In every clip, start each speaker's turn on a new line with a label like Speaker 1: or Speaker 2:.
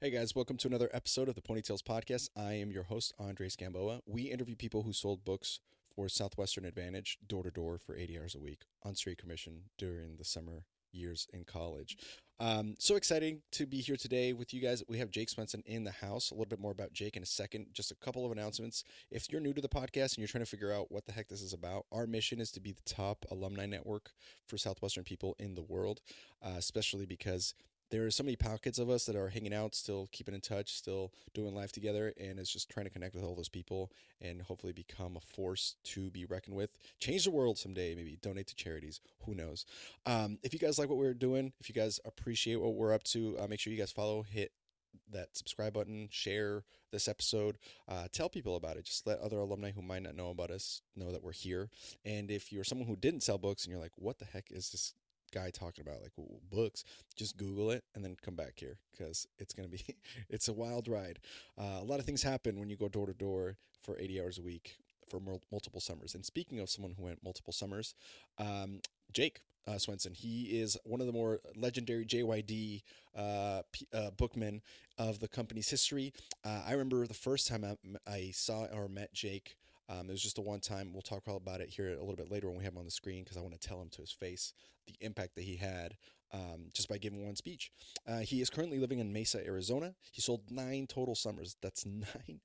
Speaker 1: Hey guys, welcome to another episode of the Pony Tales Podcast. I am your host, Andres Gamboa. We interview people who sold books for Southwestern Advantage door to door for 80 hours a week on straight commission during the summer years in college. Um, so exciting to be here today with you guys. We have Jake Swenson in the house. A little bit more about Jake in a second. Just a couple of announcements. If you're new to the podcast and you're trying to figure out what the heck this is about, our mission is to be the top alumni network for Southwestern people in the world, uh, especially because there are so many pockets of us that are hanging out, still keeping in touch, still doing life together, and it's just trying to connect with all those people and hopefully become a force to be reckoned with. Change the world someday, maybe donate to charities. Who knows? Um, if you guys like what we're doing, if you guys appreciate what we're up to, uh, make sure you guys follow, hit that subscribe button, share this episode, uh, tell people about it. Just let other alumni who might not know about us know that we're here. And if you're someone who didn't sell books and you're like, what the heck is this guy talking about like books just google it and then come back here because it's going to be it's a wild ride uh, a lot of things happen when you go door to door for 80 hours a week for multiple summers and speaking of someone who went multiple summers um, jake uh, Swenson. He is one of the more legendary JYD uh, P- uh, bookmen of the company's history. Uh, I remember the first time I, I, saw or met Jake um, it was just a one time. We'll talk about it here a little bit later when we have him on the screen because I want to tell him to his face the impact that he had um, just by giving one speech. Uh, he is currently living in Mesa, Arizona. He sold nine total summers. That's nine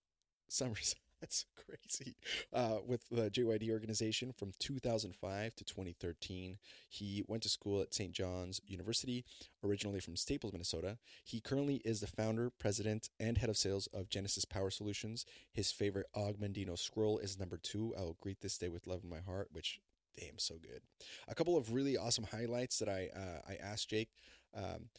Speaker 1: summers. That's crazy. Uh, with the JYD organization from 2005 to 2013, he went to school at St. John's University, originally from Staples, Minnesota. He currently is the founder, president, and head of sales of Genesis Power Solutions. His favorite Og Mandino scroll is number two. I will greet this day with love in my heart, which damn so good. A couple of really awesome highlights that I uh, I asked Jake. Um,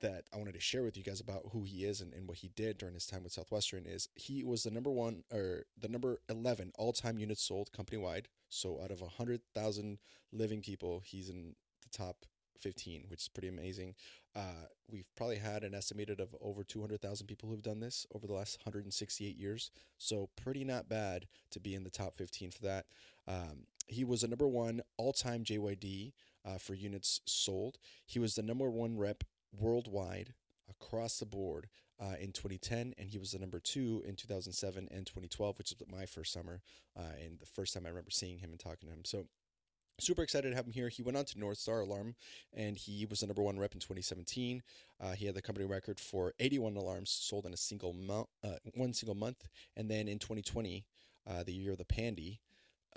Speaker 1: that I wanted to share with you guys about who he is and, and what he did during his time with Southwestern is he was the number one or the number 11 all time units sold company wide. So out of 100,000 living people, he's in the top 15, which is pretty amazing. Uh, we've probably had an estimated of over 200,000 people who've done this over the last 168 years. So pretty not bad to be in the top 15 for that. Um, he was the number one all time JYD. Uh, for units sold. He was the number one rep worldwide across the board uh, in 2010, and he was the number two in 2007 and 2012, which is my first summer uh, and the first time I remember seeing him and talking to him. So super excited to have him here. He went on to North Star Alarm, and he was the number one rep in 2017. Uh, he had the company record for 81 alarms sold in a single month, uh, one single month, and then in 2020, uh, the year of the Pandy,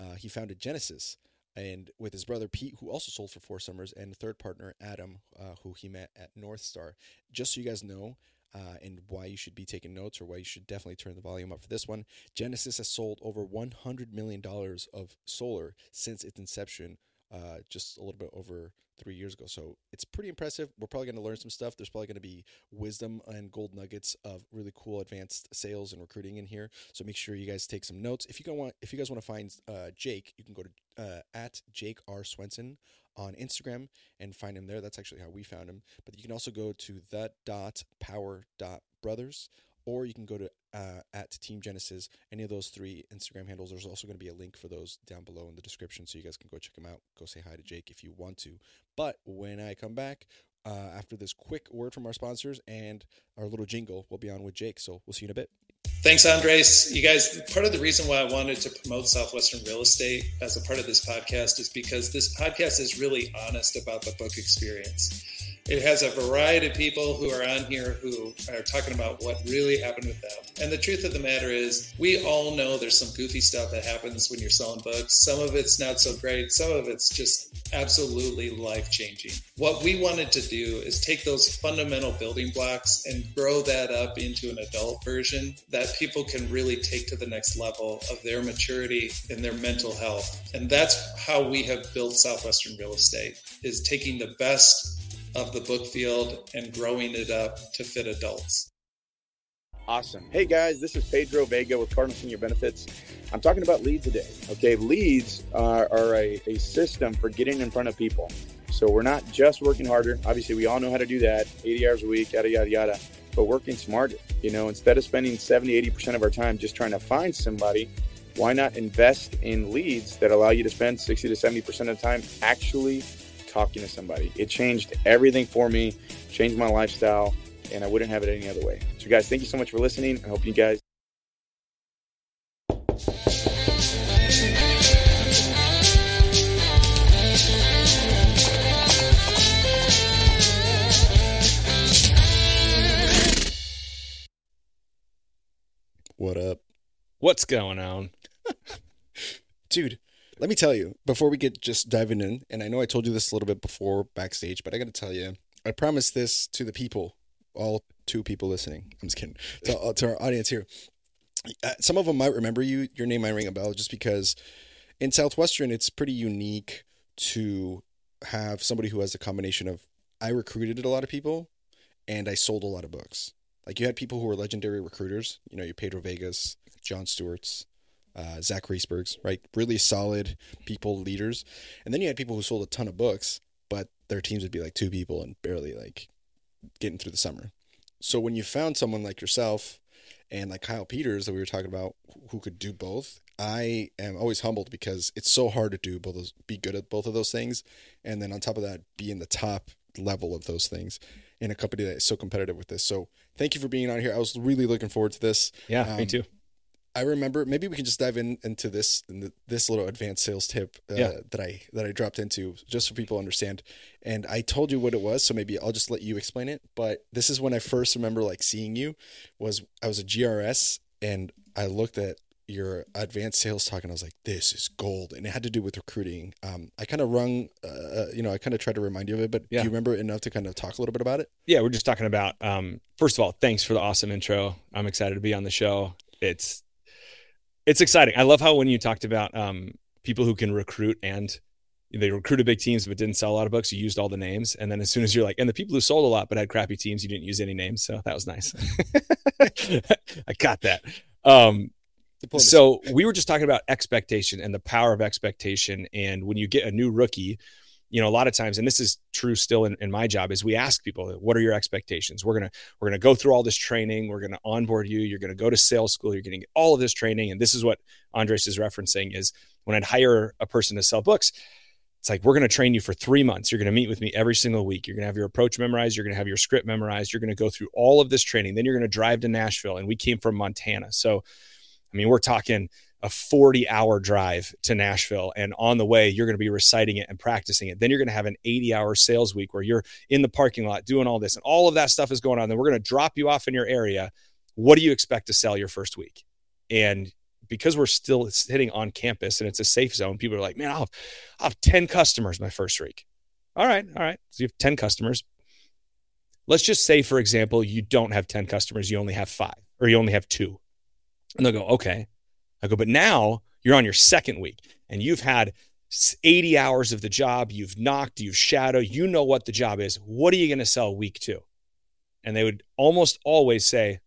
Speaker 1: uh, he founded Genesis and with his brother Pete, who also sold for four summers, and third partner Adam, uh, who he met at North Star. Just so you guys know, uh, and why you should be taking notes, or why you should definitely turn the volume up for this one. Genesis has sold over 100 million dollars of solar since its inception, uh, just a little bit over three years ago. So it's pretty impressive. We're probably going to learn some stuff. There's probably going to be wisdom and gold nuggets of really cool advanced sales and recruiting in here. So make sure you guys take some notes. If you want, if you guys want to find uh, Jake, you can go to uh, at Jake R Swenson on Instagram and find him there. That's actually how we found him. But you can also go to the dot power dot brothers or you can go to uh, at Team Genesis. Any of those three Instagram handles. There's also going to be a link for those down below in the description, so you guys can go check them out. Go say hi to Jake if you want to. But when I come back uh, after this quick word from our sponsors and our little jingle, we'll be on with Jake. So we'll see you in a bit.
Speaker 2: Thanks, Andres. You guys, part of the reason why I wanted to promote Southwestern Real Estate as a part of this podcast is because this podcast is really honest about the book experience. It has a variety of people who are on here who are talking about what really happened with them. And the truth of the matter is, we all know there's some goofy stuff that happens when you're selling books. Some of it's not so great, some of it's just absolutely life changing. What we wanted to do is take those fundamental building blocks and grow that up into an adult version that people can really take to the next level of their maturity and their mental health. And that's how we have built Southwestern Real Estate is taking the best of the book field and growing it up to fit adults.
Speaker 3: Awesome. Hey guys, this is Pedro Vega with Cardinal Senior Benefits. I'm talking about leads today. Okay, leads are, are a, a system for getting in front of people. So we're not just working harder. Obviously, we all know how to do that 80 hours a week, yada, yada, yada. But working smarter. You know, instead of spending 70, 80% of our time just trying to find somebody, why not invest in leads that allow you to spend 60 to 70% of the time actually talking to somebody. It changed everything for me, changed my lifestyle, and I wouldn't have it any other way. So, guys, thank you so much for listening. I hope you guys.
Speaker 1: What up?
Speaker 4: What's going on?
Speaker 1: Dude, let me tell you, before we get just diving in, and I know I told you this a little bit before backstage, but I got to tell you, I promise this to the people, all two people listening. I'm just kidding. To, uh, to our audience here. Uh, some of them might remember you. Your name might ring a bell just because in Southwestern, it's pretty unique to have somebody who has a combination of I recruited a lot of people and I sold a lot of books. Like you had people who were legendary recruiters, you know, your Pedro Vegas, John Stewart's, uh, Zach Reisberg's, right? Really solid people, leaders. And then you had people who sold a ton of books, but their teams would be like two people and barely like getting through the summer. So when you found someone like yourself and like Kyle Peters that we were talking about who could do both, I am always humbled because it's so hard to do both those, be good at both of those things. And then on top of that, be in the top level of those things in a company that is so competitive with this. So thank you for being on here. I was really looking forward to this.
Speaker 4: Yeah, me
Speaker 1: Um,
Speaker 4: too.
Speaker 1: I remember maybe we can just dive in into this this little advanced sales tip uh,
Speaker 4: Yeah.
Speaker 1: that I that I dropped into just so people understand. And I told you what it was, so maybe I'll just let you explain it. But this is when I first remember like seeing you was I was a GRS and I looked at your advanced sales talk and I was like, this is gold. And it had to do with recruiting. Um, I kind of rung, uh, you know, I kind of tried to remind you of it, but
Speaker 4: Yeah.
Speaker 1: do you remember enough to kind of talk a little bit about it?
Speaker 4: Yeah, we're just talking about. Um, first of all, thanks for the awesome intro. I'm excited to be on the show. It's it's exciting. I love how when you talked about um, people who can recruit and they recruited big teams but didn't sell a lot of books, you used all the names, and then as soon as you're like, and the people who sold a lot but had crappy teams, you didn't use any names, so that was nice. I got that. Um, so we were just talking about expectation and the power of expectation and when you get a new rookie you know a lot of times and this is true still in, in my job is we ask people what are your expectations? We're gonna we're gonna go through all this training. We're gonna onboard you. You're gonna go to sales school. You're gonna get all of this training. And this is what andres is referencing is when i'd hire a person to sell books it's like we're to train you for three months. You're to meet with me every single week. You're to have your approach memorized. You're to have your script memorized. You're to go through all of this training. Then you're to drive to nashville. And we came from montana. So I mean, we're talking a 40 hour drive to Nashville. And on the way, you're going to be reciting it and practicing it. Then you're going to have an 80 hour sales week where you're in the parking lot doing all this and all of that stuff is going on. Then we're going to drop you off in your area. What do you expect to sell your first week? And because we're still sitting on campus and it's a safe zone, people are like, man, I'll have, I'll have 10 customers my first week. All right. All right. So you have 10 customers. Let's just say, for example, you don't have 10 customers, you only have five or you only have two. And they'll go, okay. I go, but now you're on your second week and you've had 80 hours of the job. You've knocked, you've shadowed, you know what the job is. What are you going to sell week two? And they would almost always say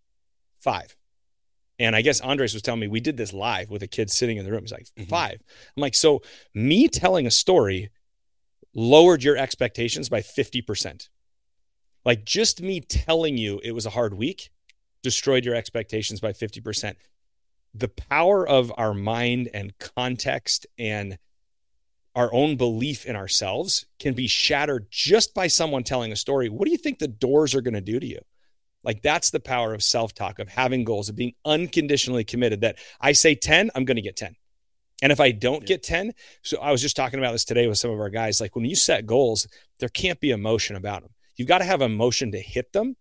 Speaker 4: five. And I guess Andres was telling me we did this live with a kid sitting in the room. He's like,
Speaker 1: Mhm.
Speaker 4: five. I'm like, so me telling a story lowered your expectations by 50%. Like just me telling you it was a hard week destroyed your expectations by 50%. The power of our mind and context and our own belief in ourselves can be shattered just by someone telling a story. What do you think the doors are going to do to you? Like that's the power of self-talk, of having goals, of being unconditionally committed that I say 10, I'm going to get 10. And if I don't
Speaker 1: Yeah.
Speaker 4: get 10, so I was just talking about this today with some of our guys. Like when you set goals, there can't be emotion about them. You've got to have emotion to hit them.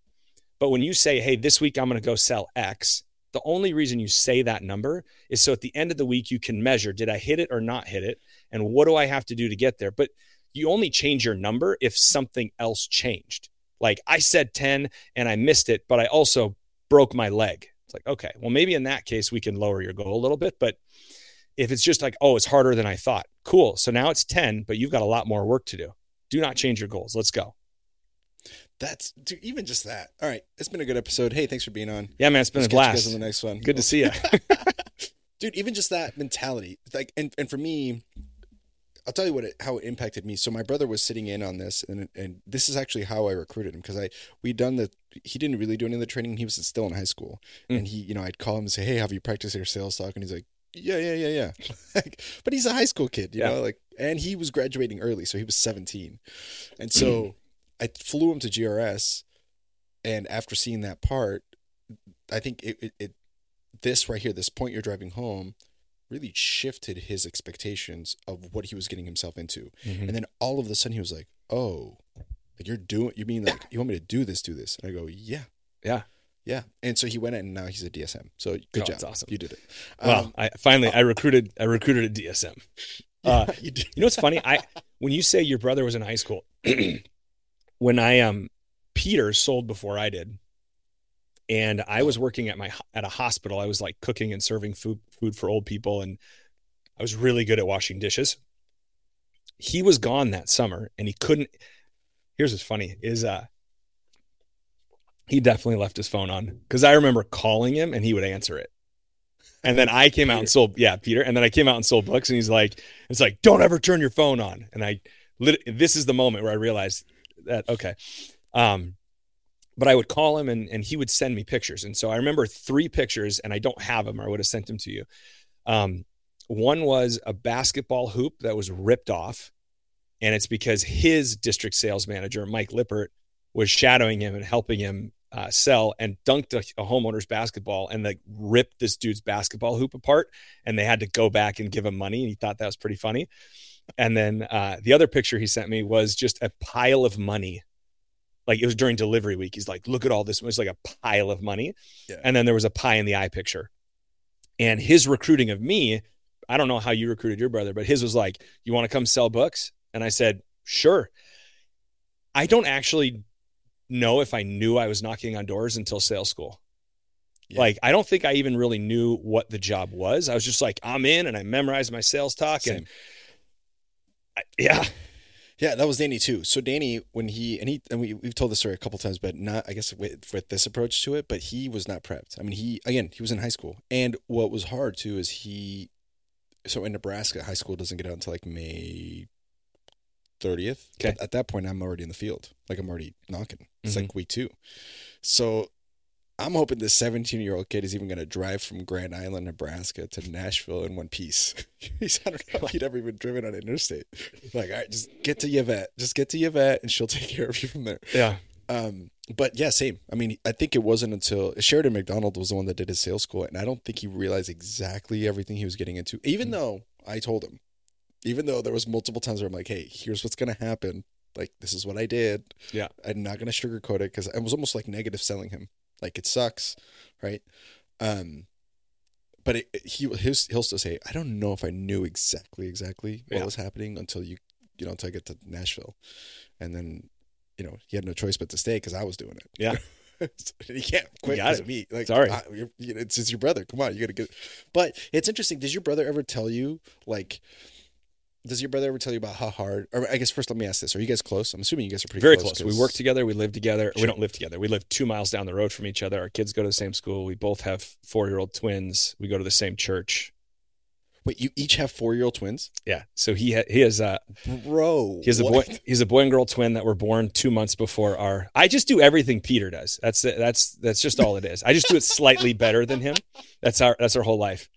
Speaker 4: But when you say, hey, this week I'm going to go sell X, the only reason you say that number is so at the end of the week you can measure did I hit it or not hit it? And what do I have to do to get there? But you only change your number if something else changed. Like I said 10 and I missed it, but I also broke my leg. It's like, okay, well, maybe in that case we can lower your goal a little bit. But if it's just like, oh, it's harder than I thought, cool. So now it's 10, but you've got a lot more work to do. Do not change your goals. Let's go.
Speaker 1: That's dude, even just that. All right, it's been a good episode. Hey, thanks for being on.
Speaker 4: Yeah, man, it's been
Speaker 1: Let's
Speaker 4: a
Speaker 1: catch you guys
Speaker 4: blast.
Speaker 1: on the next one.
Speaker 4: Good to see you.
Speaker 1: dude even just that mentality like and, and for me i'll tell you what it, how it impacted me so my brother was sitting in on this and and this is actually how i recruited him because i we'd done the he didn't really do any of the training he was still in high school
Speaker 4: Mm.
Speaker 1: and he you know i'd call him and say hey have you practiced your sales talk and he's like yeah yeah yeah yeah like, but he's a high school kid you
Speaker 4: Yeah.
Speaker 1: know like and he was graduating early so he was 17 and so i flew him to grs And after seeing that part, I think it, it, it this right here, this point you're driving home, really shifted his expectations of what he was getting himself into.
Speaker 4: Mhm.
Speaker 1: And then all of a sudden he was like, "Oh, like you're doing you mean like you want me to do this, do this?" And I go, "Yeah."
Speaker 4: Yeah.
Speaker 1: Yeah. And so he went in and now he's a DSM. So good
Speaker 4: Oh,
Speaker 1: job.
Speaker 4: that's awesome.
Speaker 1: You did it.
Speaker 4: Well,
Speaker 1: Um,
Speaker 4: I finally I recruited I recruited a DSM. Uh,
Speaker 1: you did.
Speaker 4: You know what's funny? I when you say your brother was in high school, when I um Peter sold before I did, and I was working at my at a hospital. I was like cooking and serving food food for old people, and I was really good at washing dishes. He was gone that summer, and he couldn't. Here's what's funny: is uh, he definitely left his phone on because I remember calling him and he would answer it. And then I came out and sold, yeah, Peter. And then I came out and sold books, and he's like, it's like, don't ever turn your phone on. And I, this is the moment where I realized that okay, um, but I would call him and and he would send me pictures. And so I remember three pictures, and I don't have them, or I would have sent them to you. Um, one was a basketball hoop that was ripped off, and it's because his district sales manager, Mike Lippert, was shadowing him and helping him uh, sell and dunked a, a homeowner's basketball and like ripped this dude's basketball hoop apart. And they had to go back and give him money. And he thought that was pretty funny. And then uh, the other picture he sent me was just a pile of money. Like it was during delivery week. He's like, look at all this. It was like a pile of money.
Speaker 1: Yeah.
Speaker 4: And then there was a pie in the eye picture. And his recruiting of me, I don't know how you recruited your brother, but his was like, you want to come sell books? And I said, sure. I don't actually know if I knew I was knocking on doors until sales school.
Speaker 1: Yeah.
Speaker 4: Like, I don't think I even really knew what the job was. I was just like, I'm in and I memorized my sales talk. And
Speaker 1: Same.
Speaker 4: I, yeah,
Speaker 1: Yeah, that was Danny too. So Danny, when he and he and we we've told this story a couple times, but not I guess with, with this approach to it. But he was not prepped. I mean, he again he was in high school, and what was hard too is he. So in Nebraska, high school doesn't get out until like May thirtieth.
Speaker 4: Okay.
Speaker 1: At that point, I'm already in the field. Like I'm already knocking. It's
Speaker 4: Mhm.
Speaker 1: like week two. So I'm hoping this 17 year old kid is even going to drive from Grand Island, Nebraska to Nashville in one piece. He's, I don't know if he'd ever even driven on an interstate. Like, all right, just get to Yvette. Just get to Yvette and she'll take care of you from there.
Speaker 4: yeah,
Speaker 1: Um, but yeah, same. I mean, I think it wasn't until Sheridan McDonald was the one that did his sales school, and I don't think he realized exactly everything he was getting into, even though I told him, even though there was multiple times where I'm like, hey, here's what's going to happen. Like, this is what I did.
Speaker 4: Yeah.
Speaker 1: I'm not going to sugarcoat it because I was almost like negative selling him. Like, it sucks. Right. Um, but it, it- he his, he'll still say, I don't know if I knew exactly, exactly what
Speaker 4: Yeah.
Speaker 1: was happening until you, you know, until I get to Nashville. And then, you know, he had no choice but to stay because I was doing it.
Speaker 4: Yeah.
Speaker 1: he can't quit of me. Like,
Speaker 4: Sorry.
Speaker 1: I, it's, it's your brother. Come on, you got to get. But it's interesting. Does your brother ever tell you like? Does your brother ever tell you about how hard? Or I guess first, let me ask this: Are you guys close? I'm assuming you guys are pretty
Speaker 4: very
Speaker 1: close.
Speaker 4: close. We work together. We live together. We don't live together. We live two miles down the road from each other. Our kids go to the same school. We both have four year old twins. We go to the same church.
Speaker 1: Wait, you each have four year old twins,
Speaker 4: Yeah. So he ha- he has a
Speaker 1: bro.
Speaker 4: he has a boy he's a boy and girl twin that were born two months before our. I just do everything Peter does. That's that's that's just all it is. I just do it slightly better than him. That's our that's our whole life.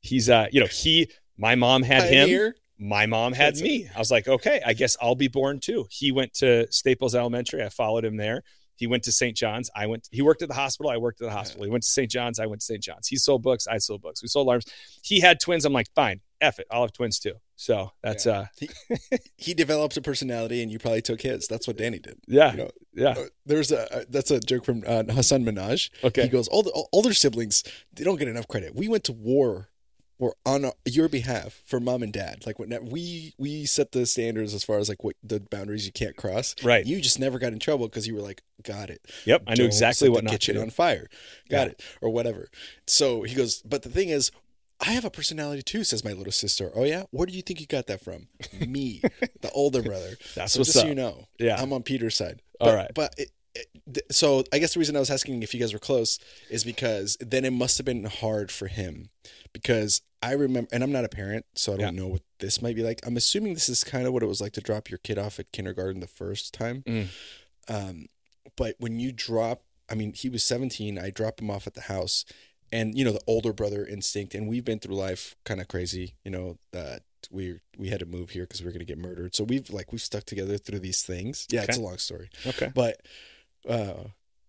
Speaker 4: He's uh you know he my mom had him. My mom had
Speaker 1: That's
Speaker 4: me. I was like, okay, I guess I'll be born too. He went to Staples Elementary. I followed him there. He went to St. John's. I went. He worked at the hospital. I worked at the hospital. He went to St. John's. I went to St. John's. He sold books. I sold books. We sold alarms. He had twins. I'm like, fine, F it. I'll have twins too. So that's
Speaker 1: Yeah.
Speaker 4: uh,
Speaker 1: He developed a personality, and you probably took his. That's what Danny did.
Speaker 4: yeah,
Speaker 1: You know,
Speaker 4: yeah.
Speaker 1: Uh, There's a that's a joke from uh, Hasan Minhaj.
Speaker 4: Okay.
Speaker 1: He goes, all the older siblings, they don't get enough credit. We went to war or on your behalf for mom and dad. Like when we we set the standards as far as like what the boundaries you can't cross.
Speaker 4: Right.
Speaker 1: You just never got in trouble because you were like, got it.
Speaker 4: Yep. I knew exactly what
Speaker 1: the
Speaker 4: not to
Speaker 1: kitchen
Speaker 4: do.
Speaker 1: on fire. Got
Speaker 4: Yeah.
Speaker 1: it or whatever. So he goes, but the thing is. I have a personality too, says my little sister. Oh yeah, where do you think you got that from? Me, the older brother.
Speaker 4: That's
Speaker 1: so
Speaker 4: what's
Speaker 1: just so
Speaker 4: up.
Speaker 1: you know,
Speaker 4: Yeah.
Speaker 1: I'm on Peter's side.
Speaker 4: All
Speaker 1: But,
Speaker 4: right.
Speaker 1: but it, it, th- so I guess the reason I was asking if you guys were close is because then it must have been hard for him because I remember, and I'm not a parent, so I don't know what this might be like. I'm assuming this is kind of what it was like to drop your kid off at kindergarten the first time.
Speaker 4: Mm.
Speaker 1: Um, but when you drop, I mean, he was 17. I drop him off at the house, and you know the older brother instinct, and we've been through life kind of crazy. You know that we we had to move here because we are going to get murdered. So we've like we've stuck together through these things. Yeah, it's a long story
Speaker 4: Okay.
Speaker 1: but uh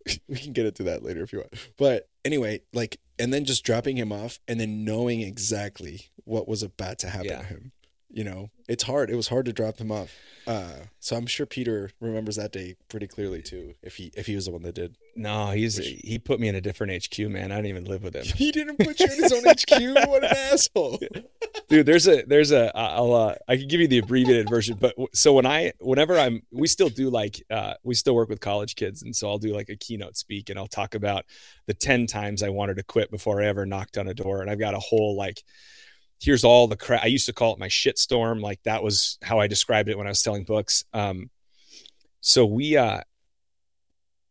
Speaker 1: we can get into that later if you want. But anyway, like, and then just dropping him off and then knowing exactly what was about to happen
Speaker 4: Yeah.
Speaker 1: to him. You know, it's hard. It was hard to drop him off. Uh, so I'm sure Peter remembers that day pretty clearly too. If he if he was the one that did,
Speaker 4: No, he's he put me in a different HQ, man. I don't even live with him.
Speaker 1: he didn't put you in his own HQ. What an asshole!
Speaker 4: dude there's a there's a i'll uh i can give you the abbreviated version but so when i whenever i'm we still do like uh we still work with college kids and so i'll do like a keynote speak and i'll talk about the 10 times i wanted to quit before i ever knocked on a door and i've got a whole like here's all the crap i used to call it my shit storm like that was how i described it when i was selling books um so we uh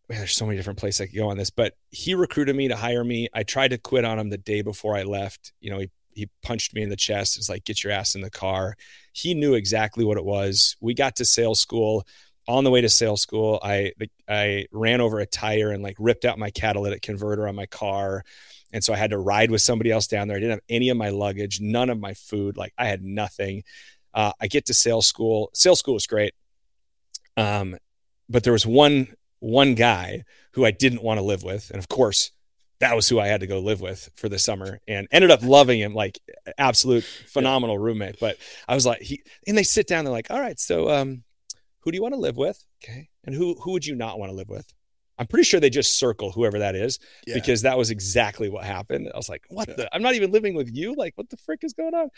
Speaker 4: man, there's so many different places I could go on this, but he recruited me to hire me. I tried to quit on him the day before I left. You know, he he punched me in the chest. It's like, get your ass in the car. He knew exactly what it was. We got to sales school. On the way to sales school, I I ran over a tire and like ripped out my catalytic converter on my car. And so I had to ride with somebody else down there. I didn't have any of my luggage, none of my food. Like I had nothing. Uh, I get to sales school. Sales school was great. Um, but there was one one guy who I didn't want to live with, and of course, that was who I had to go live with for the summer, and ended up loving him, like absolute phenomenal roommate. But I was like, he and they sit down, they're like, all right, so um, who do you want to live with? Okay, and who who would you not want to live with? I'm pretty sure they just circle whoever that is
Speaker 1: Yeah.
Speaker 4: because that was exactly what happened. I was like, what
Speaker 1: Yeah.
Speaker 4: the? I'm not even living with you. Like, what the frick is going on?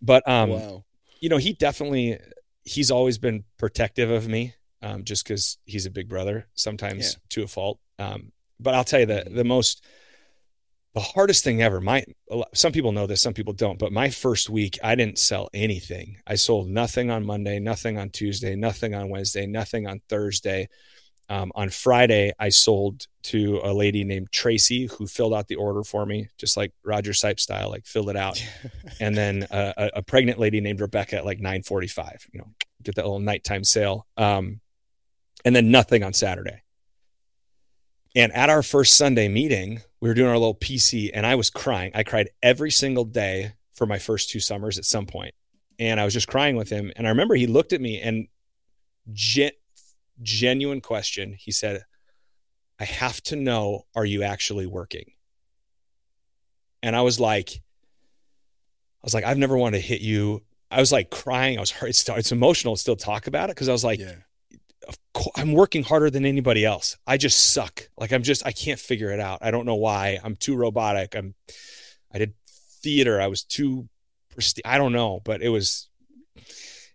Speaker 4: But um,
Speaker 1: wow.
Speaker 4: you know, he definitely he's always been protective of me, um, just because he's a big brother, sometimes
Speaker 1: Yeah.
Speaker 4: to a fault. Um, but I'll tell you the
Speaker 1: Mhm.
Speaker 4: the most the hardest thing ever. My some people know this, some people don't. But my first week, I didn't sell anything. I sold nothing on Monday, nothing on Tuesday, nothing on Wednesday, nothing on Thursday. Um, on Friday, I sold to a lady named Tracy who filled out the order for me, just like Roger Sipe style, like filled it out and then a, a- a pregnant lady named Rebecca at like 9:45. You know, get that little nighttime sale. Um, and then nothing on Saturday. And at our first Sunday meeting, we were doing our little PC, and I was crying. I cried every single day for my first two summers at some point, and I was just crying with him. And I remember he looked at me and gen- genuine question. He said, "I have to know, are you actually working?" And I was like, I was like, I've never wanted to hit you. I was like crying. I was hurt. It's, it's emotional to still talk about it because I was like,
Speaker 1: yeah.
Speaker 4: of course, I'm working harder than anybody else. I just suck. Like I'm just, I can't figure it out. I don't know why. I'm too robotic. I'm, I did theater. I was too, I don't know, but it was,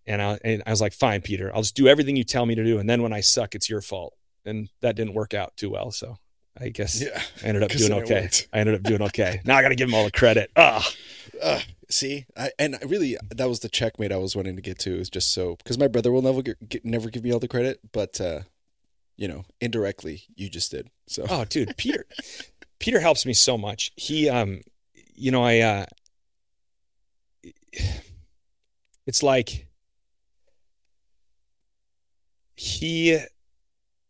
Speaker 4: and I, and I was like, fine, Peter, I'll just do everything you tell me to do. And then when I suck, it's your fault. And that didn't work out too well. So I guess
Speaker 1: Yeah.
Speaker 4: I ended up doing okay. I ended up doing okay. Now I got to give him all the credit. Ah,
Speaker 1: Uh, see, I, and I really, that was the checkmate I was wanting to get to. Is just so because my brother will never get, get, never give me all the credit, but uh, you know, indirectly, you just did. So
Speaker 4: Oh, dude, Peter. Peter helps me so much. He um you know, I uh it's like he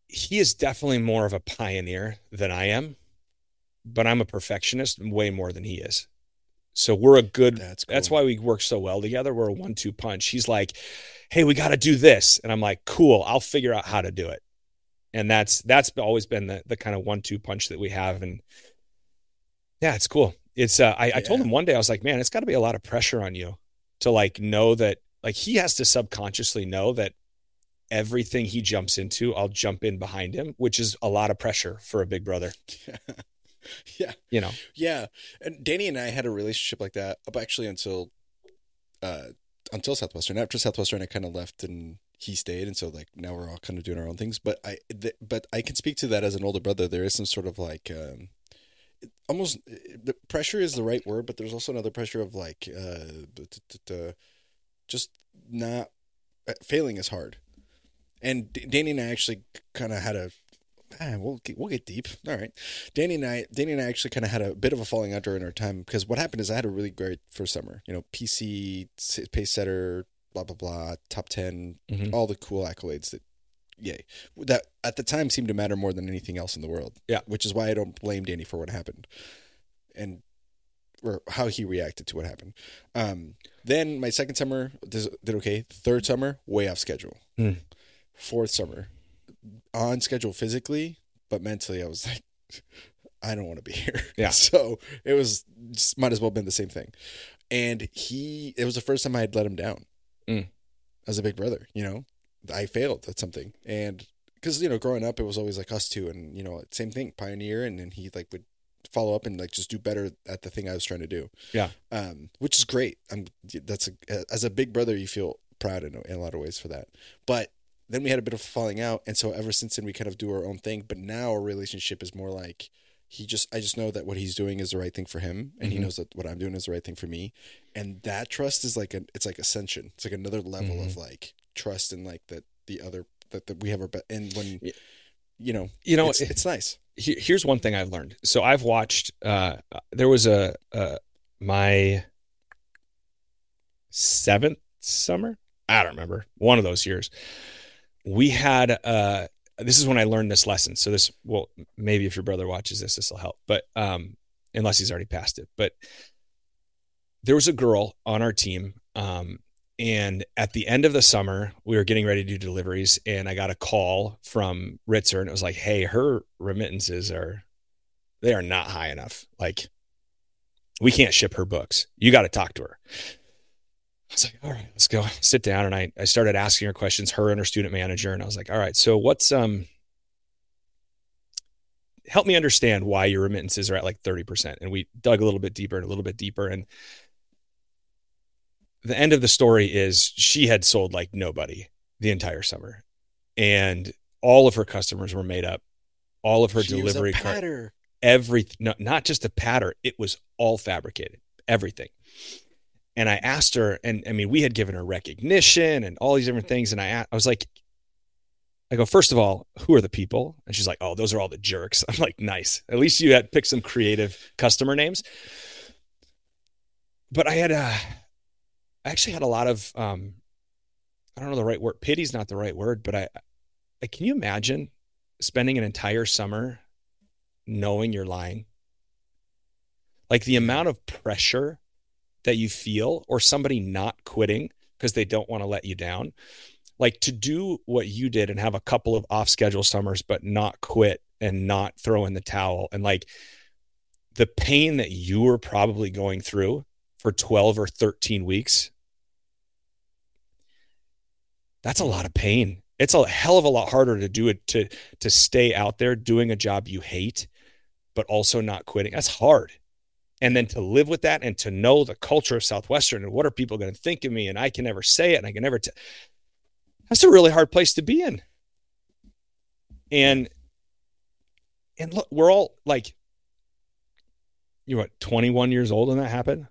Speaker 4: he is definitely more of a pioneer than I am, but I'm a perfectionist way more than he is. So we're a good
Speaker 1: that's cool.
Speaker 4: that's why we work so well together. We're a one-two punch. He's like, "Hey, we got to do this," and I'm like, "Cool, I'll figure out how to do it." And that's that's always been the the kind of one-two punch that we have. And yeah, it's cool. It's uh, I, I told him one day I was like, "Man, it's got to be a lot of pressure on you to like know that like he has to subconsciously know that everything he jumps into, I'll jump in behind him, which is a lot of pressure for a big brother.
Speaker 1: yeah,
Speaker 4: You know,
Speaker 1: yeah. And Danny and I had a relationship like that up actually until uh until Southwestern. After Southwestern, I kind of left and he stayed, and so like now we're all kind of doing our own things. But I, th- but I can speak to that as an older brother. There is some sort of like. um almost the pressure is the right word but there's also another pressure of like uh just not uh, failing is hard and danny and i actually kind of had a ah, we'll get, we'll get deep. All right. Danny and i danny and i actually kind of had a bit of a falling out during our time because what happened is i had a really great first summer you know pc pace setter blah blah blah top 10
Speaker 4: Mhm.
Speaker 1: all the cool accolades that yay that at the time seemed to matter more than anything else in the world.
Speaker 4: Yeah.
Speaker 1: which is why i don't blame danny for what happened. And or how he reacted to what happened. Um then my second summer did okay. Third summer way off schedule.
Speaker 4: Hmm.
Speaker 1: Fourth summer on schedule physically but mentally I was like, I don't want to be here.
Speaker 4: Yeah.
Speaker 1: So it was just might as well have been the same thing. And he, it was the first time I had let him down
Speaker 4: Mm.
Speaker 1: as a big brother. You know, I failed at something, and because you know, growing up, it was always like us two, and you know, same thing, pioneer, and then he like would follow up and like just do better at the thing I was trying to do.
Speaker 4: Yeah.
Speaker 1: Um, which is great. I'm that's a as a big brother, you feel proud in a, in a lot of ways for that. But then we had a bit of falling out, and so ever since then we kind of do our own thing. But now our relationship is more like he just I just know that what he's doing is the right thing for him, and he
Speaker 4: Mhm.
Speaker 1: knows that what I'm doing is the right thing for me, and that trust is like a it's like ascension. It's like another level of like trust and like that the other that, that we have our be- and when
Speaker 4: Yeah.
Speaker 1: you know
Speaker 4: You know,
Speaker 1: it's, it's nice.
Speaker 4: he- here's one thing I've learned. So I've watched. Uh, there was a uh, my seventh summer. I don't remember one of those years. We had. Uh, this is when I learned this lesson. So this, well, maybe if your brother watches this, this will help. But um, unless he's already passed it, but there was a girl on our team. Um, and at the end of the summer, we were getting ready to do deliveries, and I got a call from Ritzer, and it was like, "Hey, her remittances are they are not high enough. Like, we can't ship her books. You got to talk to her." I was like, "All right, let's go sit down." And I I started asking her questions, her and her student manager, and I was like, "All right, so what's um." Help me understand why your remittances are at like 30%. And we dug a little bit deeper and a little bit deeper. And the end of the story is she had sold like nobody the entire summer and all of her customers were made up all of her
Speaker 1: She
Speaker 4: delivery cart
Speaker 1: patter.
Speaker 4: every no, not just a patter it was all fabricated everything and i asked her and i mean we had given her recognition and all these different things and I, I was like i go first of all who are the people? And she's like oh those are all the jerks. I'm like nice. At least you had picked some creative customer names. But i had uh i actually had a lot of um i don't know the right word pity's not the right word but i, I can you imagine spending an entire summer knowing you're lying? Like the amount of pressure that you feel or somebody not quitting because they don't want to let you down like to do what you did and have a couple of off schedule summers but not quit and not throw in the towel and like the pain that you were probably going through for 12 or 13 weeks that's a lot of pain. It's a hell of a lot harder to do it to to stay out there doing a job you hate but also not quitting. That's hard and then to live with that and to know the culture of southwestern and what are people going to think of me and i can never say it and i can never t- that's a really hard place to be in. And and look we're all like you're what 21 years old when that happened?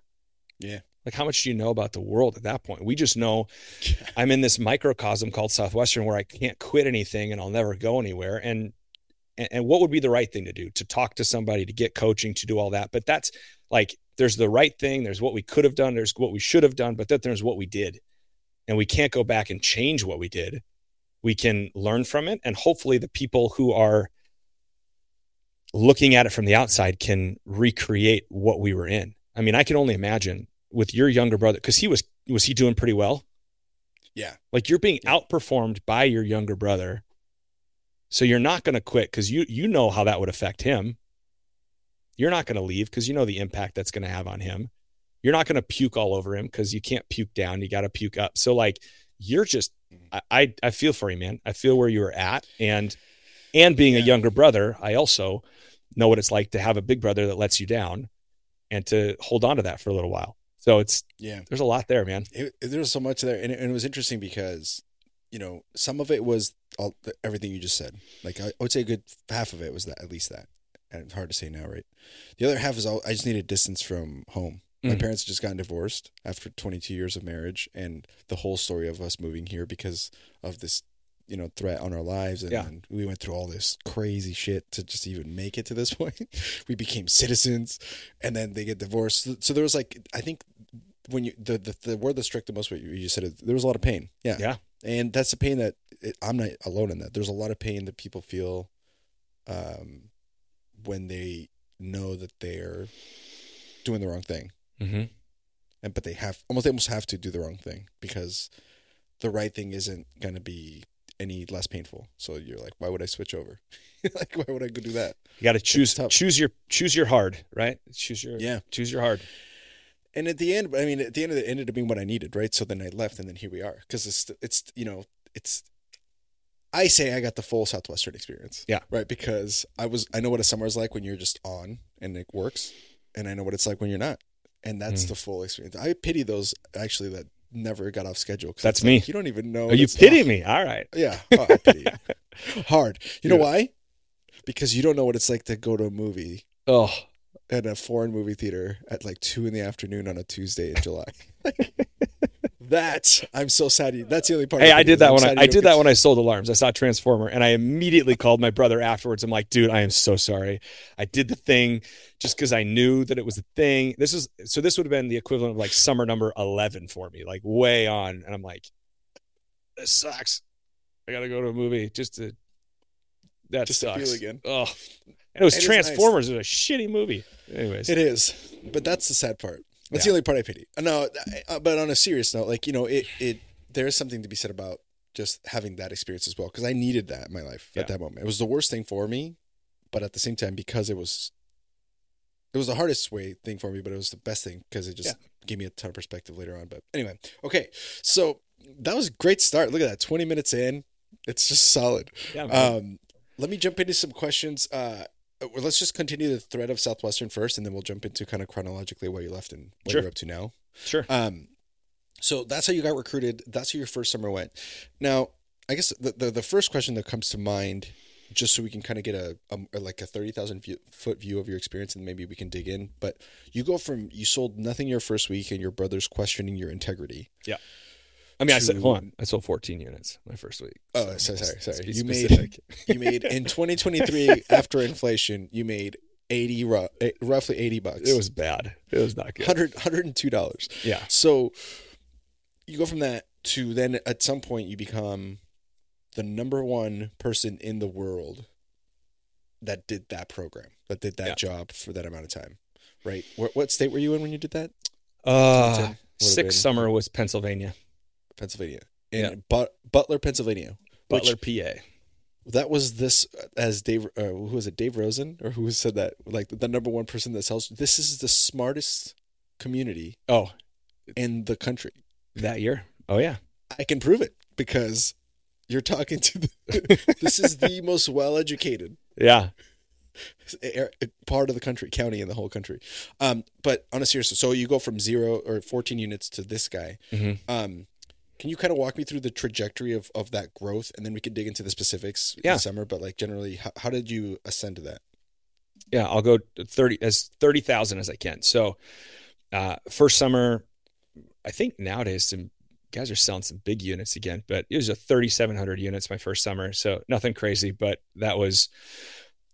Speaker 1: Yeah.
Speaker 4: like how much do you know about the world at that point? We just know i'm in this microcosm called southwestern where i can't quit anything and i'll never go anywhere. And and, and what would be the right thing to do? To talk to somebody to get coaching to do all that. But that's like there's the right thing there's what we could have done there's what we should have done but then there's what we did. And we can't go back and change what we did. We can learn from it and hopefully the people who are looking at it from the outside can recreate what we were in. I mean i can only imagine with your younger brother because he was was he doing pretty well?
Speaker 1: Yeah.
Speaker 4: like you're being outperformed by your younger brother so you're not going to quit because you you know how that would affect him. You're not going to leave because you know the impact that's going to have on him. You're not going to puke all over him because you can't puke down you got to puke up. So like you're just I, I i feel for you man. I feel where you are at and and being a younger brother i also know what it's like to have a big brother that lets you down and to hold on to that for a little while. So it's
Speaker 1: Yeah.
Speaker 4: there's a lot there man.
Speaker 1: It, it- there was so much there, and it, and it was interesting because, you know, some of it was all everything you just said. Like I, I would say, a good half of it was that, at least that, and it's hard to say now, right? The other half is all, I just needed distance from home. My
Speaker 4: Mhm.
Speaker 1: parents had just gotten divorced after 22 years of marriage, and the whole story of us moving here because of this, you know, threat on our lives, and,
Speaker 4: Yeah.
Speaker 1: and we went through all this crazy shit to just even make it to this point. we became citizens, and then they get divorced. So, so there was like, I think when you the, the the word that struck the most what you, you said is there was a lot of pain yeah
Speaker 4: Yeah.
Speaker 1: And that's the pain that it, i'm not alone in that there's a lot of pain that people feel um when they know that they're doing the wrong thing
Speaker 4: mm-hmm.
Speaker 1: and but they have almost they almost have to do the wrong thing because the right thing isn't going to be any less painful. So you're like, why would I switch over? like, why would I go do that?
Speaker 4: You got to choose choose your choose your hard, right? Choose your
Speaker 1: Yeah.
Speaker 4: choose your hard.
Speaker 1: And at the end, I mean, at the end of it, it ended up being what I needed, right? So then I left, and then here we are. Because it's, it's, you know, it's. I say I got the full Southwestern experience.
Speaker 4: Yeah.
Speaker 1: Right. Because I was, I know what a summer is like when you're just on and it works, and I know what it's like when you're not, and that's
Speaker 4: Mm.
Speaker 1: the full experience. I pity those actually that never got off schedule.
Speaker 4: That's
Speaker 1: it's like,
Speaker 4: me.
Speaker 1: you don't even know.
Speaker 4: Are you pity me? All right.
Speaker 1: Yeah, oh, I pity you. Hard. You know why? Because you don't know what it's like to go to a movie
Speaker 4: Oh,
Speaker 1: at a foreign movie theater at like two in the afternoon on a Tuesday in July. that I'm so sad. That's the only part.
Speaker 4: Hey, I did that when I, I did that when I sold alarms. I saw Transformer and I immediately called my brother afterwards. I'm like, dude, I am so sorry. I did the thing just because I knew that it was a thing. This is so this would have been the equivalent of like summer number 11 for me, like way on. And I'm like, this sucks. I got to go to a movie just to that
Speaker 1: Just to
Speaker 4: sucks.
Speaker 1: feel again.
Speaker 4: Oh, and it was
Speaker 1: It is nice.
Speaker 4: Transformers. It was a shitty movie. Anyways,
Speaker 1: It is, but that's the sad part. That's
Speaker 4: Yeah.
Speaker 1: the only part I pity. Uh, No, uh, but on a serious note, like you know, it it there is something to be said about just having that experience as well because I needed that in my life
Speaker 4: Yeah.
Speaker 1: at that moment. It was the worst thing for me, but at the same time, because it was, it was the hardest way thing for me, but it was the best thing because it just gave me a ton of perspective later on. But anyway, okay, so that was a great start. Look at that, twenty minutes in, it's just solid.
Speaker 4: yeah, man.
Speaker 1: Um, let me jump into some questions. Uh, let's just continue the thread of Southwestern first, and then we'll jump into kind of chronologically what you left and what
Speaker 4: Sure.
Speaker 1: you're up to now.
Speaker 4: sure.
Speaker 1: Um, so that's how you got recruited. That's how your first summer went. Now, I guess the the, the first question that comes to mind, just so we can kind of get a, a like a thirty thousand foot view of your experience, and maybe we can dig in. But you go from you sold nothing your first week, and your brother's questioning your integrity.
Speaker 4: I mean, I said, hold on. I sold 14 units my first week.
Speaker 1: Oh, sorry, sorry, sorry. You made- You made in 2023 after inflation, you made 80 eh, roughly 80 bucks.
Speaker 4: It was bad. It was not good.
Speaker 1: 100 102 dollars.
Speaker 4: Yeah.
Speaker 1: So you go from that to then at some point you become the number one person in the world that did that program, that did that
Speaker 4: Yeah.
Speaker 1: job for that amount of time. Right? What, what state were you in when you did that?
Speaker 4: Uh, sixth summer was Pennsylvania,
Speaker 1: Pennsylvania. In
Speaker 4: Yeah.
Speaker 1: But, Butler, Pennsylvania. which-
Speaker 4: Butler, PA.
Speaker 1: that was this as Dave uh, who was it Dave Rosen or who said that like the number one person that sells this is the smartest community
Speaker 4: Oh,
Speaker 1: in the country.
Speaker 4: that year. Oh yeah.
Speaker 1: I can prove it because you're talking to the this is the most well educated
Speaker 4: Yeah.
Speaker 1: part of the country county in the whole country. Um but on a serious so you go from 0 or 14 units to this guy.
Speaker 4: Mhm.
Speaker 1: Um can you kind of walk me through the trajectory of, of that growth and then we can dig into the specifics in
Speaker 4: Yeah.
Speaker 1: the summer but like generally how, how did you ascend to that?
Speaker 4: Yeah. I'll go 30 as 30,000 as I can. So, uh, first summer, I think nowadays some guys are selling some big units again, but it was a 3,700 units my first summer. So nothing crazy, but that was,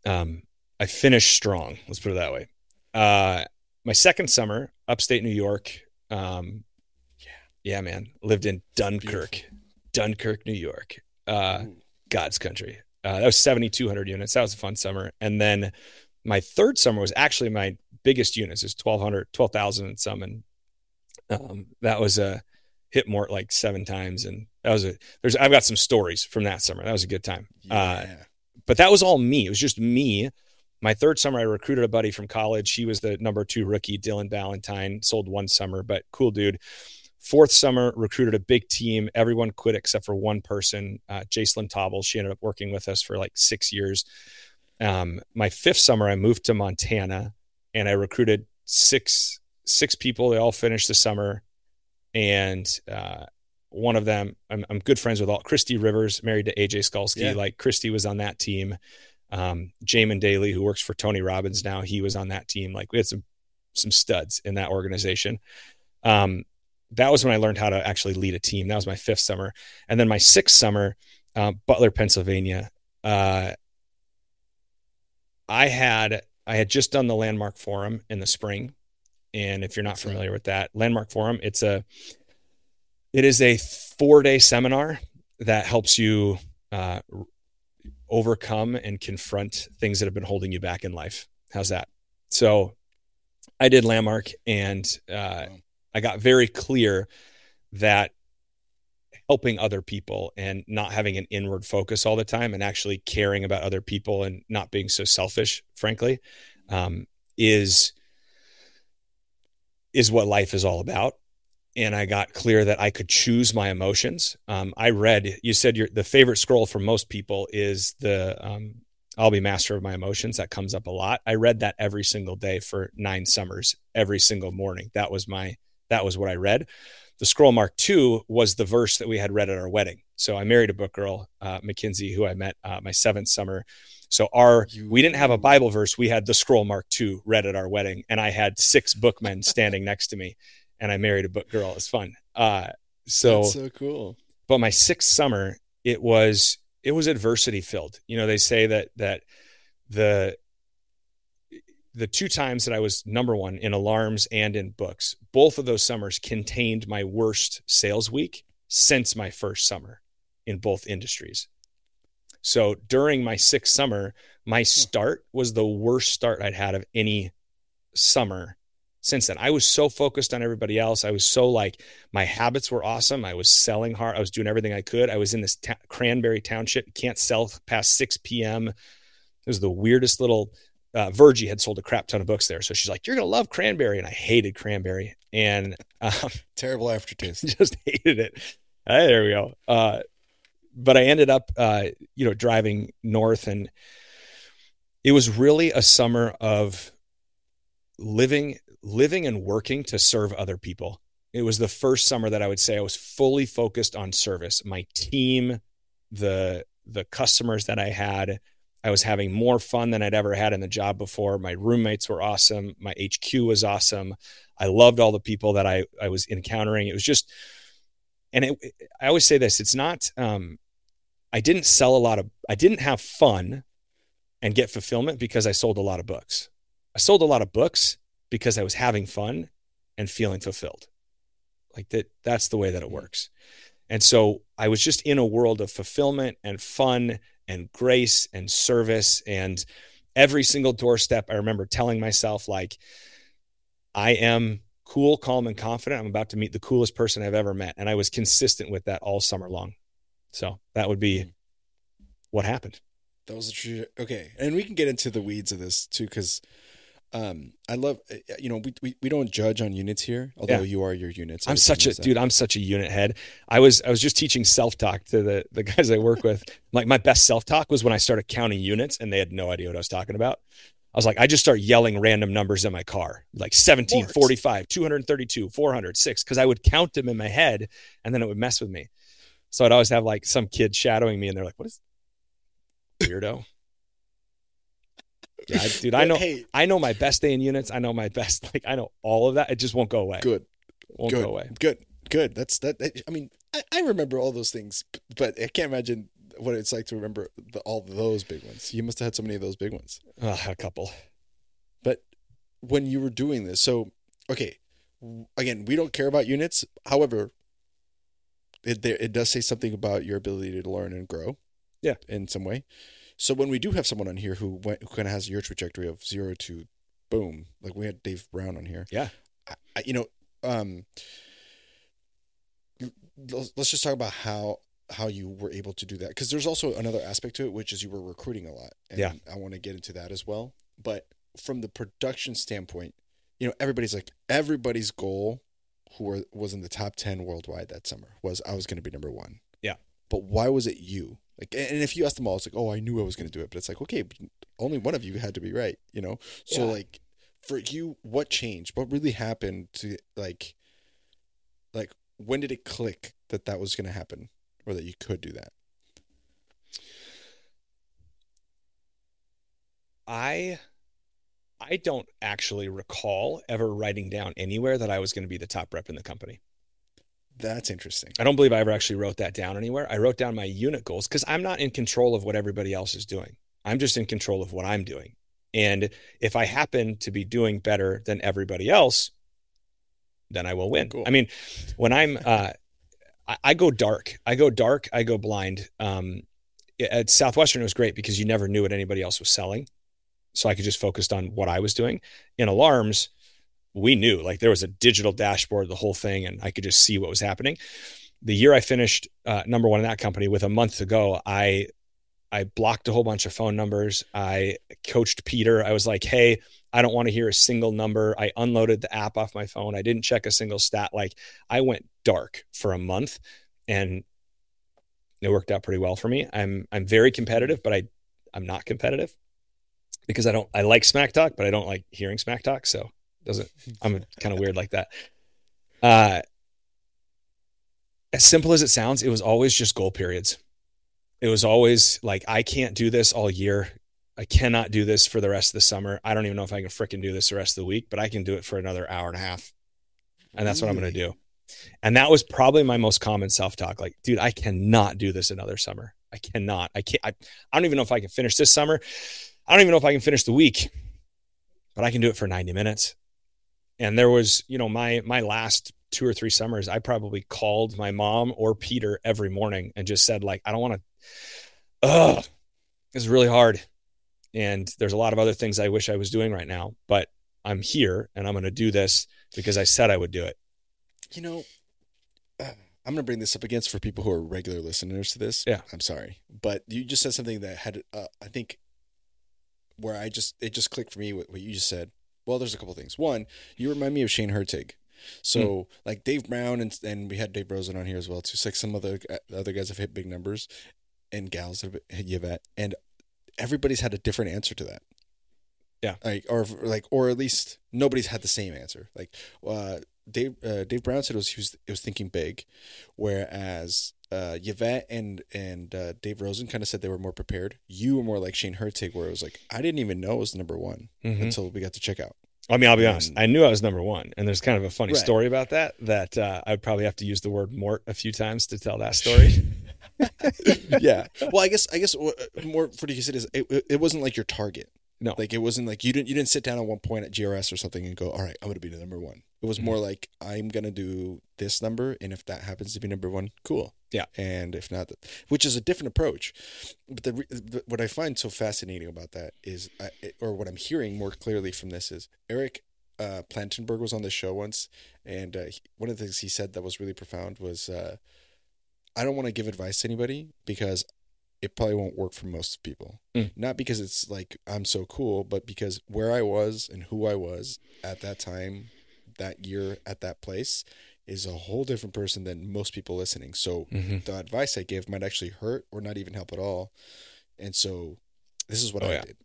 Speaker 4: um, I finished strong. Let's put it that way. Uh, my second summer, upstate New York. Um, yeah, man, lived in Dunkirk, Dunkirk, New York. Uh,
Speaker 1: Ooh.
Speaker 4: God's country. Uh, that was 7,200 units. That was a fun summer. And then my third summer was actually my biggest units. It was 1,200, 12,000 and some. And um, that was a hit more like seven times. And that was a, there's, I've got some stories from that summer. That was a good time. Uh,
Speaker 1: Yeah.
Speaker 4: but that was all me. It was just me. My third summer, I recruited a buddy from college. He was the number two rookie, Dylan Valentine. Sold one summer, but cool dude. Fourth summer, recruited a big team. Everyone quit except for one person, uh, Jacelyn Tobble. She ended up working with us for like six years. Um, my fifth summer, I moved to Montana, and I recruited six six people. They all finished the summer, and uh, one of them, I'm, I'm good friends with all. Christy Rivers, married to AJ Skalski.
Speaker 1: Yeah.
Speaker 4: Like Christy was on that team. Um, Jamin Daly, who works for Tony Robbins now, he was on that team. Like we had some some studs in that organization. Um, that was when I learned how to actually lead a team. That was my fifth summer, and then my sixth summer, uh, Butler, Pennsylvania. Uh, I had I had just done the Landmark Forum in the spring, and if you're not familiar with that, Landmark Forum, it's a it is a four day seminar that helps you uh, overcome and confront things that have been holding you back in life. How's that? So I did Landmark and uh. I got very clear that helping other people and not having an inward focus all the time and actually caring about other people and not being so selfish, frankly, um, is is what life is all about. And I got clear that I could choose my emotions. Um, I read you said your the favorite scroll for most people is the um, I'll be master of my emotions. That comes up a lot. I read that every single day for nine summers, every single morning. That was my that was what I read. The scroll mark two was the verse that we had read at our wedding. So I married a book girl, uh, Mackenzie, who I met uh, my seventh summer. So our we didn't have a Bible verse. We had the scroll mark two read at our wedding, and I had six bookmen standing next to me, and I married a book girl. It was fun. Uh, so
Speaker 1: That's so cool.
Speaker 4: But my sixth summer, it was it was adversity filled. You know, they say that that the the two times that I was number one in alarms and in books, both of those summers contained my worst sales week since my first summer in both industries. So during my sixth summer, my hmm. start was the worst start I'd had of any summer since then. I was so focused on everybody else. I was so like, my habits were awesome. I was selling hard. I was doing everything I could. I was in this ta- Cranberry Township, can't sell past 6 p.m. It was the weirdest little uh, Virgie had sold a crap ton of books there. So she's like, You're going to love Cranberry. And I hated Cranberry and um,
Speaker 1: terrible aftertaste.
Speaker 4: Just hated it. There we go. Uh, but I ended up, uh, you know, driving north and it was really a summer of living, living and working to serve other people. It was the first summer that I would say I was fully focused on service. My team, the, the customers that I had, I was having more fun than I'd ever had in the job before. My roommates were awesome. My HQ was awesome. I loved all the people that I, I was encountering. It was just, and it, I always say this, it's not, um, I didn't sell a lot of, I didn't have fun and get fulfillment because I sold a lot of books. I sold a lot of books because I was having fun and feeling fulfilled. Like that, that's the way that it works. And so I was just in a world of fulfillment and fun and grace and service and every single doorstep i remember telling myself like i am cool calm and confident. I'm about to meet the coolest person i've ever met. And i was consistent with that all summer long. So that would be hmm. what happened.
Speaker 1: That was a true okay. And we can get into the weeds of this too because um i love uh, you know we, we, we don't judge on units here although yeah. you are your units.
Speaker 4: I'm such a dude i'm such a unit head. I was i was just teaching self-talk to the the guys i work with. Like my best self-talk was when i started counting units and they had no idea what i was talking about. I was like i just start yelling random numbers in my car like 17 45 232 406 because i would count them in my head and then it would mess with me. So i'd always have like some kid shadowing me and they're like what is weirdo yeah, dude, I know. Hey, I know my best day in units. I know my best. Like I know all of that. It just won't go away.
Speaker 1: Good.
Speaker 4: It won't
Speaker 1: good.
Speaker 4: go away.
Speaker 1: Good. Good. That's that. I mean, I, I remember all those things, but I can't imagine what it's like to remember the, all those big ones. You must have had so many of those big ones.
Speaker 4: Uh, a couple.
Speaker 1: But when you were doing this, so okay, again, we don't care about units. However, it there it does say something about your ability to learn and grow.
Speaker 4: Yeah,
Speaker 1: in some way. So when we do have someone on here who went, who kind of has your trajectory of zero to boom, like we had Dave Brown on here.
Speaker 4: Yeah.
Speaker 1: I, you know, um, let's just talk about how how you were able to do that. Because there's also another aspect to it which is you were recruiting a lot. And
Speaker 4: yeah.
Speaker 1: I want to get into that as well. But from the production standpoint you know everybody's like everybody's goal who were, was in the top 10 worldwide that summer was i was going to be number one.
Speaker 4: Yeah.
Speaker 1: But why was it you like, and if you ask them all, it's like, oh, I knew I was going to do it, but it's like, okay, only one of you had to be right, you know. So yeah. like, for you, what changed? What really happened to like, like when did it click that that was going to happen, or that you could do that?
Speaker 4: I I don't actually recall ever writing down anywhere that I was going to be the top rep in the company.
Speaker 1: That's interesting.
Speaker 4: I don't believe I ever actually wrote that down anywhere. I wrote down my unit goals because I'm not in control of what everybody else is doing. I'm just in control of what I'm doing. And if I happen to be doing better than everybody else, then I will win. Cool. I mean, when I'm, uh, I, I, go dark. I go dark. I go blind. Um, at Southwestern, it was great because you never knew what anybody else was selling, so I could just focus on what I was doing. In alarms, we knew like there was a digital dashboard, the whole thing, and I could just see what was happening. the year I finished uh, number one in that company with a month to go, I I blocked a whole bunch of phone numbers. I coached Peter. I was like, hey, I don't want to hear a single number. I unloaded the app off my phone. I didn't check a single stat. Like I went dark for a month and it worked out pretty well for me. I'm I'm very competitive, but I I'm not competitive because I don't I like smack talk, but I don't like hearing smack talk. So doesn't I'm kind of weird like that. Uh as simple as it sounds, it was always just goal periods. It was always like, I can't do this all year. I cannot do this for the rest of the summer. I don't even know if I can fricking do this the rest of the week, but I can do it for another hour and a half. And that's what I'm going to do. And that was probably my most common self talk. Like, dude, I cannot do this another summer. I cannot. I can't. I, I don't even know if I can finish this summer. I don't even know if I can finish the week, but I can do it for 90 minutes. And there was, you know, my my last two or three summers, I probably called my mom or Peter every morning and just said, like, I don't want to, ugh, it's really hard. And there's a lot of other things I wish I was doing right now, but I'm here and I'm going to do this because I said I would do it.
Speaker 1: You know, uh, I'm going to bring this up against for people who are regular listeners to this.
Speaker 4: Yeah.
Speaker 1: I'm sorry. But you just said something that had, uh, I think, where I just, it just clicked for me what, what you just said. Well, there's a couple things. One, you remind me of Shane Hertig. So mm. like Dave Brown and and we had Dave Rosen on here as well too. So like some other other guys have hit big numbers, and gals have hit Yvette, and everybody's had a different answer to that.
Speaker 4: Yeah,
Speaker 1: like or like or at least nobody's had the same answer. Like uh, Dave uh, Dave Brown said it was he was it was thinking big, whereas uh, Yvette and and uh, Dave Rosen kind of said they were more prepared. You were more like Shane Hertig, where it was like I didn't even know it was number one mm-hmm. until we got to check out.
Speaker 4: I mean, I'll be honest. I knew I was number one, and there's kind of a funny right. story about that. That uh, I'd probably have to use the word "mort" a few times to tell that story.
Speaker 1: yeah. Well, I guess I guess uh, more for the is it, it wasn't like your target.
Speaker 4: No,
Speaker 1: like it wasn't like you didn't you didn't sit down at one point at GRS or something and go, all right, I'm going to be the number one. It was mm-hmm. more like I'm going to do this number, and if that happens to be number one, cool.
Speaker 4: Yeah.
Speaker 1: And if not, which is a different approach. But the, the what I find so fascinating about that is, I, or what I'm hearing more clearly from this is Eric uh, Plantenberg was on the show once, and uh, he, one of the things he said that was really profound was, uh, "I don't want to give advice to anybody because it probably won't work for most people. Mm. Not because it's like I'm so cool, but because where I was and who I was at that time, that year, at that place." Is a whole different person than most people listening. So mm-hmm. the advice I give might actually hurt or not even help at all. And so this is what oh, I yeah. did.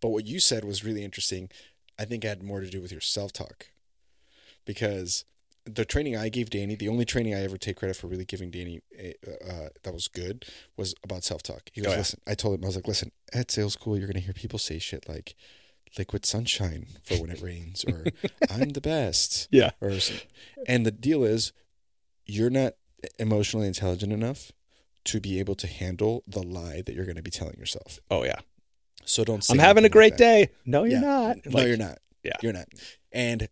Speaker 1: But what you said was really interesting. I think it had more to do with your self talk because the training I gave Danny, the only training I ever take credit for really giving Danny uh, that was good was about self talk. He goes, oh, yeah. listen, I told him, I was like, listen, at sales school, you're going to hear people say shit like, liquid sunshine for when it rains or I'm the best.
Speaker 4: Yeah.
Speaker 1: Or and the deal is you're not emotionally intelligent enough to be able to handle the lie that you're going to be telling yourself.
Speaker 4: Oh yeah.
Speaker 1: So don't
Speaker 4: I'm having a great like day. No, you're yeah. not.
Speaker 1: Like, no, you're not.
Speaker 4: Yeah.
Speaker 1: You're not. And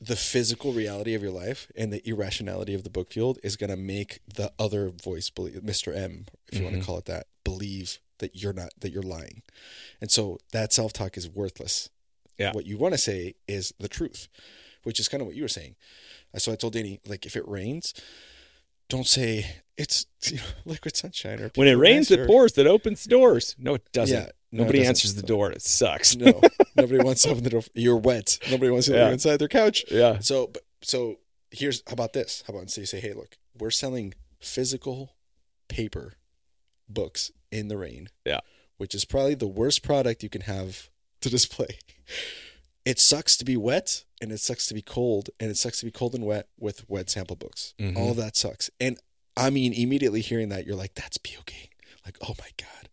Speaker 1: the physical reality of your life and the irrationality of the book field is going to make the other voice believe Mr. M, if you mm-hmm. want to call it that, believe that you're not that you're lying. And so that self-talk is worthless.
Speaker 4: Yeah.
Speaker 1: What you want to say is the truth, which is kind of what you were saying. Uh, so I told Danny, like, if it rains, don't say it's you know, liquid sunshine. Or
Speaker 4: when it rains, it pours. That opens doors. No, it doesn't. Yeah, no, nobody answers the door. It sucks.
Speaker 1: no, nobody wants to open the door. You're wet. Nobody wants to yeah. inside their couch.
Speaker 4: Yeah.
Speaker 1: So, so here's how about this? How about so you say, hey, look, we're selling physical paper books in the rain.
Speaker 4: Yeah.
Speaker 1: Which is probably the worst product you can have to display. It sucks to be wet and it sucks to be cold and it sucks to be cold and wet with wet sample books. Mm-hmm. All that sucks. And I mean, immediately hearing that, you're like, that's puking. Like, oh my God.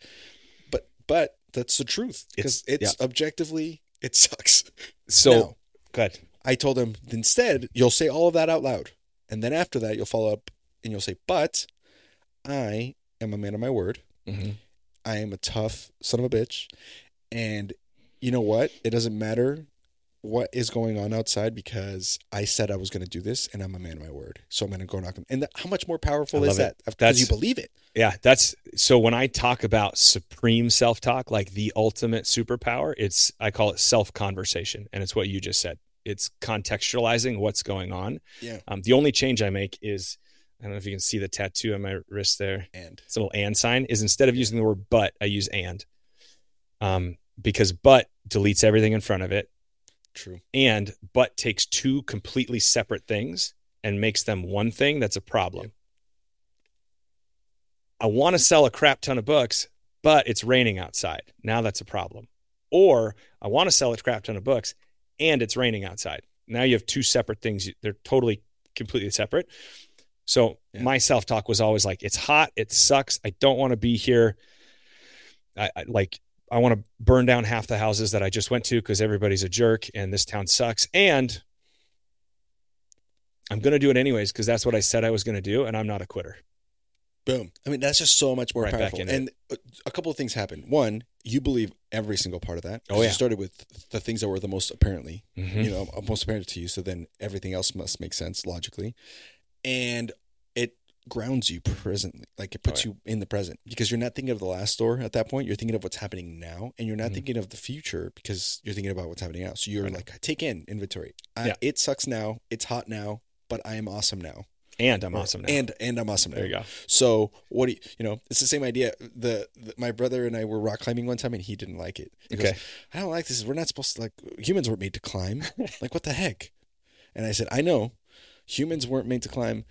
Speaker 1: But, but that's the truth because it's, it's yeah. objectively, it sucks.
Speaker 4: So, now, good.
Speaker 1: I told him instead, you'll say all of that out loud. And then after that, you'll follow up and you'll say, but I am a man of my word. Mm-hmm. I am a tough son of a bitch. And you know what? It doesn't matter what is going on outside because I said I was going to do this and I'm a man of my word. So I'm going to go knock him. And how much more powerful is that? Because you believe it.
Speaker 4: Yeah. That's so when I talk about supreme self talk, like the ultimate superpower, it's, I call it self conversation. And it's what you just said. It's contextualizing what's going on.
Speaker 1: Yeah.
Speaker 4: Um, the only change I make is I don't know if you can see the tattoo on my wrist there.
Speaker 1: And
Speaker 4: It's a little and sign. Is instead of using the word but, I use and. Um, because but deletes everything in front of it,
Speaker 1: true.
Speaker 4: and but takes two completely separate things and makes them one thing. That's a problem. I want to sell a crap ton of books, but it's raining outside. Now that's a problem. Or I want to sell a crap ton of books and it's raining outside. Now you have two separate things. They're totally, completely separate. So
Speaker 1: Yeah.
Speaker 4: my self talk was always like, it's hot. It sucks. I don't want to be here. I, I like, I want to burn down half the houses that I just went to because everybody's a jerk and this town sucks. And I'm going to do it anyways because that's what I said I was going to do. And I'm not a quitter.
Speaker 1: Boom. I mean, that's just so much more
Speaker 4: Right
Speaker 1: powerful.
Speaker 4: it.
Speaker 1: And uh, a couple of things happen. One, you believe every single part of that.
Speaker 4: Oh, yeah.
Speaker 1: You started with the things that were the most apparently,
Speaker 4: Mhm.
Speaker 1: you know, most apparent to you. So then everything else must make sense logically. And it grounds you presently. Like it puts
Speaker 4: Oh,
Speaker 1: you in the present because you're not thinking of the last store at that point. You're thinking of what's happening now and you're not
Speaker 4: Mhm.
Speaker 1: thinking of the future because you're thinking about what's happening now. So you're
Speaker 4: Right.
Speaker 1: like, take in inventory. I,
Speaker 4: Yeah.
Speaker 1: It sucks now. It's hot now, but I am awesome now.
Speaker 4: And I'm awesome now.
Speaker 1: And, and I'm awesome now.
Speaker 4: there you go.
Speaker 1: So what do you, you know? It's the same idea. The, the my brother and I were rock climbing one time, and he didn't like it. He goes,
Speaker 4: Okay.
Speaker 1: I don't like this. We're not supposed to like humans weren't made to climb. like what the heck? And I said, I know, humans weren't made to climb,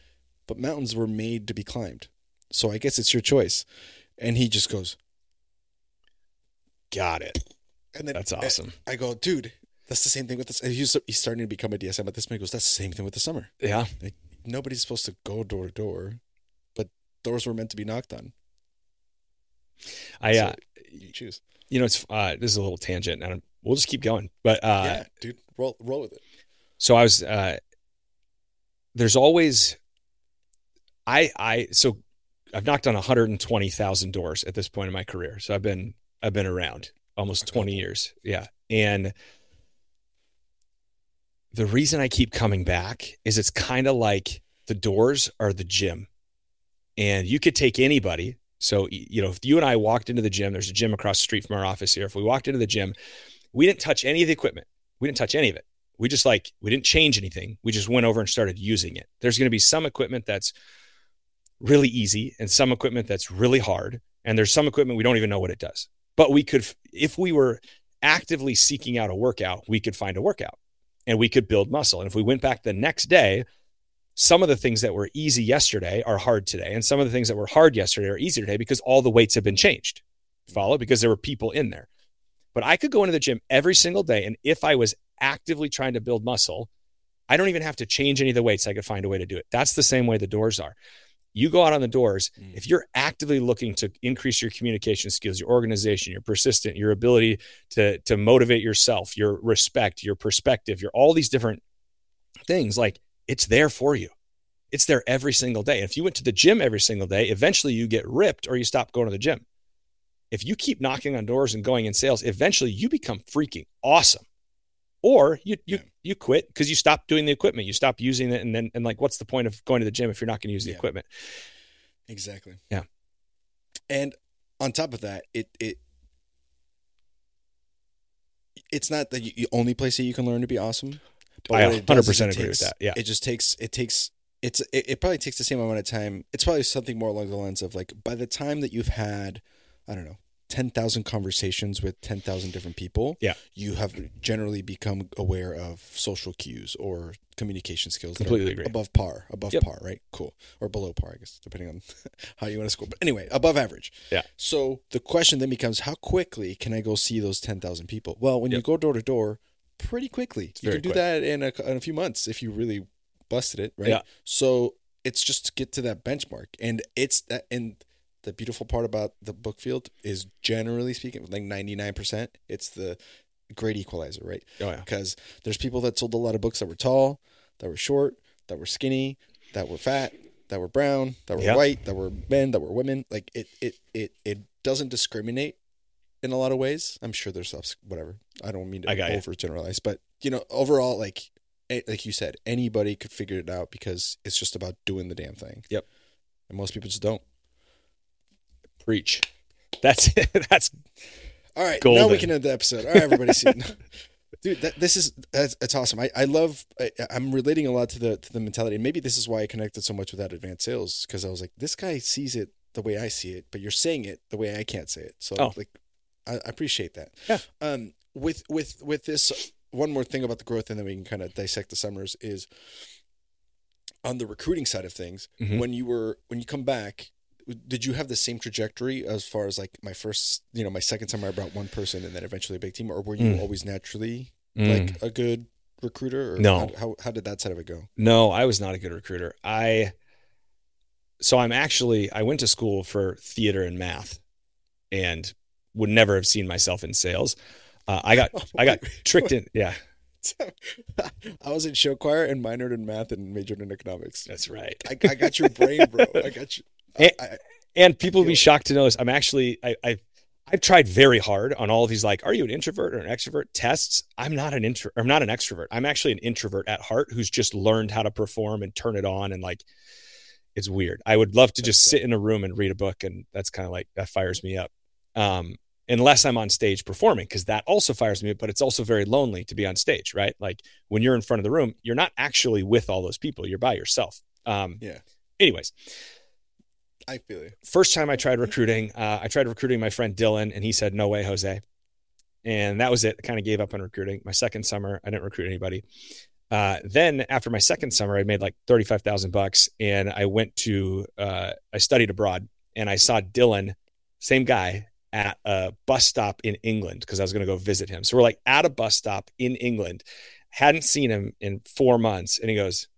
Speaker 1: but mountains were made to be climbed. So I guess it's your choice. And he just goes,
Speaker 4: Got it.
Speaker 1: and then
Speaker 4: That's awesome.
Speaker 1: I go, dude, that's the same thing with this. He's he's starting to become a DSM at this point. He goes, that's the same thing with the summer.
Speaker 4: Yeah.
Speaker 1: Nobody's supposed to go door to door, but doors were meant to be knocked on.
Speaker 4: I,
Speaker 1: So
Speaker 4: uh,
Speaker 1: you choose.
Speaker 4: you know, it's, uh, this is a little tangent and we'll just keep going. But, uh,
Speaker 1: yeah, dude, roll roll with it.
Speaker 4: so I was, uh, there's always, I, I, so I've knocked on 120,000 doors at this point in my career. So I've been, I've been around almost
Speaker 1: A
Speaker 4: 20 years. Yeah. And the reason I keep coming back is it's kind of like the doors are the gym and you could take anybody. So, you know, if you and I walked into the gym, there's a gym across the street from our office here. If we walked into the gym, we didn't touch any of the equipment. We didn't touch any of it. We just like, we didn't change anything. We just went over and started using it. There's going to be some equipment that's really easy and some equipment that's really hard. And there's some equipment we don't even know what it does. But we could, if we were actively seeking out a workout, we could find a workout and we could build muscle. And if we went back the next day, some of the things that were easy yesterday are hard today. And some of the things that were hard yesterday are easier today because all the weights have been changed. Follow? Because there were people in there. But I could go into the gym every single day. And if I was actively trying to build muscle, I don't even have to change any of the weights. I could find a way to do it. That's the same way the doors are. You go out on the doors,
Speaker 1: Mm.
Speaker 4: if you're actively looking to increase your communication skills, your organization, your persistent, your ability to to motivate yourself, your respect, your perspective, your all these different things, like it's there for you. It's there every single day. And if you went to the gym every single day, eventually you get ripped or you stop going to the gym. If you keep knocking on doors and going in sales, eventually you become freaking awesome. Or you you
Speaker 1: Yeah.
Speaker 4: you quit because you stop doing the equipment, you stop using it, and then and like, what's the point of going to the gym if you're not going to use the
Speaker 1: Yeah.
Speaker 4: equipment?
Speaker 1: Exactly.
Speaker 4: Yeah.
Speaker 1: And on top of that, it it it's not the only place that you can learn to be awesome.
Speaker 4: I
Speaker 1: does is
Speaker 4: 100%
Speaker 1: it
Speaker 4: agree with
Speaker 1: takes-
Speaker 4: that, yeah.
Speaker 1: It just takes it takes it's it, it probably takes the same amount of time. It's probably something more along the lines of like by the time that you've had, I don't know, ten thousand conversations with ten thousand different people,
Speaker 4: Yeah.
Speaker 1: you have generally become aware of social cues or communication skills that
Speaker 4: Completely
Speaker 1: are
Speaker 4: agree.
Speaker 1: above par, above
Speaker 4: Yep.
Speaker 1: par, right? Cool, or below par, I guess, depending on how you want to score. But anyway, above average.
Speaker 4: Yeah.
Speaker 1: So the question then becomes, how quickly can I go see those ten thousand people? Well, when you go door to door, pretty quickly. you can do
Speaker 4: quick.
Speaker 1: that in a, in a few months if you really busted it, right?
Speaker 4: Yeah.
Speaker 1: So it's just to get to that benchmark, and it's that and. The beautiful part about the book field is generally speaking, like 99%, it's the great equalizer, right?
Speaker 4: Oh yeah.
Speaker 1: because there's people that sold a lot of books that were tall, that were short, that were skinny, that were fat, that were brown, that were
Speaker 4: Yeah.
Speaker 1: white, that were men, that were women. Like it, it, it, it doesn't discriminate in a lot of ways. I'm sure there's ups, whatever. I don't mean to
Speaker 4: I got you.
Speaker 1: overgeneralize, but you know, overall, like, like you said, anybody could figure it out because it's just about doing the damn thing.
Speaker 4: Yep.
Speaker 1: And most people just don't.
Speaker 4: Preach. That's it. That's
Speaker 1: All right, now we can end the episode. All right, everybody, see. dude that, this is that's, that's awesome i, I love I, i'm relating a lot to the to the mentality and maybe this is why i connected so much with that advanced sales because i was like this guy sees it the way i see it but you're saying it the way i can't say it so
Speaker 4: Oh.
Speaker 1: like I, I appreciate that
Speaker 4: Yeah.
Speaker 1: um with with with this one more thing about the growth and then we can kind of dissect the summers is on the recruiting side of things
Speaker 4: Mhm.
Speaker 1: when you were when you come back did you have the same trajectory as far as like my first you know my second summer i brought one person and then eventually a big team or were you
Speaker 4: Mm.
Speaker 1: always naturally
Speaker 4: Mm.
Speaker 1: like a good recruiter or
Speaker 4: No.
Speaker 1: how, how, how did that side of it go
Speaker 4: No, I was not a good recruiter. I so I'm actually I went to school for theater and math, and would never have seen myself in sales. Uh, I got I got tricked in. Yeah,
Speaker 1: i was in show choir and minored in math and majored in economics
Speaker 4: that's right.
Speaker 1: I, I got your brain bro i got you
Speaker 4: And-
Speaker 1: I,
Speaker 4: And people would be shocked to know this. I'm actually I, I I've tried very hard on all of these like, are you an introvert or an extrovert tests? I'm not an intro I'm not an extrovert. I'm actually an introvert at heart who's just learned how to perform and turn it on and like it's weird. I would love to just sit in a room and read a book and that's kind of like that fires me up. Um unless I'm on stage performing because that also fires me up, but it's also very lonely to be on stage, right? Like when you're in front of the room, you're not actually with all those people. You're by yourself. Um
Speaker 1: Yeah.
Speaker 4: Anyways,
Speaker 1: I feel you
Speaker 4: first time I tried recruiting, uh, I tried recruiting my friend Dylan, and he said, "No way, Jose." And that was it. I kind of gave up on recruiting. My second summer, I didn't recruit anybody. Uh, then after my second summer, I made like thirty five thousand bucks, and I went to uh, I studied abroad, and I saw Dylan, same guy, at a bus stop in England because I was going to go visit him. So we're like at a bus stop in England, hadn't seen him in four months, and he goes,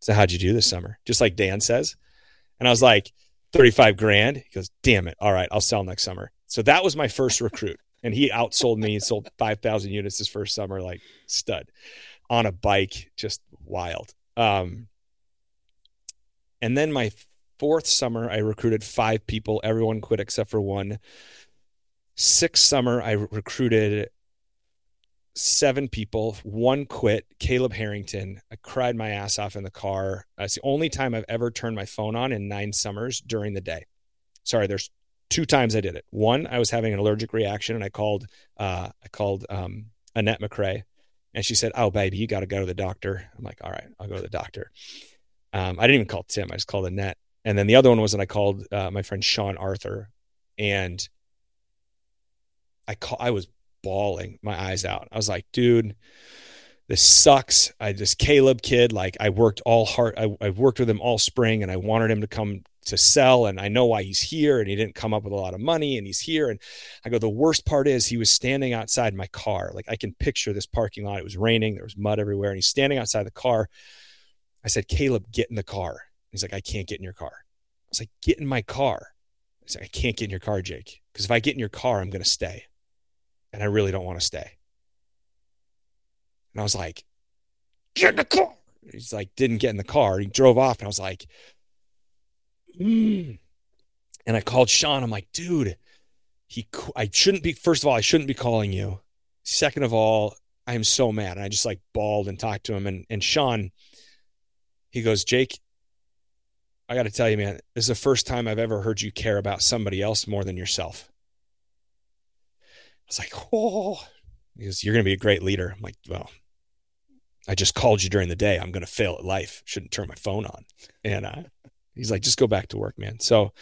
Speaker 4: "So how'd you do this summer?" Just like Dan says, and I was like. 35 grand. He goes, damn it. All right, I'll sell next summer. So that was my first recruit. And he outsold me, and sold 5,000 units this first summer, like stud on a bike, just wild. Um, and then my fourth summer, I recruited five people. Everyone quit except for one. Sixth summer, I recruited seven people. One quit, Caleb Harrington. I cried my ass off in the car. That's the only time I've ever turned my phone on in nine summers during the day. Sorry, there's two times I did it. One, I was having an allergic reaction, and I called. Uh, I called um, Annette McRae, and she said, "Oh, baby, you got to go to the doctor." I'm like, "All right, I'll go to the doctor." Um, I didn't even call Tim. I just called Annette. And then the other one was when I called uh, my friend Sean Arthur, and I call. I was bawling my eyes out. I was like, dude, this sucks. I this Caleb kid, like I worked all hard. I, I worked with him all spring and I wanted him to come to sell. And I know why he's here and he didn't come up with a lot of money and he's here. And I go, the worst part is he was standing outside my car. Like I can picture this parking lot. It was raining. There was mud everywhere. And he's standing outside the car. I said, Caleb, get in the car. He's like, I can't get in your car. I was like, get in my car. He's like, I can't get in your car, Jake. Because if I get in your car, I'm going to stay and I really don't want to stay. And I was like, get in the car. He's like, didn't get in the car. He drove off, and I was like, mm. and I called Sean. I'm like, dude, he, I shouldn't be. First of all, I shouldn't be calling you. Second of all, I am so mad. And I just like bawled and talked to him. And and Sean, he goes, Jake, I got to tell you, man, this is the first time I've ever heard you care about somebody else more than yourself. I was like, oh, he goes, you're going to be a great leader. I'm like, well, I just called you during the day. I'm going to fail at life. Shouldn't turn my phone on. And uh, he's like, just go back to work, man. So,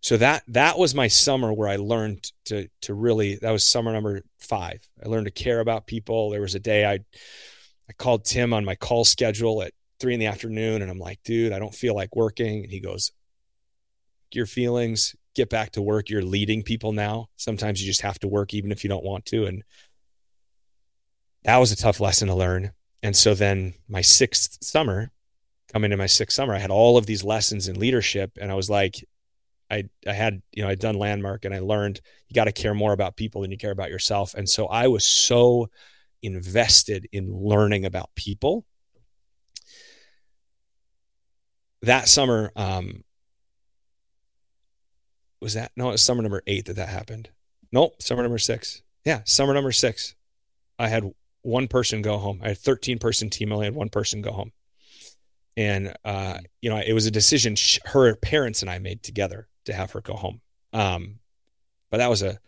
Speaker 4: so that that was my summer where I learned to to really. That was summer number five. I learned to care about people. There was a day I I called Tim on my call schedule at three in the afternoon, and I'm like, dude, I don't feel like working. And he goes, your feelings get back to work you're leading people now. Sometimes you just have to work even if you don't want to. And that was a tough lesson to learn. And so then my sixth summer coming to my sixth summer i had all of these lessons in leadership. And i was like i i had you know i'd done landmark and i learned you got to care more about people than you care about yourself. And so i was so invested in learning about people. That summer um was that no it was summer number eight that that happened. Nope summer number six. Yeah summer number six. I had one person go home. I had 13 person team. I only had one person go home. And uh you know it was a decision sh- her parents and i made together to have her go home. Um but that was a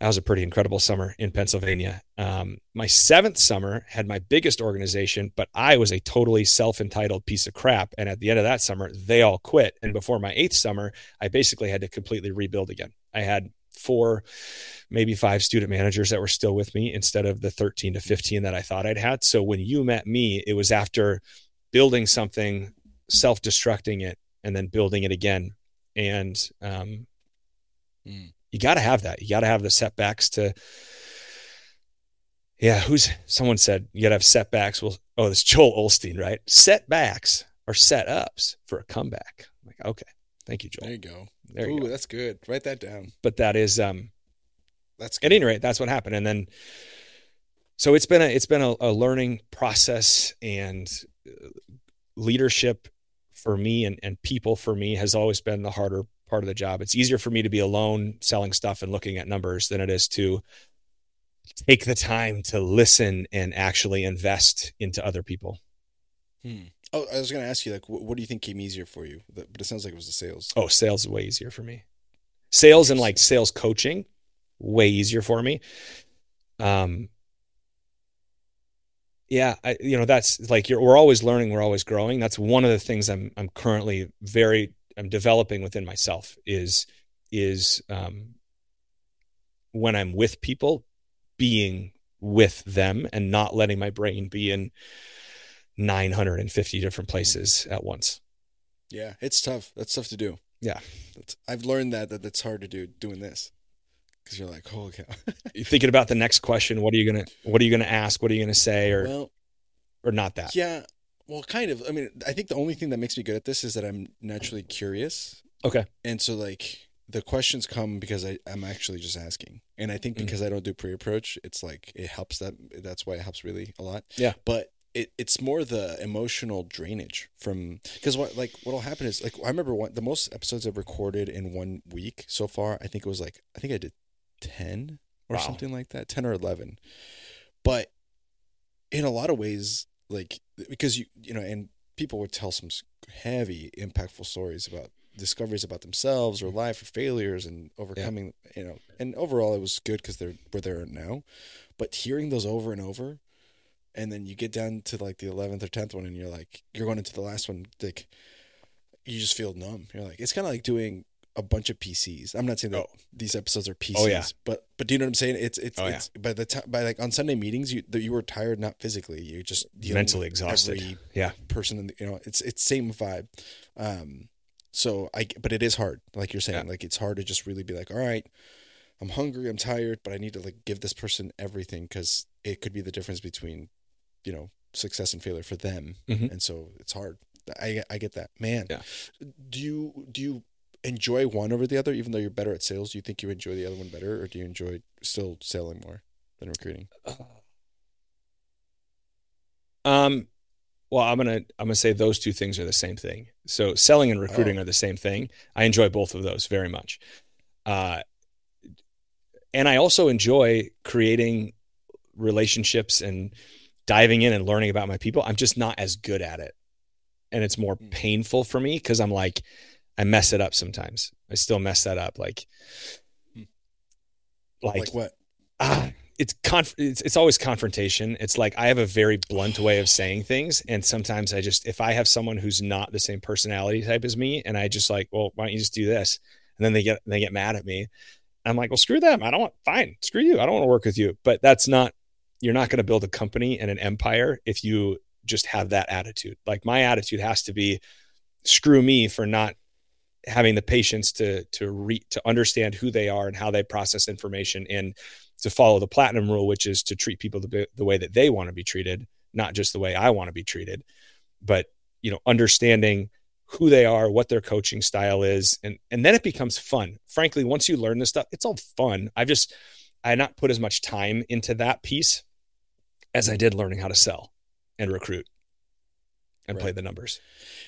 Speaker 4: that was a pretty incredible summer in Pennsylvania. Um, my seventh summer had my biggest organization, but I was a totally self entitled piece of crap. And at the end of that summer, they all quit. And before my eighth summer, I basically had to completely rebuild again. I had four, maybe five student managers that were still with me instead of the 13 to 15 that I thought I'd had. So when you met me, it was after building something, self destructing it, and then building it again. And um, mm you got to have that. You got to have the setbacks to. Yeah, who's someone said you got to have setbacks. Well, oh, this Joel Osteen, right? Setbacks are setups for a comeback. I'm like, okay, thank you, Joel.
Speaker 1: There you go.
Speaker 4: There
Speaker 1: Ooh,
Speaker 4: you go.
Speaker 1: that's good. Write that down.
Speaker 4: But that is, um,
Speaker 1: that's
Speaker 4: good. at any rate, that's what happened. And then, so it's been a it's been a, a learning process and uh, leadership for me and and people for me has always been the harder part of the job. It's easier for me to be alone selling stuff and looking at numbers than it is to take the time to listen and actually invest into other people.
Speaker 1: Hmm. Oh, I was going to ask you, like, what, what, do you think came easier for you? But it sounds like it was the sales.
Speaker 4: Oh, sales is way easier for me. Sales and like sales coaching, way easier for me. Um, yeah, I, you know, that's like you're, we're always learning, we're always growing. That's one of the things I'm, I'm currently very I'm developing within myself is is um, when I'm with people, being with them and not letting my brain be in 950 different places at once.
Speaker 1: Yeah, it's tough. That's tough to do.
Speaker 4: Yeah,
Speaker 1: that's, I've learned that that that's hard to do doing this because you're like, oh, okay.
Speaker 4: you're thinking about the next question. What are you gonna What are you gonna ask? What are you gonna say? Or
Speaker 1: well,
Speaker 4: or not that?
Speaker 1: Yeah, well, kind of. I mean, I think the only thing that makes me good at this is that I'm naturally curious.
Speaker 4: Okay.
Speaker 1: And so, like, the questions come because I, I'm actually just asking. And I think mm. because mm-hmm. I don't do pre approach, it's like it helps that. That's why it helps really a lot.
Speaker 4: Yeah.
Speaker 1: But it, it's more the emotional drainage from because what like what'll happen is like I remember one the most episodes I've recorded in one week so far I think it was like I think I did ten or wow. something like that ten or eleven, but in a lot of ways like because you you know and people would tell some heavy impactful stories about discoveries about themselves or life or failures and overcoming yeah. you know and overall it was good because they're where they're now but hearing those over and over and then you get down to like the 11th or 10th one and you're like you're going into the last one like you just feel numb you're like it's kind of like doing a bunch of PCs. I'm not saying that oh. these episodes are PCs, oh, yeah. but but do you know what I'm saying? It's it's, oh, it's yeah. by the time by like on Sunday meetings, you you were tired not physically, you just
Speaker 4: mentally exhausted. yeah,
Speaker 1: person in the, you know it's it's same vibe. Um, so I but it is hard, like you're saying, yeah. like it's hard to just really be like, all right, I'm hungry, I'm tired, but I need to like give this person everything because it could be the difference between, you know, success and failure for them, mm-hmm. and so it's hard. I I get that, man.
Speaker 4: Yeah.
Speaker 1: Do you do you enjoy one over the other, even though you're better at sales? Do you think you enjoy the other one better, or do you enjoy still selling more than recruiting?
Speaker 4: Um, well, I'm gonna I'm gonna say those two things are the same thing. So selling and recruiting oh. are the same thing. I enjoy both of those very much. Uh, and I also enjoy creating relationships and diving in and learning about my people. I'm just not as good at it. And it's more hmm. painful for me because I'm like, I mess it up sometimes. I still mess that up. Like,
Speaker 1: hmm. like, like what?
Speaker 4: Ah, it's conf- it's, it's always confrontation. It's like I have a very blunt way of saying things, and sometimes I just if I have someone who's not the same personality type as me, and I just like, well, why don't you just do this? And then they get they get mad at me. I'm like, well, screw them. I don't want fine. Screw you. I don't want to work with you. But that's not. You're not going to build a company and an empire if you just have that attitude. Like my attitude has to be, screw me for not having the patience to to re, to understand who they are and how they process information and to follow the platinum rule which is to treat people the, the way that they want to be treated not just the way i want to be treated. But you know understanding who they are what their coaching style is and and then it becomes fun. Frankly once you learn this stuff it's all fun. I've just i not put as much time into that piece as i did learning how to sell and recruit and right. play the numbers.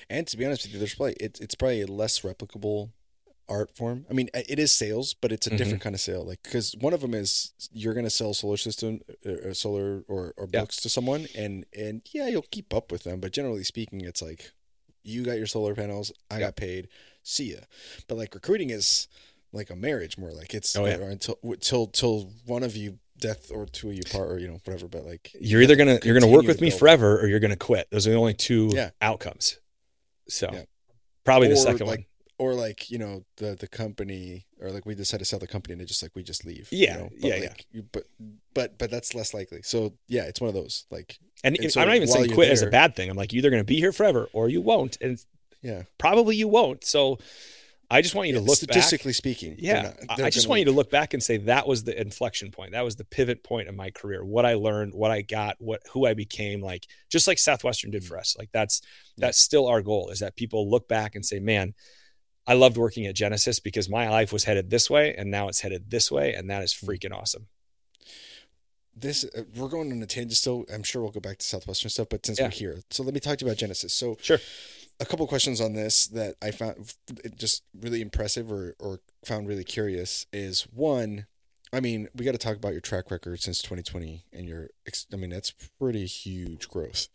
Speaker 1: And to be honest with you, there's probably it's it's probably a less replicable art form. I mean, it is sales, but it's a mm-hmm. different kind of sale. Like because one of them is you're going to sell solar system, or uh, solar or, or books to someone, and and yeah, you'll keep up with them. But generally speaking, it's like you got your solar panels, I got paid, see ya. But like recruiting is like a marriage more like it's
Speaker 4: Oh, yeah.
Speaker 1: until till till one of you death or two of you part or you know whatever but like
Speaker 4: You're either gonna you're gonna work with me forever or you're gonna quit. Those are the only two
Speaker 1: Yeah.
Speaker 4: outcomes. So
Speaker 1: Yeah.
Speaker 4: probably the second
Speaker 1: like,
Speaker 4: one.
Speaker 1: or like you know the the company or like we decide to sell the company and it just like we just leave
Speaker 4: Yeah,
Speaker 1: you know? but
Speaker 4: yeah, yeah.
Speaker 1: like, you- but but but that's less likely so yeah it's one of those like
Speaker 4: And,
Speaker 1: and so
Speaker 4: I'm not even saying quit as a bad thing. I'm like, you're either to be here forever or you won't. And
Speaker 1: yeah
Speaker 4: probably you won't. So I just want you to
Speaker 1: Yeah,
Speaker 4: look back.
Speaker 1: statistically speaking they're
Speaker 4: Yeah.
Speaker 1: not-
Speaker 4: I-
Speaker 1: they're
Speaker 4: I just want you to look back and say that was the inflection point. That was the pivot point in my career. What I learned, what I got, what who I became like just like Southwestern did for us. Like that's
Speaker 1: Yeah.
Speaker 4: that's still our goal is that people look back and say, "Man, I loved working at Genesis because my life was headed this way and now it's headed this way and that is
Speaker 1: Hmm.
Speaker 4: freaking awesome."
Speaker 1: this uh, we're going on a tangent still i'm sure we'll go back to southwestern stuff but since
Speaker 4: Yeah.
Speaker 1: we're here so let me talk to you about genesis so
Speaker 4: Sure.
Speaker 1: A couple questions on this that i found just really impressive or or found really curious is one i mean we got to talk about your track record since 2020 and your i mean that's pretty huge growth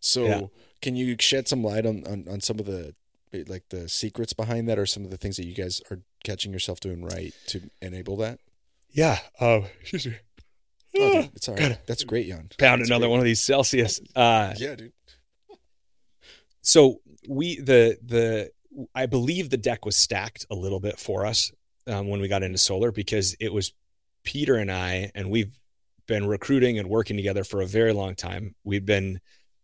Speaker 1: so
Speaker 4: Yeah.
Speaker 1: can you shed some light on, on on some of the like the secrets behind that or some of the things that you guys are catching yourself doing right to enable that
Speaker 4: Yeah. Um, excuse me.
Speaker 1: oh, dude, it's all that's great Jan.
Speaker 4: Pound
Speaker 1: That's
Speaker 4: another
Speaker 1: great.
Speaker 4: one of these Celsius. Uh,
Speaker 1: yeah dude
Speaker 4: so we the the I believe the deck was stacked a little bit for us um, when we got into solar because it was Peter and I, and we've been recruiting and working together for a very long time. We've been,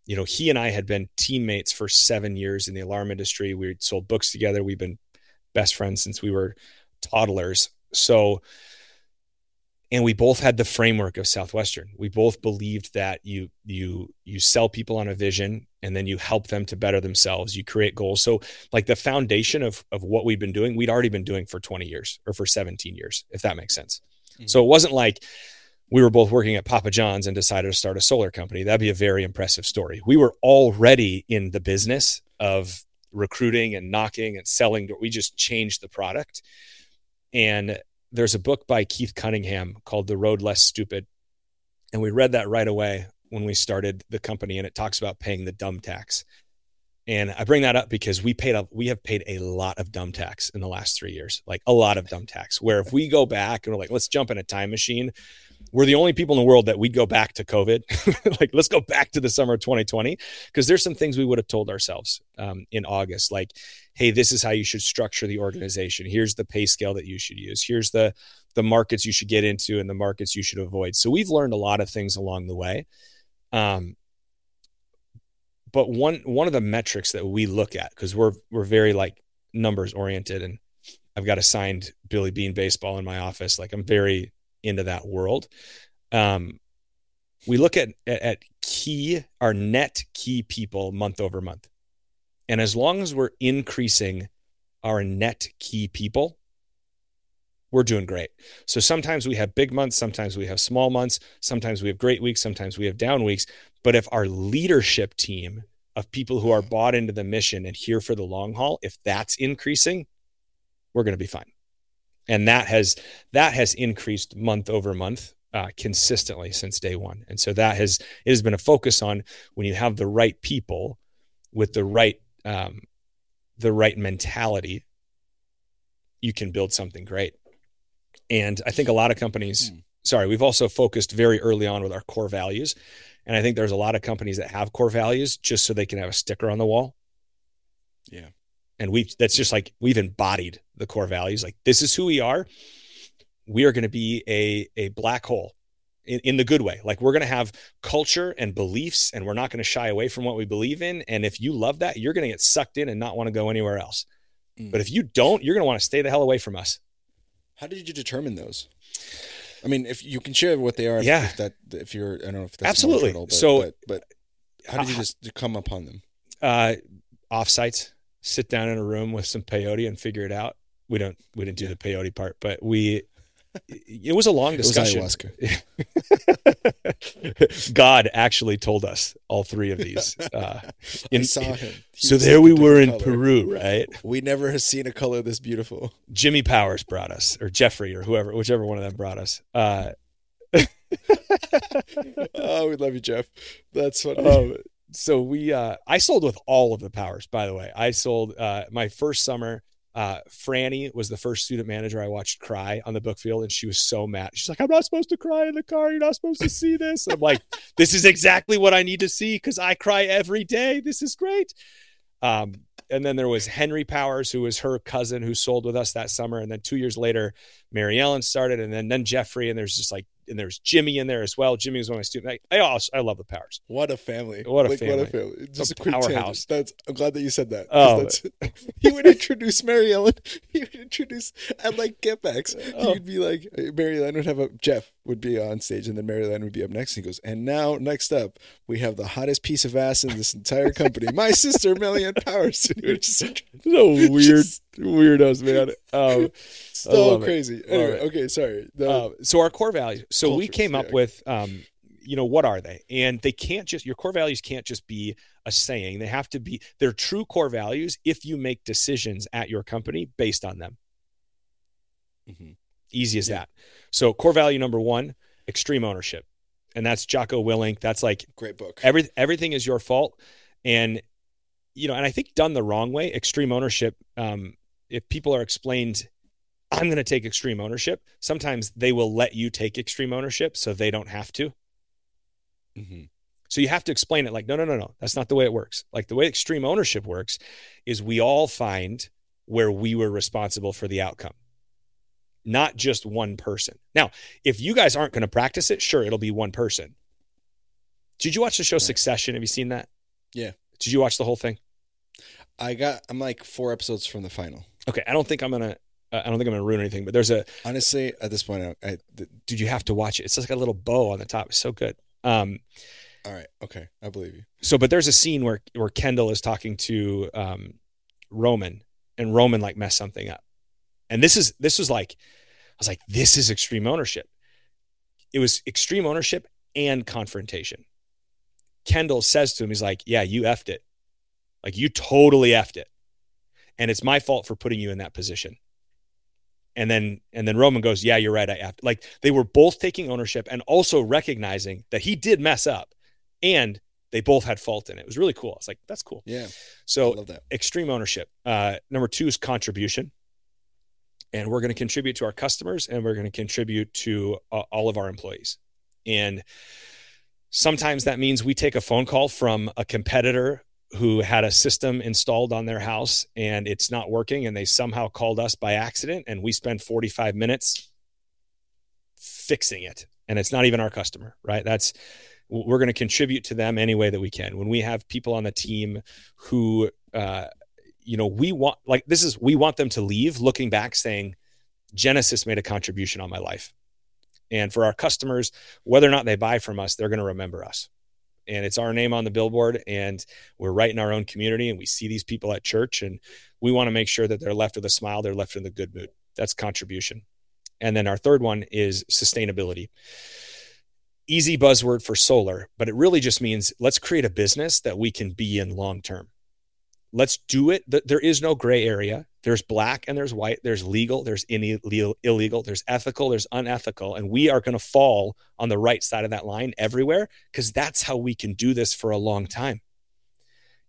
Speaker 4: you know, he and I had been teammates for seven years in the alarm industry. We'd sold books together. We've been best friends since we were toddlers. So, and we both had the framework of Southwestern. We both believed that you you you sell people on a vision and then you help them to better themselves. You create goals. So like the foundation of of what we've been doing, we'd already been doing for 20 years or for 17 years, if that makes sense.
Speaker 1: Mhm.
Speaker 4: So it wasn't like we were both working at Papa John's and decided to start a solar company. That'd be a very impressive story. We were already in the business of recruiting and knocking and selling. We just changed the product. And there's a book by Keith Cunningham called The Road Less Stupid. And we read that right away when we started the company and it talks about paying the dumb tax. And I bring that up because we paid a we have paid a lot of dumb tax in the last 3 years. Like a lot of dumb tax. Where if we go back and we're like let's jump in a time machine, we're the only people in the world that we'd go back to COVID. like let's go back to the summer of 2020 because there's some things we would have told ourselves um, in August like hey, this is how you should structure the organization. Here's the pay scale that you should use. Here's the the markets you should get into and the markets you should avoid. So we've learned a lot of things along the way. Um, but one one of the metrics that we look at because we're we're very like numbers oriented, and I've got assigned Billy Beane baseball in my office. Like I'm very into that world. Um, we look at at, key our net key people month over month. And as long as we're increasing our net key people, we're doing great. So sometimes we have big months, sometimes we have small months, sometimes we have great weeks, sometimes we have down weeks. But if our leadership team of people who are bought into the mission and here for the long haul, if that's increasing, we're going to be fine. And that has that has increased month over month uh, consistently since day one. And so that has it has been a focus on when you have the right people with the right um, the right mentality, you can build something great. And I think a lot of companies,
Speaker 1: Hmm.
Speaker 4: sorry, we've also focused very early on with our core values. And I think there's a lot of companies that have core values just so they can have a sticker on the wall.
Speaker 1: Yeah.
Speaker 4: And we that's just like we've embodied the core values. Like this is who we are. We are going to be a a black hole in, in the good way. Like we're going to have culture and beliefs and we're not going to shy away from what we believe in. And if you love that, you're going to get sucked in and not want to go anywhere else.
Speaker 1: Mm.
Speaker 4: But if you don't, you're going to want to stay the hell away from us.
Speaker 1: How did you determine those? I mean, if you can share what they are,
Speaker 4: Yeah.
Speaker 1: if that if you're, I don't know if that's
Speaker 4: Absolutely.
Speaker 1: But,
Speaker 4: So-
Speaker 1: but, but how did you
Speaker 4: Uh,
Speaker 1: just come upon them?
Speaker 4: uh, offsites, sit down in a room with some peyote and figure it out. We don't we didn't do the peyote part, but we it was a long discussion. God actually told us all three of these. Uh, in-
Speaker 1: saw him. He
Speaker 4: so there we were in
Speaker 1: color.
Speaker 4: Peru, right?
Speaker 1: We never have seen a color this beautiful.
Speaker 4: Jimmy Powers brought us, or Jeffrey, or whoever, whichever one of them brought us. Uh,
Speaker 1: oh, we love you, Jeff. That's funny.
Speaker 4: um, so we, uh, I sold with all of the powers. By the way, I sold uh, my first summer. Uh, Franny was the first student manager I watched cry on the book field, and she was so mad. She's like, "I'm not supposed to cry in the car. You're not supposed to see this." I'm like, "This is exactly what I need to see because I cry every day. This is great." Um, and then there was Henry Powers, who was her cousin, who sold with us that summer. And then two years later, Mary Ellen started, and then then Jeffrey, and there's just like and there's Jimmy in there as well. Jimmy was one of my students. I, I, also, I love the Powers.
Speaker 1: What a family!
Speaker 4: What a
Speaker 1: like,
Speaker 4: family!
Speaker 1: What a family! Just
Speaker 4: A
Speaker 1: a, quick
Speaker 4: powerhouse.
Speaker 1: tangent. That's. I'm glad that you said that.
Speaker 4: Oh.
Speaker 1: that's- he would introduce Mary Ellen. He would introduce at like get backs.
Speaker 4: Oh.
Speaker 1: He would be like Mary Ellen would have a Jeff would be on stage, and then Mary Ellen would be up next. He goes, and now next up we have the hottest piece of ass in this entire company, my sister Million Powers. Just
Speaker 4: So weird,
Speaker 1: Just-
Speaker 4: weirdos, man. Um,
Speaker 1: so crazy. Anyway, okay, sorry. The-
Speaker 4: Uh, so our core values. So we came up
Speaker 1: yeah.
Speaker 4: with, um, you know, what are they? And they can't just your core values can't just be a saying. They have to be they're true core values if you make decisions at your company based on them.
Speaker 1: mm-hmm.
Speaker 4: Easy as
Speaker 1: Yeah.
Speaker 4: that. So core value number one, extreme ownership, and that's Jocko Willink. That's like
Speaker 1: Great book.
Speaker 4: every everything is your fault and you know and i think done the wrong way extreme ownership um if people are explained i'm going to take extreme ownership sometimes they will let you take extreme ownership so they don't have to.
Speaker 1: Hmm
Speaker 4: so you have to explain it like no no no no that's not the way it works. Like the way extreme ownership works is we all find where we were responsible for the outcome not just one person. Now if you guys aren't going to practice it sure it'll be one person. Did you watch the show
Speaker 1: Right.
Speaker 4: succession? Have you seen that?
Speaker 1: Yeah.
Speaker 4: did you watch the whole thing
Speaker 1: I got. I'm like four episodes from the final.
Speaker 4: okay i don't think i'm gonna uh, i don't think i'm gonna ruin anything but there's a
Speaker 1: Honestly, at this point, I, I th-
Speaker 4: dude you have to watch it it's like a little bow on the top it's so good um
Speaker 1: all right, okay, I believe you.
Speaker 4: so but there's a scene where where Kendall is talking to um Roman and Roman like messed something up. And this is this was like I was like this is extreme ownership. It was extreme ownership and confrontation. Kendall says to him he's like, "Yeah, you effed it. Like you totally effed it. And it's my fault for putting you in that position." And then and then Roman goes, "Yeah, you're right. I effed." Like they were both taking ownership and also recognizing that he did mess up and they both had fault in it. It was really cool. I was like, that's cool.
Speaker 1: Yeah,
Speaker 4: So extreme ownership. Uh, number two is contribution. And we're going to contribute to our customers and we're going to contribute to uh, all of our employees. And sometimes that means we take a phone call from a competitor who had a system installed on their house and it's not working and they somehow called us by accident and we spend 45 minutes fixing it. And it's not even our customer right? That's we're going to contribute to them any way that we can. When we have people on the team who uh, you know we want like this is we want them to leave looking back saying genesis made a contribution on my life. And for our customers whether or not they buy from us they're going to remember us and it's our name on the billboard and we're right in our own community and we see these people at church and we want to make sure that they're left with a smile they're left in the good mood. That's contribution. And then our third one is sustainability. Easy buzzword for solar but it really just means let's create a business that we can be in long term let's do it. There is no gray area. There's black and there's white. There's legal there's illegal there's ethical there's unethical and we are going to fall on the right side of that line everywhere because that's how we can do this for a long time.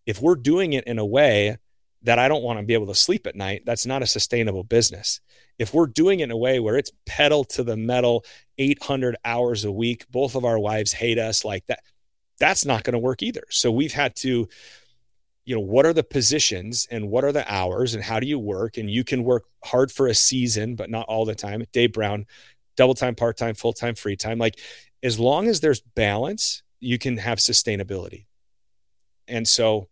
Speaker 4: If we're doing it in a way that i don't want to be able to sleep at night that's not a sustainable business. If we're doing it in a way where it's pedal to the metal 800 hours a week both of our wives hate us like that that's not going to work either. So we've had to you know what are the positions and what are the hours and how do you work? And you can work hard for a season but not all the time. Dave brown double time part time full time free time. Like as long as there's balance you can have sustainability. And so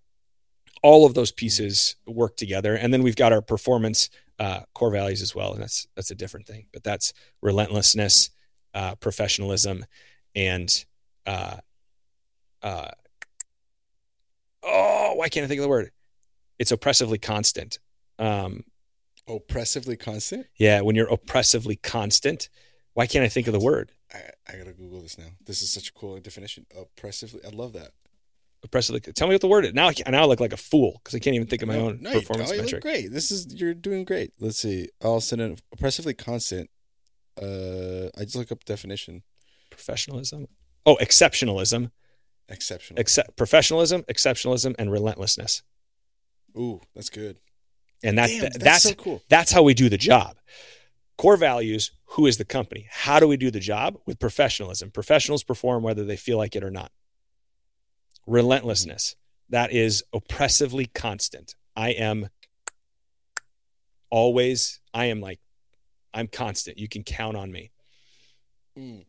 Speaker 4: all of those pieces work together. And then we've got our performance uh, core values as well. And that's that's a different thing but that's relentlessness uh, professionalism and uh, uh, oh why can't i think of the word it's oppressively constant um,
Speaker 1: Oppressively constant.
Speaker 4: yeah when you're oppressively constant why can't i think of the word
Speaker 1: I, I gotta Google this now. This is such a cool definition. Oppressively. I love that.
Speaker 4: oppressively tell me what the word is now I, can, now I look like a fool because i can't even think of my
Speaker 1: No,
Speaker 4: own
Speaker 1: no,
Speaker 4: performance
Speaker 1: you
Speaker 4: metric
Speaker 1: great. This is you're doing great. Let's see. All of a sudden, oppressively constant. Uh, I just look up definition.
Speaker 4: professionalism oh exceptionalism
Speaker 1: Exceptional.
Speaker 4: Except professionalism exceptionalism and relentlessness
Speaker 1: Ooh, that's good.
Speaker 4: And that's
Speaker 1: Damn,
Speaker 4: that's,
Speaker 1: that's
Speaker 4: that's,
Speaker 1: so cool.
Speaker 4: that's how we do the job. Core values, who is the company? How do we do the job? With professionalism. Professionals perform whether they feel like it or not. Relentlessness, that is oppressively constant. I am always, I am like, I'm constant. You can count on me.
Speaker 1: Mm.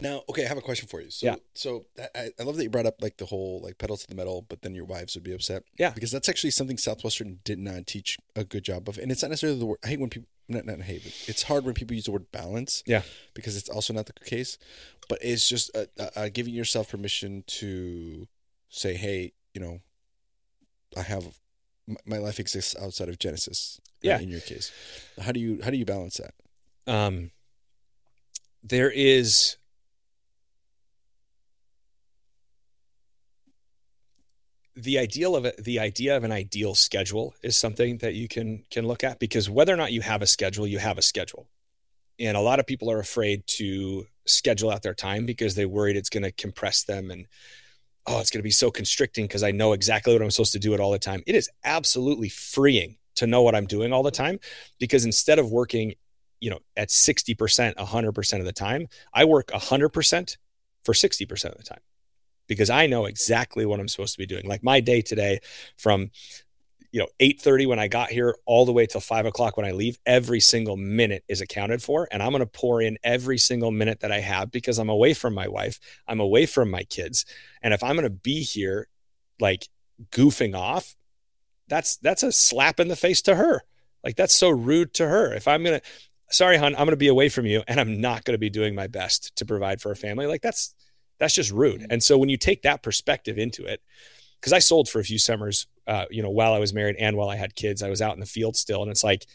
Speaker 1: Now, okay, I have a question for you. So,
Speaker 4: Yeah.
Speaker 1: so I, I love that you brought up like the whole like pedal to the metal, but then your wives would be upset.
Speaker 4: Yeah.
Speaker 1: because that's actually something Southwestern did not teach a good job of, and it's not necessarily the word. I hate when people not not hate, but it's hard when people use the word balance.
Speaker 4: Yeah.
Speaker 1: because it's also not the case, but it's just uh, uh, giving yourself permission to say, hey, you know, I have my, my life exists outside of Genesis. uh,
Speaker 4: Yeah.
Speaker 1: in your case, how do you how do you balance that?
Speaker 4: um, there is the ideal of it, the idea of an ideal schedule is something that you can can look at because whether or not you have a schedule, you have a schedule. And a lot of people are afraid to schedule out their time because they're worried it's going to compress them and oh, it's going to be so constricting because I know exactly what I'm supposed to do it all the time. It is absolutely freeing to know what I'm doing all the time because instead of working you know at 60% 100% of the time i work 100% for 60% of the time because i know exactly what i'm supposed to be doing like my day today from you know 8.30 when i got here all the way till 5 o'clock when i leave every single minute is accounted for and i'm going to pour in every single minute that i have because i'm away from my wife i'm away from my kids and if i'm going to be here like goofing off that's that's a slap in the face to her like that's so rude to her if i'm going to sorry, hon, I'm going to be away from you and I'm not going to be doing my best to provide for a family. Like that's, that's just rude. And so when you take that perspective into it, because I sold for a few summers, uh, you know, while I was married and while I had kids, I was out in the field still. And it's like,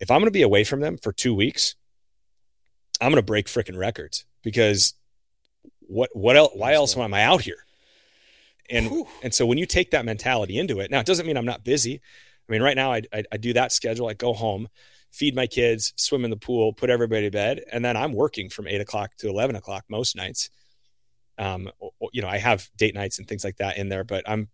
Speaker 4: if I'm going to be away from them for two weeks, I'm going to break freaking records because what, what else, why else am I out here? And,
Speaker 1: Whew.
Speaker 4: and so when you take that mentality into it, now it doesn't mean I'm not busy. I mean, right now I, I, I do that schedule. I go home, feed my kids, swim in the pool, put everybody to bed, and then I'm working from eight o'clock to eleven o'clock most nights. Um, you know, I have date nights and things like that in there, but I'm,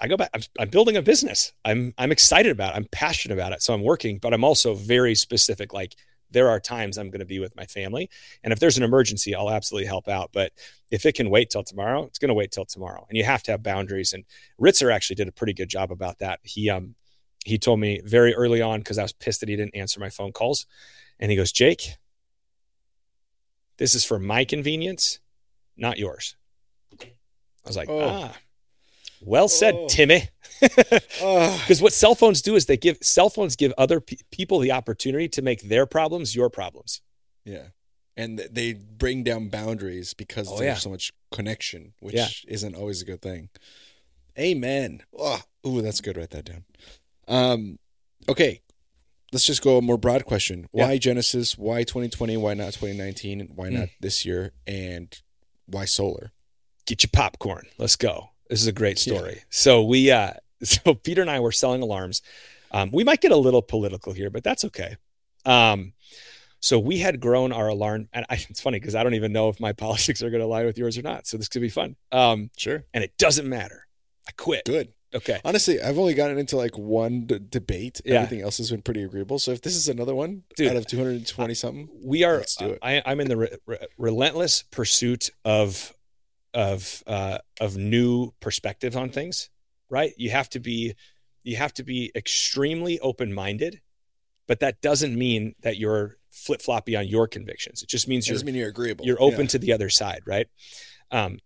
Speaker 4: I go back. I'm, I'm building a business. I'm, I'm excited about. it. I'm passionate about it. So I'm working, but I'm also very specific. Like there are times I'm going to be with my family, and if there's an emergency, I'll absolutely help out. But if it can wait till tomorrow, it's going to wait till tomorrow. And you have to have boundaries. And Ritzer actually did a pretty good job about that. He, um, he told me very early on because I was pissed that he didn't answer my phone calls. And he goes, Jake, this is for my convenience, not yours. I was like,
Speaker 1: Oh.
Speaker 4: ah, well said,
Speaker 1: Oh.
Speaker 4: Timmy. Because what cell phones do is they give cell phones give other pe- people the opportunity to make their problems your problems.
Speaker 1: yeah, and th- they bring down boundaries because
Speaker 4: Oh,
Speaker 1: there's
Speaker 4: yeah.
Speaker 1: so much connection, which
Speaker 4: Yeah.
Speaker 1: isn't always a good thing. Amen. Oh, ooh, that's good. Write that down. Um, okay, let's just go a more broad question.
Speaker 4: Yeah.
Speaker 1: Why Genesis? Why 2020? Why not 2019? Why
Speaker 4: Hmm.
Speaker 1: not this year? And why solar?
Speaker 4: get your popcorn. Let's go. This is a great
Speaker 1: Yeah.
Speaker 4: story. So we, uh, so Peter and I were selling alarms. Um, we might get a little political here, but that's okay. Um, so we had grown our alarm, and I, it's funny because I don't even know if my politics are going to align with yours or not. So this could be fun. Um,
Speaker 1: Sure.
Speaker 4: and it doesn't matter. I quit.
Speaker 1: Good.
Speaker 4: Okay.
Speaker 1: Honestly, I've only gotten into like one d- debate.
Speaker 4: Yeah.
Speaker 1: Everything else has been pretty agreeable. So if this is another one
Speaker 4: Dude,
Speaker 1: out of 220 something,
Speaker 4: we are
Speaker 1: Let's do it.
Speaker 4: I, i'm in the re- re- relentless pursuit of of uh of new perspectives on things right you have to be you have to be extremely open-minded but that doesn't mean that you're flip-floppy on your convictions it just means
Speaker 1: it
Speaker 4: you're
Speaker 1: mean you're agreeable.
Speaker 4: you're open
Speaker 1: Yeah.
Speaker 4: to the other side right um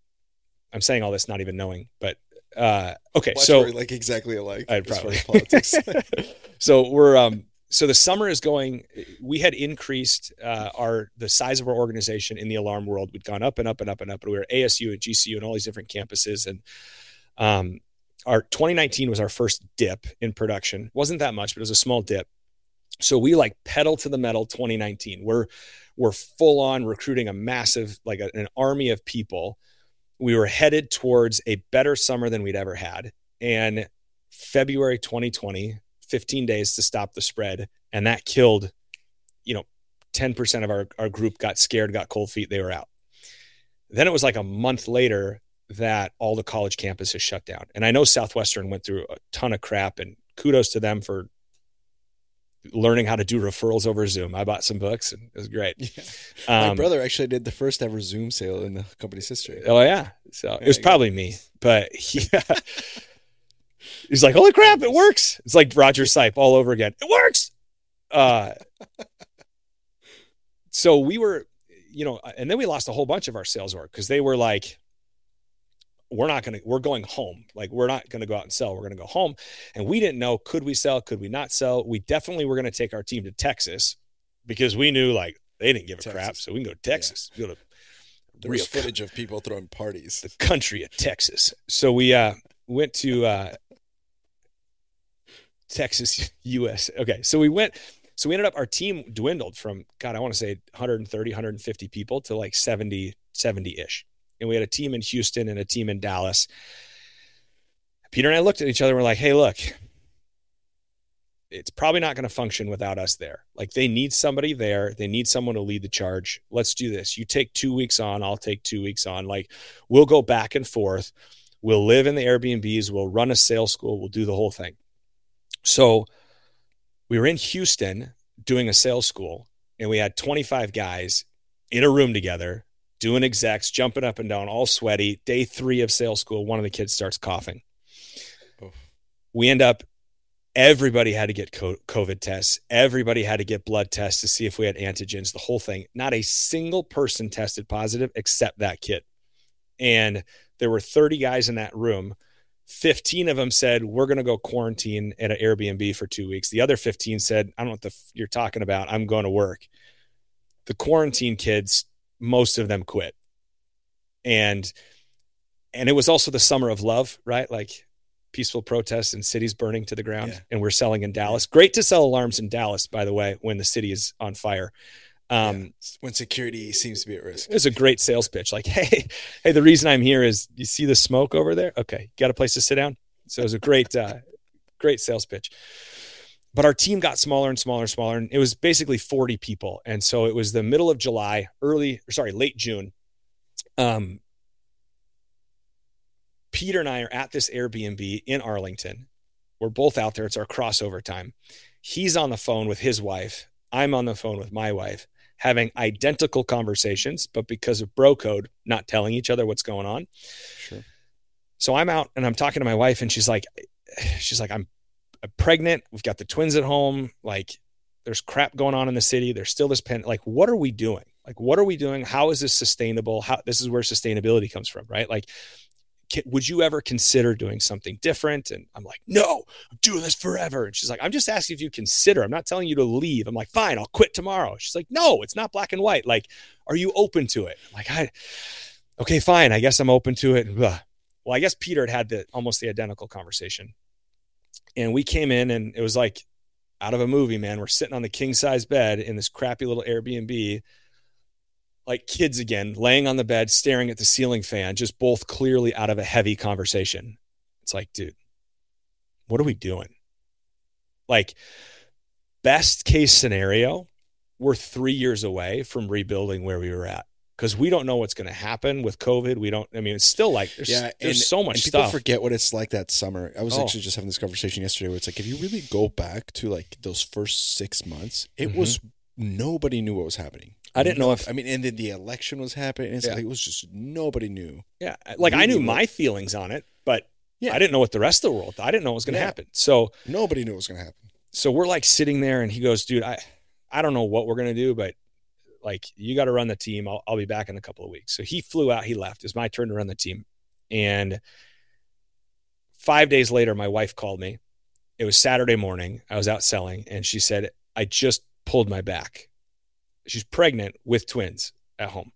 Speaker 4: i'm saying all this not even knowing but uh okay
Speaker 1: Watch
Speaker 4: so
Speaker 1: like exactly alike
Speaker 4: I'd probably
Speaker 1: politics.
Speaker 4: so we're um so the summer is going we had increased uh, our the size of our organization in the alarm world. We'd gone up and up and up and up and we were asu and gcu and all these different campuses. And um our 2019 was our first dip in production. Wasn't that much but it was a small dip. So we like pedal to the metal 2019 we're we're full on recruiting a massive like a- an army of people we were headed towards a better summer than we'd ever had. And february 2020 15 days to stop the spread and that killed you know 10% of our, our group got scared got cold feet they were out. Then it was like a month later that all the college campuses shut down. And i know southwestern went through a ton of crap and kudos to them for learning how to do referrals over Zoom. I bought some books and it was great.
Speaker 1: Yeah.
Speaker 4: Um,
Speaker 1: My brother actually did the first ever Zoom sale in the company's history.
Speaker 4: Oh yeah. So it was probably me, but he, he's like, holy crap, it works. It's like Roger Sipe all over again. It works. Uh, so we were, you know, and then we lost a whole bunch of our sales org because they were like, we're not going to, we're going home. Like, we're not going to go out and sell. We're going to go home. And we didn't know, could we sell? Could we not sell? We definitely were going to take our team to Texas because we knew like they didn't give a crap. So we can go to Texas, go to
Speaker 1: There was
Speaker 4: real
Speaker 1: footage of people throwing parties.
Speaker 4: the country of Texas. So we uh, went to uh, Texas, US. Okay, so we went. So we ended up our team dwindled from God, I want to say 130, 150 people to like 70, 70 ish. And we had a team in Houston and a team in Dallas. Peter and I looked at each other and we're like, hey, look, it's probably not going to function without us there. Like they need somebody there. They need someone to lead the charge. Let's do this. You take two weeks on, I'll take two weeks on. Like we'll go back and forth. We'll live in the Airbnbs. We'll run a sales school. We'll do the whole thing. So we were in Houston doing a sales school, and we had 25 guys in a room together doing execs, jumping up and down, all sweaty. Day three of sales school, one of the kids starts coughing.
Speaker 1: Oof.
Speaker 4: We end up, everybody had to get COVID tests. Everybody had to get blood tests to see if we had antigens, the whole thing. Not a single person tested positive except that kid. And there were 30 guys in that room. 15 of them said, We're going to go quarantine at an Airbnb for two weeks. The other 15 said, I don't know what the f- you're talking about. I'm going to work. The quarantine kids, most of them quit. And and it was also the summer of love, right? Like peaceful protests and cities burning to the ground.
Speaker 1: Yeah.
Speaker 4: And we're selling in Dallas. Great to sell alarms in Dallas, by the way, when the city is on fire. Um,
Speaker 1: Yeah. when security seems to be at risk.
Speaker 4: it was a great sales pitch. Like, hey, hey, the reason I'm here is you see the smoke over there? Okay, got a place to sit down. So it was a great, uh, great sales pitch. But our team got smaller and smaller and smaller, and it was basically 40 people. And so it was the middle of July, early, or sorry, late June. Um, Peter and I are at this Airbnb in Arlington. We're both out there. It's our crossover time. He's on the phone with his wife. I'm on the phone with my wife having identical conversations, but because of bro code, not telling each other what's going on.
Speaker 1: Sure.
Speaker 4: So I'm out and I'm talking to my wife, and she's like, she's like, I'm, I'm pregnant. We've got the twins at home. Like, there's crap going on in the city. There's still this pen. Like, what are we doing? Like, what are we doing? How is this sustainable? How this is where sustainability comes from, right? Like, can, would you ever consider doing something different? And I'm like, no, I'm doing this forever. And she's like, I'm just asking if you consider. I'm not telling you to leave. I'm like, fine, I'll quit tomorrow. She's like, no, it's not black and white. Like, are you open to it? I'm like, I, okay, fine. I guess I'm open to it. Well, I guess Peter had had the almost the identical conversation. And we came in and it was like out of a movie, man. We're sitting on the king size bed in this crappy little Airbnb, like kids again, laying on the bed, staring at the ceiling fan, just both clearly out of a heavy conversation. It's like, dude, what are we doing? Like, best case scenario, we're three years away from rebuilding where we were at because we don't know what's going to happen with COVID. We don't, I mean, it's still like there's,
Speaker 1: Yeah,
Speaker 4: there's
Speaker 1: and-
Speaker 4: so much
Speaker 1: and people
Speaker 4: stuff.
Speaker 1: forget what it's like that summer. I was
Speaker 4: Oh.
Speaker 1: actually just having this conversation yesterday where it's like if you really go back to like those first six months, it
Speaker 4: Mhm.
Speaker 1: was nobody knew what was happening.
Speaker 4: I didn't know if-
Speaker 1: I mean, and then the election was happening. It's
Speaker 4: Yeah.
Speaker 1: like it was just nobody knew.
Speaker 4: Yeah, like I knew
Speaker 1: really
Speaker 4: my feelings on it, but
Speaker 1: Yeah.
Speaker 4: I didn't know what the rest of the world. I didn't know what was going to
Speaker 1: Yeah.
Speaker 4: happen. So,
Speaker 1: Nobody knew what was going to happen.
Speaker 4: so we're like sitting there, and he goes, "Dude, I, I don't know what we're going to do, but like you got to run the team. I'll, I'll be back in a couple of weeks." So he flew out. He left. It's my turn to run the team, and five days later, my wife called me. It was Saturday morning. I was out selling, and she said, "I just pulled my back." She's pregnant with twins at home.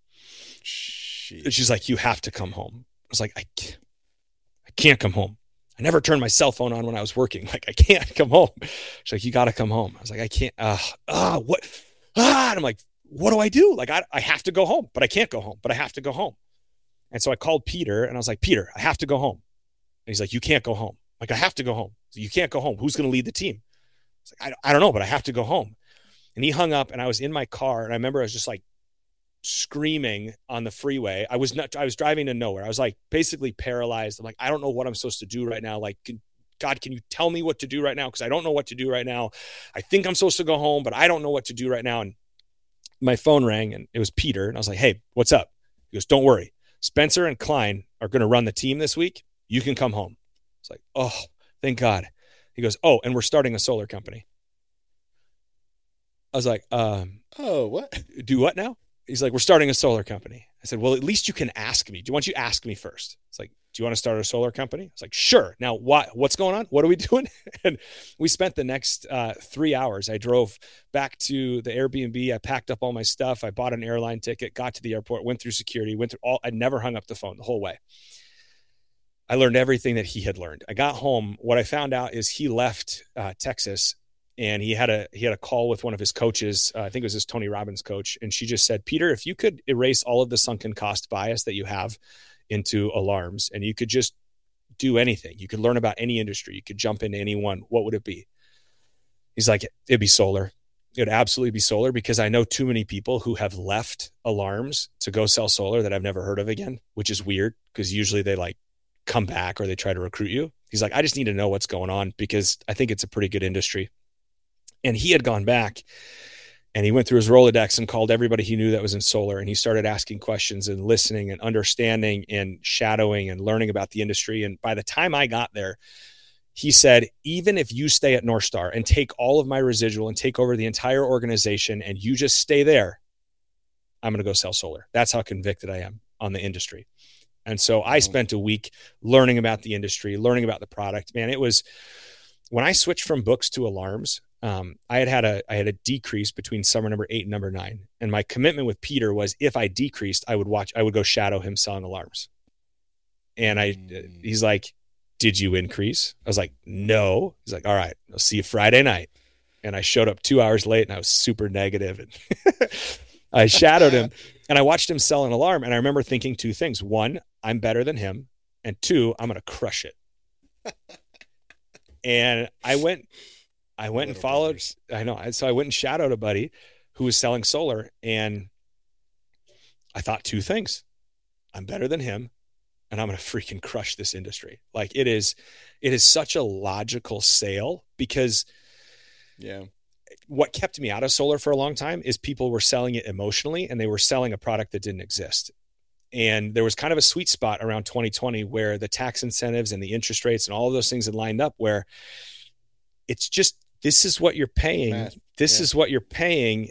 Speaker 1: Sheesh.
Speaker 4: she's like, "You have to come home." I was like, "I can't, I can't come home. I never turned my cell phone on when I was working. Like, I can't come home." She's like, "You got to come home." I was like, "I can't. Ah, ah, what? Ah!" And I'm like, "What do I do? Like, I, I have to go home, but I can't go home. But I have to go home." And so I called Peter, and I was like, "Peter, I have to go home." And he's like, "You can't go home. Like, I have to go home. So you can't go home. Who's going to lead the team?" I was like, I, "I don't know, but I have to go home." And he hung up, and I was in my car, and I remember I was just like screaming on the freeway. I was not I was driving to nowhere. I was like basically paralyzed. I'm like, I don't know what I'm supposed to do right now. Like, can, God, can you tell me what to do right now? Because I don't know what to do right now. I think I'm supposed to go home, but I don't know what to do right now. And my phone rang and it was Peter. And I was like, hey, what's up? He goes, don't worry. Spencer and Klein are going to run the team this week. You can come home. It's like, oh, thank God. He goes, oh, and we're starting a solar company. I was like, um,
Speaker 1: oh, what?
Speaker 4: Do what now? He's like, we're starting a solar company. I said, well, at least you can ask me. Do you want you ask me first? It's like, you want to start a solar company? I was like, sure. Now, what? What's going on? What are we doing? and we spent the next uh, three hours. I drove back to the Airbnb. I packed up all my stuff. I bought an airline ticket, got to the airport, went through security, went through all. I never hung up the phone the whole way. I learned everything that he had learned. I got home. What I found out is he left uh, Texas and he had a he had a call with one of his coaches. Uh, I think it was his Tony Robbins coach, and she just said, "Peter, if you could erase all of the sunken cost bias that you have into alarms, and you could just do anything, you could learn about any industry, you could jump into any one. What would it be?" He's like, "It'd be solar. It would absolutely be solar because I know too many people who have left alarms to go sell solar that I've never heard of again, which is weird because usually they like come back or they try to recruit you." He's like, "I just need to know what's going on because I think it's a pretty good industry." And he had gone back and he went through his Rolodex and called everybody he knew that was in solar. And he started asking questions and listening and understanding and shadowing and learning about the industry. And by the time I got there, he said, even if you stay at North Star and take all of my residual and take over the entire organization and you just stay there, I'm going to go sell solar. That's how convicted I am on the industry. And so I mm-hmm. spent a week learning about the industry, learning about the product. Man, it was when I switched from books to alarms, um, I had had a I had a decrease between summer number eight and number nine, and my commitment with Peter was if I decreased, I would watch, I would go shadow him selling alarms. And I, mm. he's like, "Did you increase?" I was like, "No." He's like, "All right, I'll see you Friday night." And I showed up two hours late, and I was super negative, and I shadowed him, and I watched him sell an alarm, and I remember thinking two things: one, I'm better than him, and two, I'm gonna crush it. and I went I went and followed. Brothers. I know. So I went and shadowed a buddy who was selling solar, and I thought two things: I'm better than him, and I'm going to freaking crush this industry. Like it is, it is such a logical sale because,
Speaker 1: yeah.
Speaker 4: What kept me out of solar for a long time is people were selling it emotionally, and they were selling a product that didn't exist. And there was kind of a sweet spot around 2020 where the tax incentives and the interest rates and all of those things had lined up where it's just this is what you're paying. Math. This yeah. is what you're paying.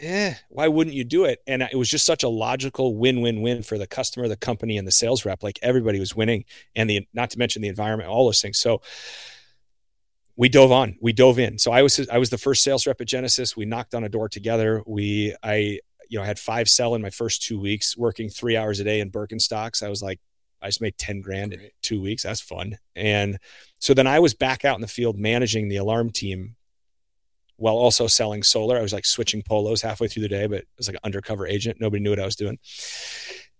Speaker 4: Eh, why wouldn't you do it? And it was just such a logical win-win-win for the customer, the company, and the sales rep. Like everybody was winning, and the not to mention the environment, all those things. So we dove on. We dove in. So I was I was the first sales rep at Genesis. We knocked on a door together. We I you know I had five sell in my first two weeks, working three hours a day in Birkenstocks. I was like I just made 10 grand Great. in two weeks. That's fun. And so then I was back out in the field managing the alarm team while also selling solar. I was like switching polos halfway through the day, but it was like an undercover agent. Nobody knew what I was doing.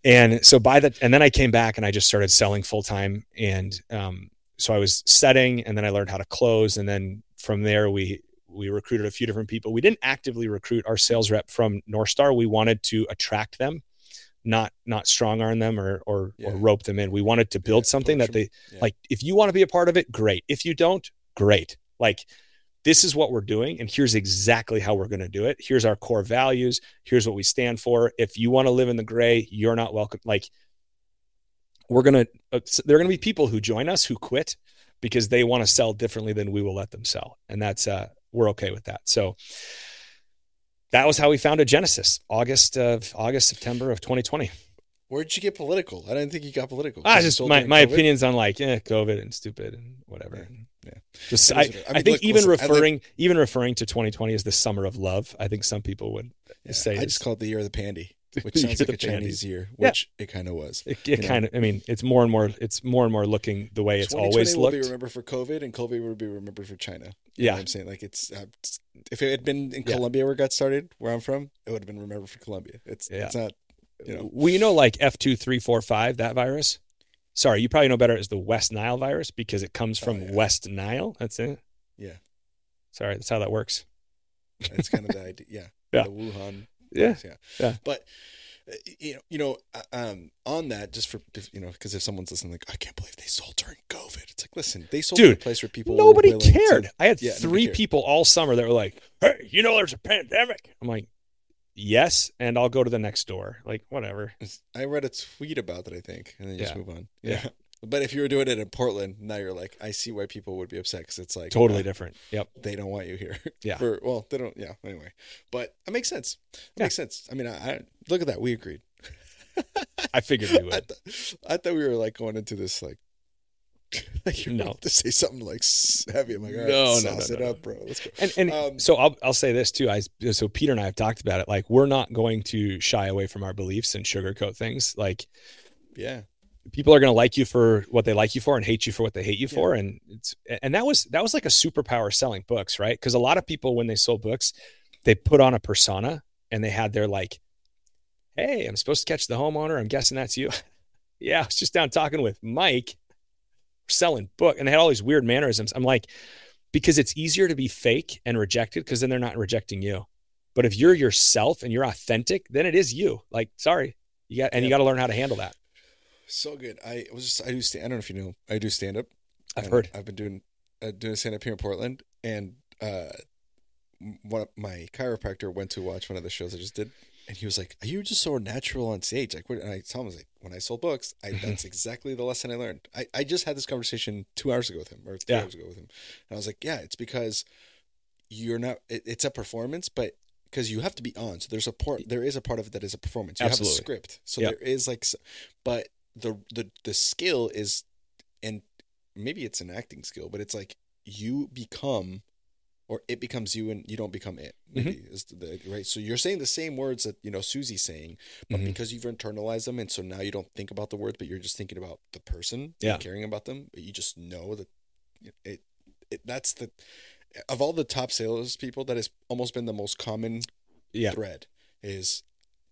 Speaker 4: And so by the, and then I came back and I just started selling full time. And um, so I was setting and then I learned how to close. And then from there, we, we recruited a few different people. We didn't actively recruit our sales rep from North Star. We wanted to attract them not not strong arm them or or, yeah. or rope them in. We wanted to build yeah, something that they yeah. like. If you want to be a part of it, great. If you don't, great. Like this is what we're doing, and here's exactly how we're going to do it. Here's our core values. Here's what we stand for. If you want to live in the gray, you're not welcome. Like we're gonna, uh, there are gonna be people who join us who quit because they want to sell differently than we will let them sell, and that's uh, we're okay with that. So that was how we founded Genesis, August of August September of 2020.
Speaker 1: Where did you get political? I didn't think you got political.
Speaker 4: I just my, my opinions on like yeah, COVID and stupid and whatever. Yeah. yeah. Just, I, I, mean, I, think look, even listen, referring like, even referring to 2020 as the summer of love, I think some people would yeah, say.
Speaker 1: I just call it the year of the pandy, which sounds like a Chinese year, which yeah. it kind of was.
Speaker 4: It, it kind of. I mean, it's more and more. It's more and more looking the way it's always looked.
Speaker 1: Will be remembered for COVID, and COVID will be remembered for China.
Speaker 4: You yeah,
Speaker 1: I'm saying like it's uh, if it had been in Colombia where it got started, where I'm from, it would have been remembered for Colombia. It's yeah. it's not. You know,
Speaker 4: well, you know, like F two three four five that virus. Sorry, you probably know better as the West Nile virus because it comes from oh, yeah. West Nile. That's it.
Speaker 1: Yeah.
Speaker 4: Sorry, that's how that works.
Speaker 1: That's kind of the idea. Yeah.
Speaker 4: Yeah.
Speaker 1: The Wuhan.
Speaker 4: Yeah.
Speaker 1: yeah.
Speaker 4: Yeah.
Speaker 1: But uh, you know, you know, uh, um, on that, just for you know, because if someone's listening, like, I can't believe they sold during COVID. It's like, listen, they sold
Speaker 4: Dude,
Speaker 1: a place where people
Speaker 4: Nobody cared.
Speaker 1: To,
Speaker 4: I had
Speaker 1: Yeah,
Speaker 4: three people all summer that were like, "Hey, you know, there's a pandemic." I'm like, "Yes," and I'll go to the next door. Like, whatever.
Speaker 1: I read a tweet about that, I think, and then you just move on.
Speaker 4: Yeah.
Speaker 1: But if you were doing it in Portland, now you're like, I see why people would be upset because it's like
Speaker 4: Totally
Speaker 1: uh,
Speaker 4: different. Yep.
Speaker 1: They don't want you here.
Speaker 4: Yeah.
Speaker 1: For well, they don't. Yeah. Anyway, but it makes sense. It
Speaker 4: Yeah.
Speaker 1: makes sense. I mean, I, I look at that. We agreed.
Speaker 4: I figured we
Speaker 1: I,
Speaker 4: would.
Speaker 1: th- I thought we were like going into this like. like you
Speaker 4: No.
Speaker 1: no. to say something like heavy. I'm like, all right,
Speaker 4: No, no,
Speaker 1: sauce
Speaker 4: no,
Speaker 1: it
Speaker 4: no,
Speaker 1: up, bro. Let's go.
Speaker 4: And and
Speaker 1: Um,
Speaker 4: so I'll I'll say this too. I so Peter and I have talked about it. Like, we're not going to shy away from our beliefs and sugarcoat things. Like,
Speaker 1: Yeah.
Speaker 4: People are going to like you for what they like you for and hate you for what they hate you
Speaker 1: Yeah.
Speaker 4: for and it's and that was that was like a superpower selling books right? Because a lot of people when they sold books they put on a persona and they had their like hey i'm supposed to catch the homeowner. I'm guessing that's you. Yeah i was just down talking with mike. Selling book and they had all these weird mannerisms. I'm like because it's easier to be fake and rejected because then they're not rejecting you. But if you're yourself and you're authentic then it is you. Like sorry. You got and you got to learn how to handle that
Speaker 1: So good. I was just I do stand. I don't know if you know. I do stand up.
Speaker 4: i've
Speaker 1: And
Speaker 4: heard
Speaker 1: I've been doing uh, doing stand up here in Portland, and uh, one of my chiropractor went to watch one of the shows I just did, and he was like, "Are you just so natural on stage?" Like, what? And I told him, I was like, "When I sold books, I,
Speaker 4: Mm-hmm.
Speaker 1: that's exactly the lesson I learned." I, I just had this conversation two hours ago with him, or three
Speaker 4: Yeah.
Speaker 1: hours ago with him, and I was like, "Yeah, it's because you're not. It, it's a performance, but." Because you have to be on, so there's a part. There is a part of it that is a performance. You
Speaker 4: Absolutely.
Speaker 1: have a script, so
Speaker 4: Yep.
Speaker 1: there is like, but the the the skill is, and maybe it's an acting skill, but it's like you become, or it becomes you, and you don't become it.
Speaker 4: Mm-hmm.
Speaker 1: Is the, right. So you're saying the same words that you know Susie's saying, but
Speaker 4: Mhm.
Speaker 1: because you've internalized them, and so now you don't think about the words, but you're just thinking about the person,
Speaker 4: Yeah.
Speaker 1: caring about them. but You just know that it, it. That's the of all the top sales people, that has almost been the most common
Speaker 4: yeah
Speaker 1: thread is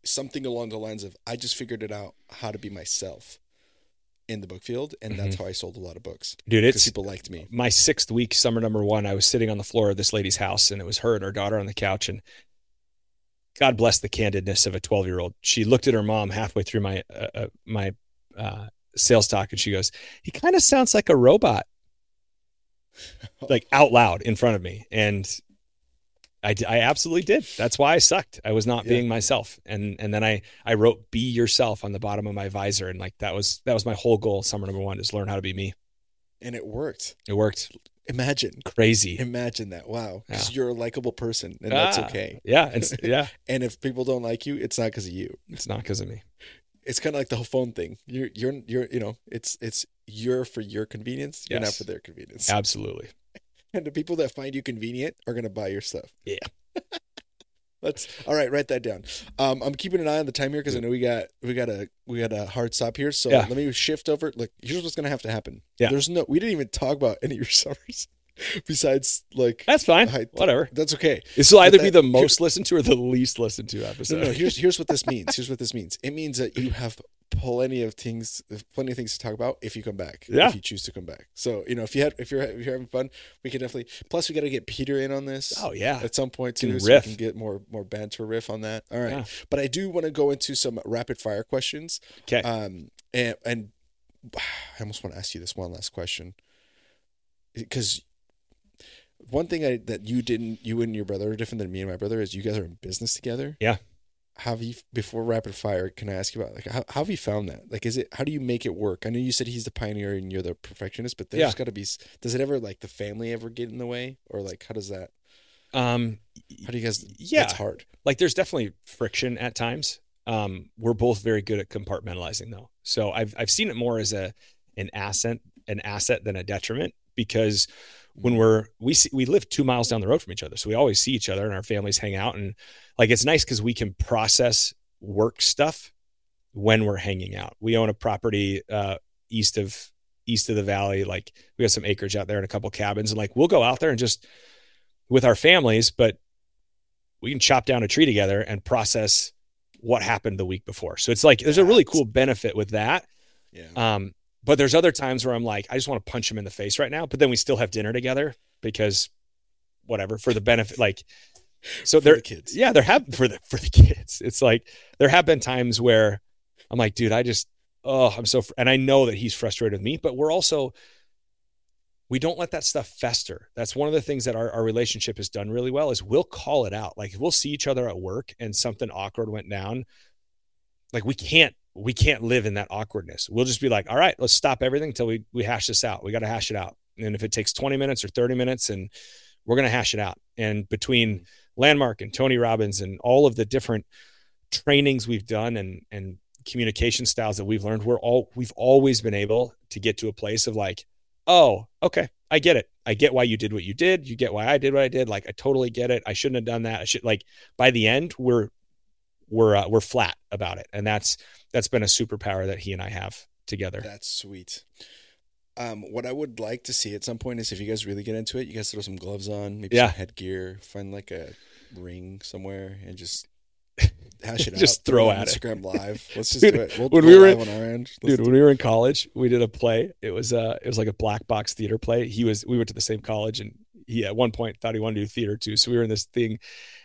Speaker 1: something along the lines of I just figured it out how to be myself in the book field, and that's how I sold a lot of books
Speaker 4: dude Mm-hmm. it's
Speaker 1: people liked me.
Speaker 4: my sixth week summer number one i was sitting on the floor of this lady's house and it was her and her daughter on the couch and god bless the candidness of a 12 year old she looked at her mom halfway through my uh, uh, my uh, sales talk and she goes he kind of sounds like a robot like out loud in front of me and I, I absolutely did. That's why I sucked. I was not
Speaker 1: Yeah.
Speaker 4: being myself. And and then I I wrote be yourself on the bottom of my visor and like that was that was my whole goal summer number 1 is learn how to be me.
Speaker 1: and it worked.
Speaker 4: It worked
Speaker 1: Imagine,
Speaker 4: crazy.
Speaker 1: imagine that. Wow,
Speaker 4: Yeah.
Speaker 1: you're a likable person, and that's
Speaker 4: Ah,
Speaker 1: okay.
Speaker 4: Yeah, it's yeah,
Speaker 1: And if people don't like you, it's not because of you.
Speaker 4: it's not because of me.
Speaker 1: It's kind of like the whole phone thing. You're, you're, you're, you know, it's, it's you're for your convenience. You're not for their convenience.
Speaker 4: Absolutely.
Speaker 1: And the people that find you convenient are gonna buy your stuff.
Speaker 4: Yeah.
Speaker 1: Let's all right. Write that down. Um, I'm keeping an eye on the time here because I know we got we got a we got a hard stop here. So
Speaker 4: Yeah.
Speaker 1: let me shift over. Look, here's what's gonna have to happen.
Speaker 4: Yeah.
Speaker 1: There's no. We didn't even talk about any of your summers, besides like.
Speaker 4: That's fine.
Speaker 1: I-
Speaker 4: Whatever.
Speaker 1: That's okay.
Speaker 4: This will either be the most listened to or the least listened to episode.
Speaker 1: No, no. Here's here's what this means. Here's what this means. It means that you have plenty of things, plenty of things to talk about if you come back.
Speaker 4: Yeah.
Speaker 1: If you choose to come back. So you know, if you had, if you're if you're having fun, we can definitely. Plus, we got to get Peter in on this.
Speaker 4: oh yeah.
Speaker 1: at some point too, so we can get more more banter riff on that. All right,
Speaker 4: Yeah.
Speaker 1: but I do want to go into some rapid fire questions.
Speaker 4: Okay.
Speaker 1: Um, and and I almost want to ask you this one last question because one thing I that you didn't, you and your brother are different than me and my brother is you guys are in business together.
Speaker 4: Yeah.
Speaker 1: How have you before rapid fire? Can I ask you about like how, how have you found that? Like, is it how do you make it work? I know you said he's the pioneer and you're the perfectionist, but there's
Speaker 4: Yeah.
Speaker 1: got to be. Does it ever like the family ever get in the way, or like how does that?
Speaker 4: um
Speaker 1: How do you guys?
Speaker 4: Yeah.
Speaker 1: it's hard.
Speaker 4: like there's definitely friction at times. Um, we're both very good at compartmentalizing though. So I've I've seen it more as a an asset an asset than a detriment because when we're we see, we live two miles down the road from each other, so we always see each other and our families hang out and like it's nice because we can process work stuff when we're hanging out. We own a property uh, east of east of the valley, like we have some acreage out there and a couple cabins, and like we'll go out there and just with our families, but we can chop down a tree together and process what happened the week before. So it's like there's a really cool benefit with that.
Speaker 1: Yeah.
Speaker 4: Um, but there's other times where I'm like, I just want to punch him in the face right now. But then we still have dinner together because whatever for the benefit. Like, so
Speaker 1: For
Speaker 4: there,
Speaker 1: the kids.
Speaker 4: yeah, there have for the for the kids. It's like there have been times where I'm like, dude, I just, oh, I'm so, fr-. and I know that he's frustrated with me, but we're also we don't let that stuff fester. That's one of the things that our, our relationship has done really well is we'll call it out. Like we'll see each other at work and something awkward went down. Like we can't we can't live in that awkwardness. We'll just be like, all right, let's stop everything until we we hash this out. We got to hash it out. And if it takes 20 minutes or 30 minutes and we're going to hash it out. And between Landmark and Tony Robbins and all of the different trainings we've done and and communication styles that we've learned, we're all we've always been able to get to a place of like, oh, okay, I get it. I get why you did what you did. You get why I did what I did. Like I totally get it. I shouldn't have done that. I should like by the end we're we're uh, we're flat about it, and that's that's been a superpower that he and I have together.
Speaker 1: That's sweet. Um, what I would like to see at some point is if you guys really get into it, you guys throw some gloves on, maybe
Speaker 4: Yeah.
Speaker 1: some headgear, find like a ring somewhere, and just hash it out.
Speaker 4: Just
Speaker 1: put
Speaker 4: throw at it.
Speaker 1: Instagram live. Let's just
Speaker 4: Dude,
Speaker 1: do it. We'll,
Speaker 4: when we were
Speaker 1: live
Speaker 4: in-
Speaker 1: on our end. Let's
Speaker 4: Dude, when we were in college, we did a play. It was uh it was like a black box theater play. He was we went to the same college and he at one point thought he wanted to do theater too. So we were in this thing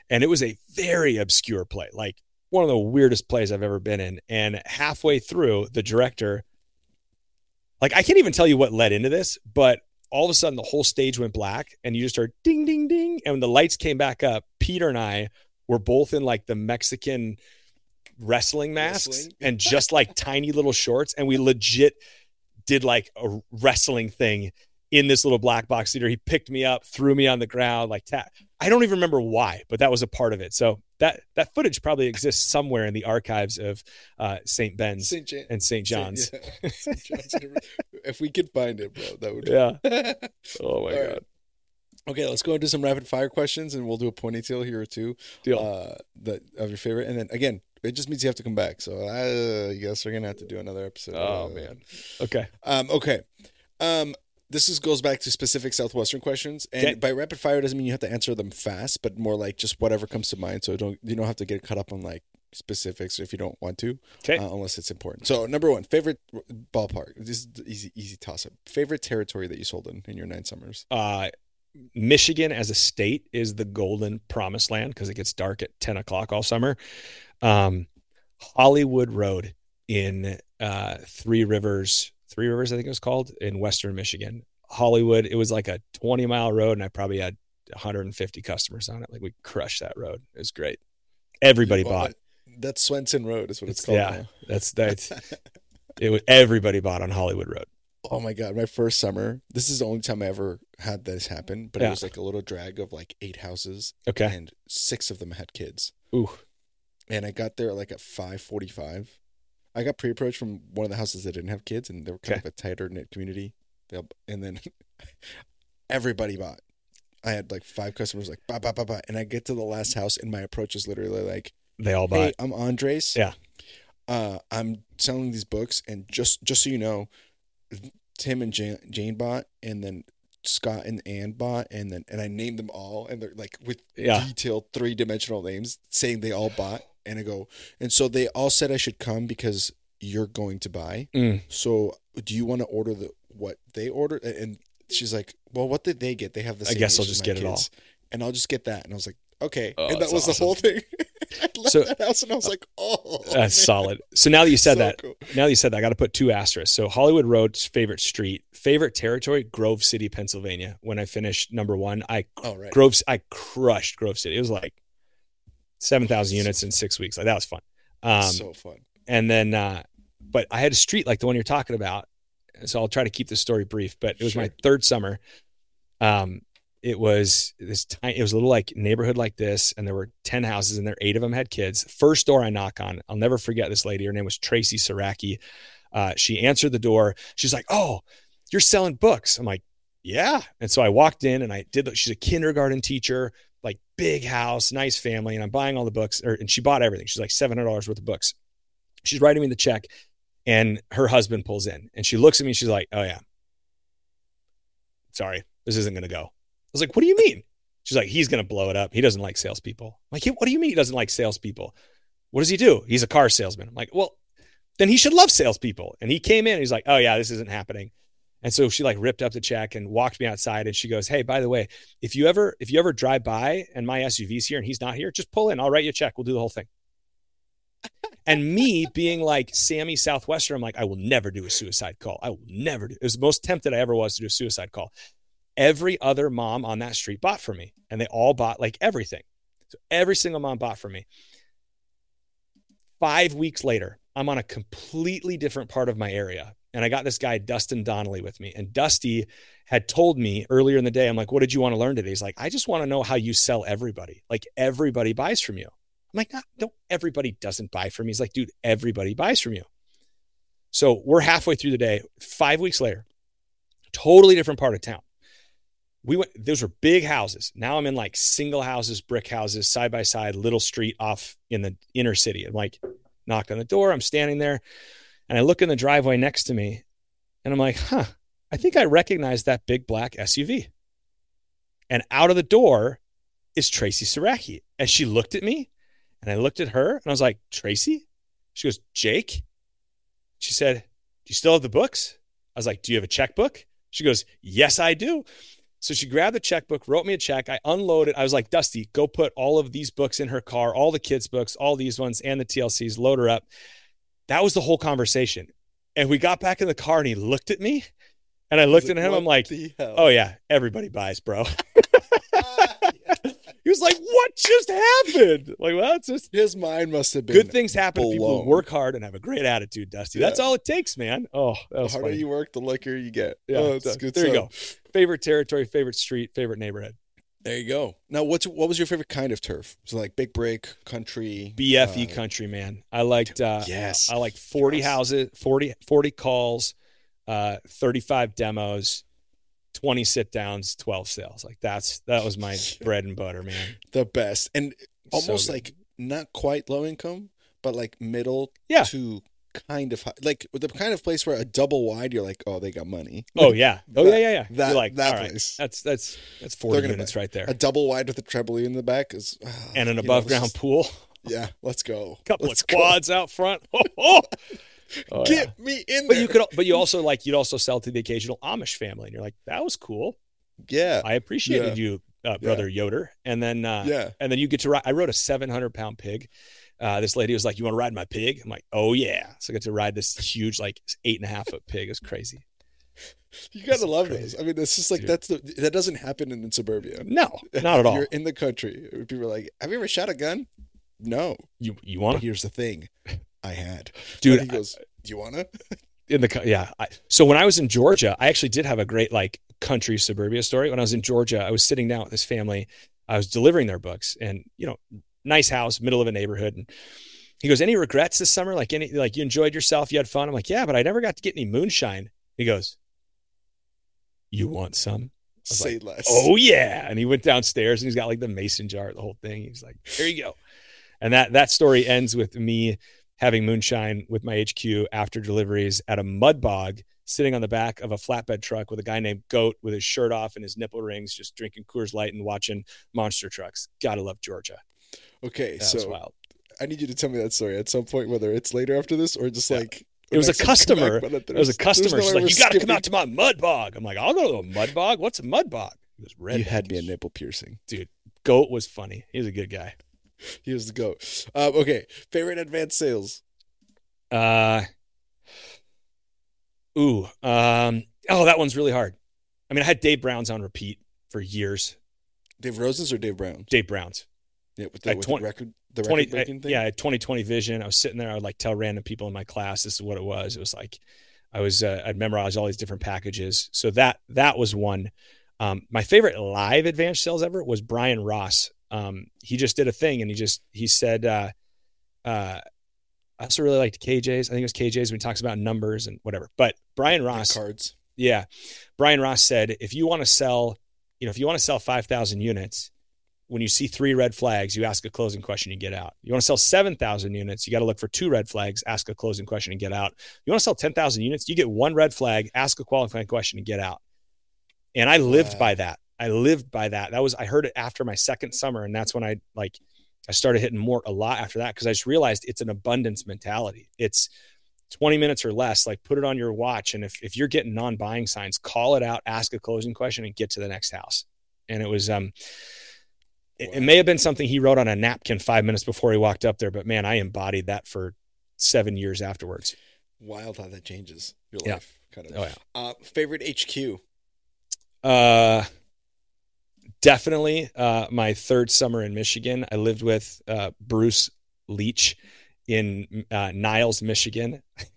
Speaker 4: and it was a very obscure play, like one of the weirdest plays I've ever been in. And halfway through, the director like I can't even tell you what led into this, but all of a sudden the whole stage went black and you just heard ding ding ding and when the lights came back up, Peter and I were both in like the Mexican wrestling masks
Speaker 1: Wrestling?
Speaker 4: and just like tiny little shorts and we legit did like a wrestling thing in this little black box theater. He picked me up, threw me on the ground, like tap. I don't even remember why, but that was a part of it. So that that footage probably exists somewhere in the archives of uh, St. Ben's
Speaker 1: St. Jan-
Speaker 4: and St. John's.
Speaker 1: yeah. St. John's. if we could find it, bro, that would.
Speaker 4: Yeah. Oh my
Speaker 1: All right.
Speaker 4: god.
Speaker 1: Okay, let's go into some rapid fire questions, and we'll do a Pony Tale here or two.
Speaker 4: Deal.
Speaker 1: Uh, that of your favorite, and then again, it just means you have to come back. So uh, I guess we're gonna have to do another episode.
Speaker 4: Oh,
Speaker 1: Uh,
Speaker 4: man. Okay.
Speaker 1: Um, okay. Um, this is goes back to specific Southwestern questions, and
Speaker 4: Okay.
Speaker 1: by rapid fire doesn't mean you have to answer them fast, but more like just whatever comes to mind. So don't you don't have to get caught up on like specifics if you don't want to,
Speaker 4: Okay.
Speaker 1: uh, unless it's important. So number one, favorite ballpark. This is the easy easy toss up. Favorite territory that you sold in in your nine summers.
Speaker 4: uh, Michigan as a state is the golden promised land because it gets dark at 10 o'clock all summer. Um, Hollywood Road in uh, Three Rivers, Three Rivers, I think it was called in Western Michigan. Hollywood, it was like a 20 mile road, and I probably had 150 customers on it. Like we crushed that road. It was great. Everybody bought.
Speaker 1: that- That's Swenson Road, is what it's,
Speaker 4: It's-
Speaker 1: called.
Speaker 4: yeah.
Speaker 1: now.
Speaker 4: That's that's it. Was, everybody bought on Hollywood Road.
Speaker 1: Oh my god, my first summer. This is the only time I ever had this happen, but
Speaker 4: Yeah.
Speaker 1: it was like a little drag of like eight houses,
Speaker 4: Okay.
Speaker 1: and six of them had kids.
Speaker 4: Ooh.
Speaker 1: And I got there like at five forty-five. I got pre-approached from one of the houses that didn't have kids, and they were kind
Speaker 4: Okay.
Speaker 1: of a tighter knit community. They'll- And then everybody bought. I had like five customers, like blah blah blah blah, and I get to the last house, and my approach is literally like,
Speaker 4: They all bought.
Speaker 1: "Hey, I'm Andres.
Speaker 4: Yeah.
Speaker 1: uh, I'm selling these books, and just just so you know, Tim and Jane, Jane bought, and then Scott and Ann bought, and then and I named them all, and they're like with
Speaker 4: Yeah.
Speaker 1: detailed three dimensional names, saying they all bought, and I go, and so they all said I should come because you're going to buy.
Speaker 4: Mm.
Speaker 1: So do you want to order the what they ordered? And she's like, well, what did they get? They have the.
Speaker 4: I
Speaker 1: Same
Speaker 4: guess I'll just
Speaker 1: my
Speaker 4: get it all.
Speaker 1: and I'll just get that. And I was like, okay,
Speaker 4: Oh,
Speaker 1: and that was
Speaker 4: awesome.
Speaker 1: the whole thing. I left
Speaker 4: So-
Speaker 1: that house, and I was like, oh,
Speaker 4: That's
Speaker 1: man.
Speaker 4: solid. So now that you said
Speaker 1: So
Speaker 4: that,
Speaker 1: cool.
Speaker 4: now that you said that, I got to put two asterisks. So Hollywood Road's favorite street, favorite territory, Grove City, Pennsylvania. When I finished number one, I
Speaker 1: Oh right.
Speaker 4: Grove, I crushed Grove City. It was like seven thousand units in six weeks. Like that was fun. Um,
Speaker 1: so fun.
Speaker 4: and then, uh, but I had a street like the one you're talking about. So I'll try to keep the story brief. But it was my third summer. Um, it was this tiny, it was a little like neighborhood like this, and there were 10 houses, and there eight of them had kids. First door I knock on, I'll never forget this lady. Her name was Tracy Saraki. Uh, she answered the door. She's like, Oh, you're selling books. I'm like, Yeah. And so I walked in and I did, she's a kindergarten teacher, like big house, nice family, and I'm buying all the books, or, and she bought everything. She's like $700 worth of books. She's writing me the check, and her husband pulls in, and she looks at me. And She's like, "Oh yeah, sorry, this isn't to go." I was like, "What do you mean?" She's like, "He's to blow it up. He doesn't like salespeople." I'm like, "What do you mean he doesn't like salespeople? What does he do? He's a car salesman." I'm like, "Well, then he should love salespeople." And he came in, he's like, "Oh yeah, this isn't happening." And so she like ripped up the check and walked me outside, and she goes, "Hey, by the way, if you ever if you ever drive by and my SUV's here and he's not here, just pull in. I'll write you a check. We'll do the whole thing." And me being like Sammy Southwestern, I'm like, I will never do a suicide call. I will never do. It was the most tempted I ever was to do a suicide call. Every other mom on that street bought for me, and they all bought like everything. So every single mom bought for me. Five weeks later, I'm on a completely different part of my area. And I got this guy, Dustin Donnelly, with me. And Dusty had told me earlier in the day, I'm like, what did you want to learn today? He's like, I just want to know how you sell everybody. Like everybody buys from you. I'm like, no, everybody doesn't buy from me. He's like, dude, everybody buys from you. So we're halfway through the day, five weeks later, totally different part of town. We went, those were big houses. Now I'm in like single houses, brick houses, side by side, little street off in the inner city. I'm like, knock on the door. I'm standing there and I look in the driveway next to me and I'm like, huh, I think I recognize that big black SUV. And out of the door is Tracy Saraki. And she looked at me and I looked at her and I was like, Tracy? She goes, Jake? She said, Do you still have the books? I was like, Do you have a checkbook? She goes, Yes, I do. So she grabbed the checkbook, wrote me a check. I unloaded. I was like, Dusty, go put all of these books in her car, all the kids' books, all these ones, and the TLCs, load her up. That was the whole conversation. And we got back in the car and he looked at me and I looked at him. I'm like, oh, yeah, everybody buys, bro. he was like, what just happened? Like, well, it's just
Speaker 1: His mind must have been
Speaker 4: good things happen people work hard and have a great attitude, Dusty. That's all it takes, man. Oh, that
Speaker 1: The harder
Speaker 4: funny.
Speaker 1: you work, the luckier you get.
Speaker 4: Yeah,
Speaker 1: oh,
Speaker 4: so
Speaker 1: good.
Speaker 4: there you go. Favorite territory, favorite street, favorite neighborhood.
Speaker 1: There you go. Now, what's what was your favorite kind of turf? So like big break, country,
Speaker 4: BFE
Speaker 1: uh,
Speaker 4: country, man. I liked uh
Speaker 1: Yes.
Speaker 4: I like 40
Speaker 1: Yes.
Speaker 4: houses, 40, 40 calls, uh, 35 demos, 20 sit downs, 12 sales. Like that's that was my bread and butter, man.
Speaker 1: the best, and almost
Speaker 4: good.
Speaker 1: like not quite low income, but like middle
Speaker 4: Yeah.
Speaker 1: to kind of like the kind of place where a double wide, you're like, oh, they got money.
Speaker 4: Oh yeah. Oh
Speaker 1: That-
Speaker 4: yeah, yeah, yeah.
Speaker 1: that-
Speaker 4: You're like
Speaker 1: that
Speaker 4: all right,
Speaker 1: place.
Speaker 4: That's that's that's
Speaker 1: They're
Speaker 4: 40
Speaker 1: gonna
Speaker 4: right there.
Speaker 1: A double wide with a trampoline in the back is ah,
Speaker 4: and an
Speaker 1: you know,
Speaker 4: above ground
Speaker 1: just-
Speaker 4: pool.
Speaker 1: Yeah, let's go.
Speaker 4: couple
Speaker 1: Let's
Speaker 4: of
Speaker 1: go.
Speaker 4: quads out front. Oh, oh. Oh, yeah.
Speaker 1: Get me in
Speaker 4: But you could, but you also like you'd also sell to the occasional Amish family, and you're like, that was cool.
Speaker 1: yeah,
Speaker 4: I appreciated you, uh, brother Yoder. And then, uh,
Speaker 1: yeah.
Speaker 4: and then you get to ride. I rode a 700 pound pig. Uh, this lady was like, "You want to ride my pig?" I'm like, "Oh yeah!" So I got to ride this huge, like eight and a half foot pig. It was crazy.
Speaker 1: You gotta love
Speaker 4: crazy.
Speaker 1: those. I mean, it's just like
Speaker 4: Dude.
Speaker 1: that's the that doesn't happen in, suburbia.
Speaker 4: No, not at all.
Speaker 1: You're in the country. People are like, "Have you ever shot a gun?" No.
Speaker 4: You you want to,
Speaker 1: here's the thing, I had.
Speaker 4: dude?
Speaker 1: And he goes, "Do you wanna?"
Speaker 4: in the yeah. I, so when I was in Georgia, I actually did have a great like country suburbia story. When I was in Georgia, I was sitting down with this family. I was delivering their books, and you know, nice house, middle of a neighborhood. And he goes, "Any regrets this summer? Like any like you enjoyed yourself, you had fun?" I'm like, "Yeah, but I never got to get any moonshine." He goes, "You want some?"
Speaker 1: Say less.
Speaker 4: Oh yeah. And he went downstairs and he's got like the mason jar, the whole thing. He's like, here you go. And that that story ends with me having moonshine with my HQ after deliveries at a mud bog, sitting on the back of a flatbed truck with a guy named Goat with his shirt off and his nipple rings, just drinking Coors Light and watching monster trucks. Gotta love Georgia.
Speaker 1: Okay,
Speaker 4: That
Speaker 1: so
Speaker 4: wild.
Speaker 1: I need you to tell me that story at some point, whether it's later after this or just
Speaker 4: Yeah.
Speaker 1: like
Speaker 4: It was a
Speaker 1: next time you come
Speaker 4: customer.
Speaker 1: back,
Speaker 4: It was a customer.
Speaker 1: no
Speaker 4: She's like, you got to come out to my mud bog. I'm like, I'll go to a mud bog. What's a mud bog? He was red.
Speaker 1: You had me a nipple piercing. Dude.
Speaker 4: Goat was funny. He was a good guy.
Speaker 1: He was the goat. Um, okay, favorite advanced sales.
Speaker 4: Uh, ooh, um, oh, that one's really hard. I mean, I had Dave Brown's on repeat for years.
Speaker 1: Dave Rosen's or Dave Brown's?
Speaker 4: Dave Brown's.
Speaker 1: Yeah, with the, with
Speaker 4: 20
Speaker 1: the record, the
Speaker 4: 20,
Speaker 1: record breaking thing.
Speaker 4: yeah, I 2020 vision. I was sitting there. I would like tell random people in my class, this is what it was. It was like, I was, uh, I'd memorized all these different packages. So that, that was one. Um, my favorite live advanced sales ever was Brian Ross. Um, he just did a thing and he just, he said, uh, uh, I also really liked KJ's. I think it was KJ's when he talks about numbers and whatever. But Brian Ross,
Speaker 1: cards.
Speaker 4: yeah. Brian Ross said, if you want to sell, you know, if you want to sell 5,000 units, when you see three red flags, you ask a closing question, you get out. You want to sell 7,000 units, you got to look for two red flags, ask a closing question and get out. You want to sell 10,000 units, you get one red flag, ask a qualifying question and get out. And I lived
Speaker 1: Wow.
Speaker 4: by that. I lived by that. That was, I heard it after my second summer. And that's when I like, I started hitting more a lot after that because I just realized it's an abundance mentality. It's 20 minutes or less, like put it on your watch. And if, if you're getting non buying signs, call it out, ask a closing question, and get to the next house. And it was, um, it, it may have been something he wrote on a napkin five minutes before he walked up there, but man, I embodied that for seven years afterwards.
Speaker 1: Wild how that changes your
Speaker 4: Yeah.
Speaker 1: life, kind of.
Speaker 4: Oh yeah.
Speaker 1: Uh, favorite HQ.
Speaker 4: Uh, definitely. Uh, my third summer in Michigan, I lived with uh, Bruce Leach in uh, Niles, Michigan.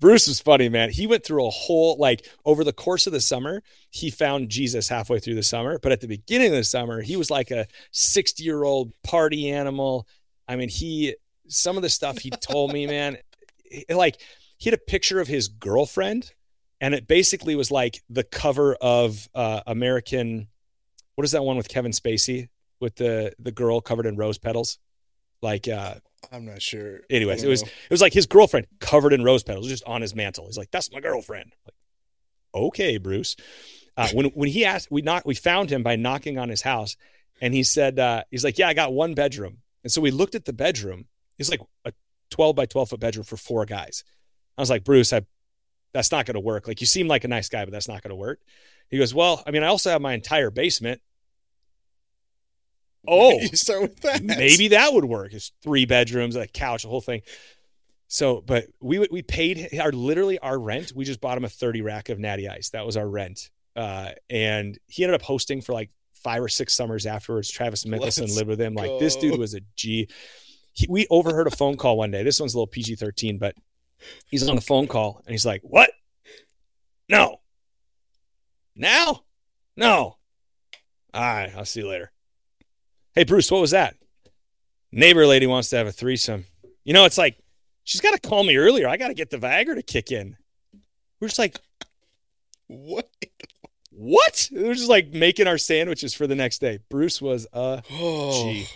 Speaker 4: Bruce was funny, man. He went through a whole like over the course of the summer. He found Jesus halfway through the summer, but at the beginning of the summer, he was like a sixty-year-old party animal. I mean, he some of the stuff he told me, man, like he had a picture of his girlfriend and it basically was like the cover of uh, American. What is that one with Kevin Spacey with the the girl covered in rose petals? Like, uh,
Speaker 1: I'm not sure.
Speaker 4: anyways, it was it was like his girlfriend covered in rose petals, just on his mantle. He's like, "That's my girlfriend." Like, okay, Bruce. Uh, when when he asked, we knocked, we found him by knocking on his house, and he said, uh, "He's like, yeah, I got one bedroom." And so we looked at the bedroom. It's like a 12 by 12 foot bedroom for four guys. I was like, Bruce, I that's not going to work. Like you seem like a nice guy, but that's not going to work. He goes, well, I mean, I also have my entire basement. Oh,
Speaker 1: you start with that.
Speaker 4: maybe that would work. It's three bedrooms, a couch, the whole thing. So, but we we paid our literally our rent. We just bought him a thirty rack of Natty Ice. That was our rent. Uh, and he ended up hosting for like five or six summers afterwards. Travis Mickelson
Speaker 1: Let's
Speaker 4: lived with him. Like this dude was a G. He, we overheard a phone call one day. This one's a little PG thirteen, but he's on the phone call and he's like, "What? No. Now? No. All right, I'll see you later." Hey Bruce, what was that? Neighbor lady wants to have a threesome. You know, it's like she's got to call me earlier. I got to get the Viagra to kick in. We're just like,
Speaker 1: What?
Speaker 4: what? We're just like making our sandwiches for the next day. Bruce was a
Speaker 1: Oh,
Speaker 4: Gee.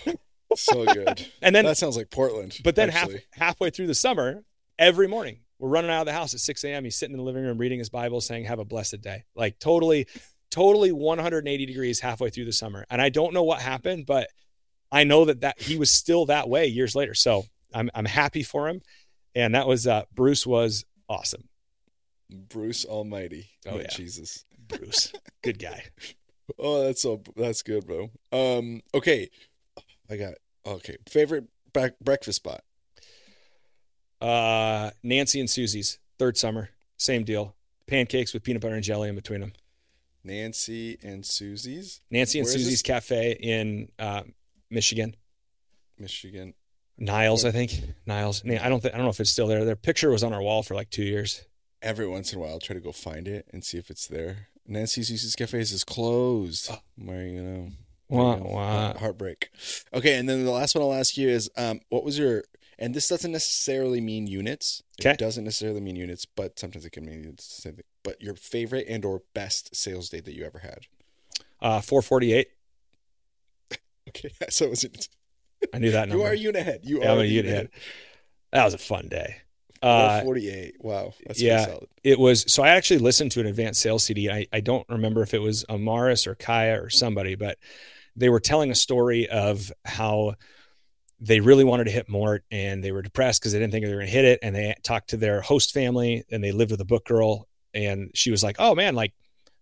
Speaker 1: so good.
Speaker 4: and then
Speaker 1: that sounds like Portland.
Speaker 4: but then half, halfway through the summer, every morning we're running out of the house at 6 a.m. He's sitting in the living room reading his Bible, saying, "Have a blessed day." Like totally, totally 180 degrees halfway through the summer. And I don't know what happened, but I know that that he was still that way years later. So I'm I'm happy for him. And that was uh, Bruce was awesome.
Speaker 1: Bruce Almighty.
Speaker 4: Oh, yeah.
Speaker 1: Jesus.
Speaker 4: Bruce, good guy.
Speaker 1: Oh, that's so that's good, bro. Um, okay, I got okay. Favorite bre- breakfast spot.
Speaker 4: Uh, Nancy and Susie's third summer, same deal. Pancakes with peanut butter and jelly in between them.
Speaker 1: Nancy and Susie's,
Speaker 4: Nancy and
Speaker 1: Where is
Speaker 4: Susie's
Speaker 1: this?
Speaker 4: Cafe in uh, Michigan.
Speaker 1: Michigan.
Speaker 4: Niles, I think. Niles. I don't. Th- I don't know if it's still there. Their picture was on our wall for like two years.
Speaker 1: Every once in a while, I'll try to go find it and see if it's there. Nancy Susie's Cafes is closed.
Speaker 4: Oh.
Speaker 1: Where you know?
Speaker 4: Wah,
Speaker 1: you know,
Speaker 4: wah.
Speaker 1: Heartbreak. Okay, and then the last one I'll ask you is, um, what was your? And this doesn't necessarily mean units.
Speaker 4: Okay.
Speaker 1: It doesn't necessarily mean units, but sometimes it can mean it's the same thing. But your favorite and or best sales day that you ever had.
Speaker 4: Uh, 448.
Speaker 1: Okay, so was it?
Speaker 4: I knew that number.
Speaker 1: You are a unit ahead. You
Speaker 4: Yeah,
Speaker 1: are
Speaker 4: I'm
Speaker 1: a
Speaker 4: unit head. That was a fun day. Uh,
Speaker 1: 48. Wow, that's
Speaker 4: yeah. it was so I actually listened to an advanced sales CD. I, I don't remember if it was Amaris or Kaya or somebody, but they were telling a story of how they really wanted to hit Mort and they were depressed because they didn't think they were going to hit it. And they talked to their host family and they lived with a book girl. And she was like, Oh man, like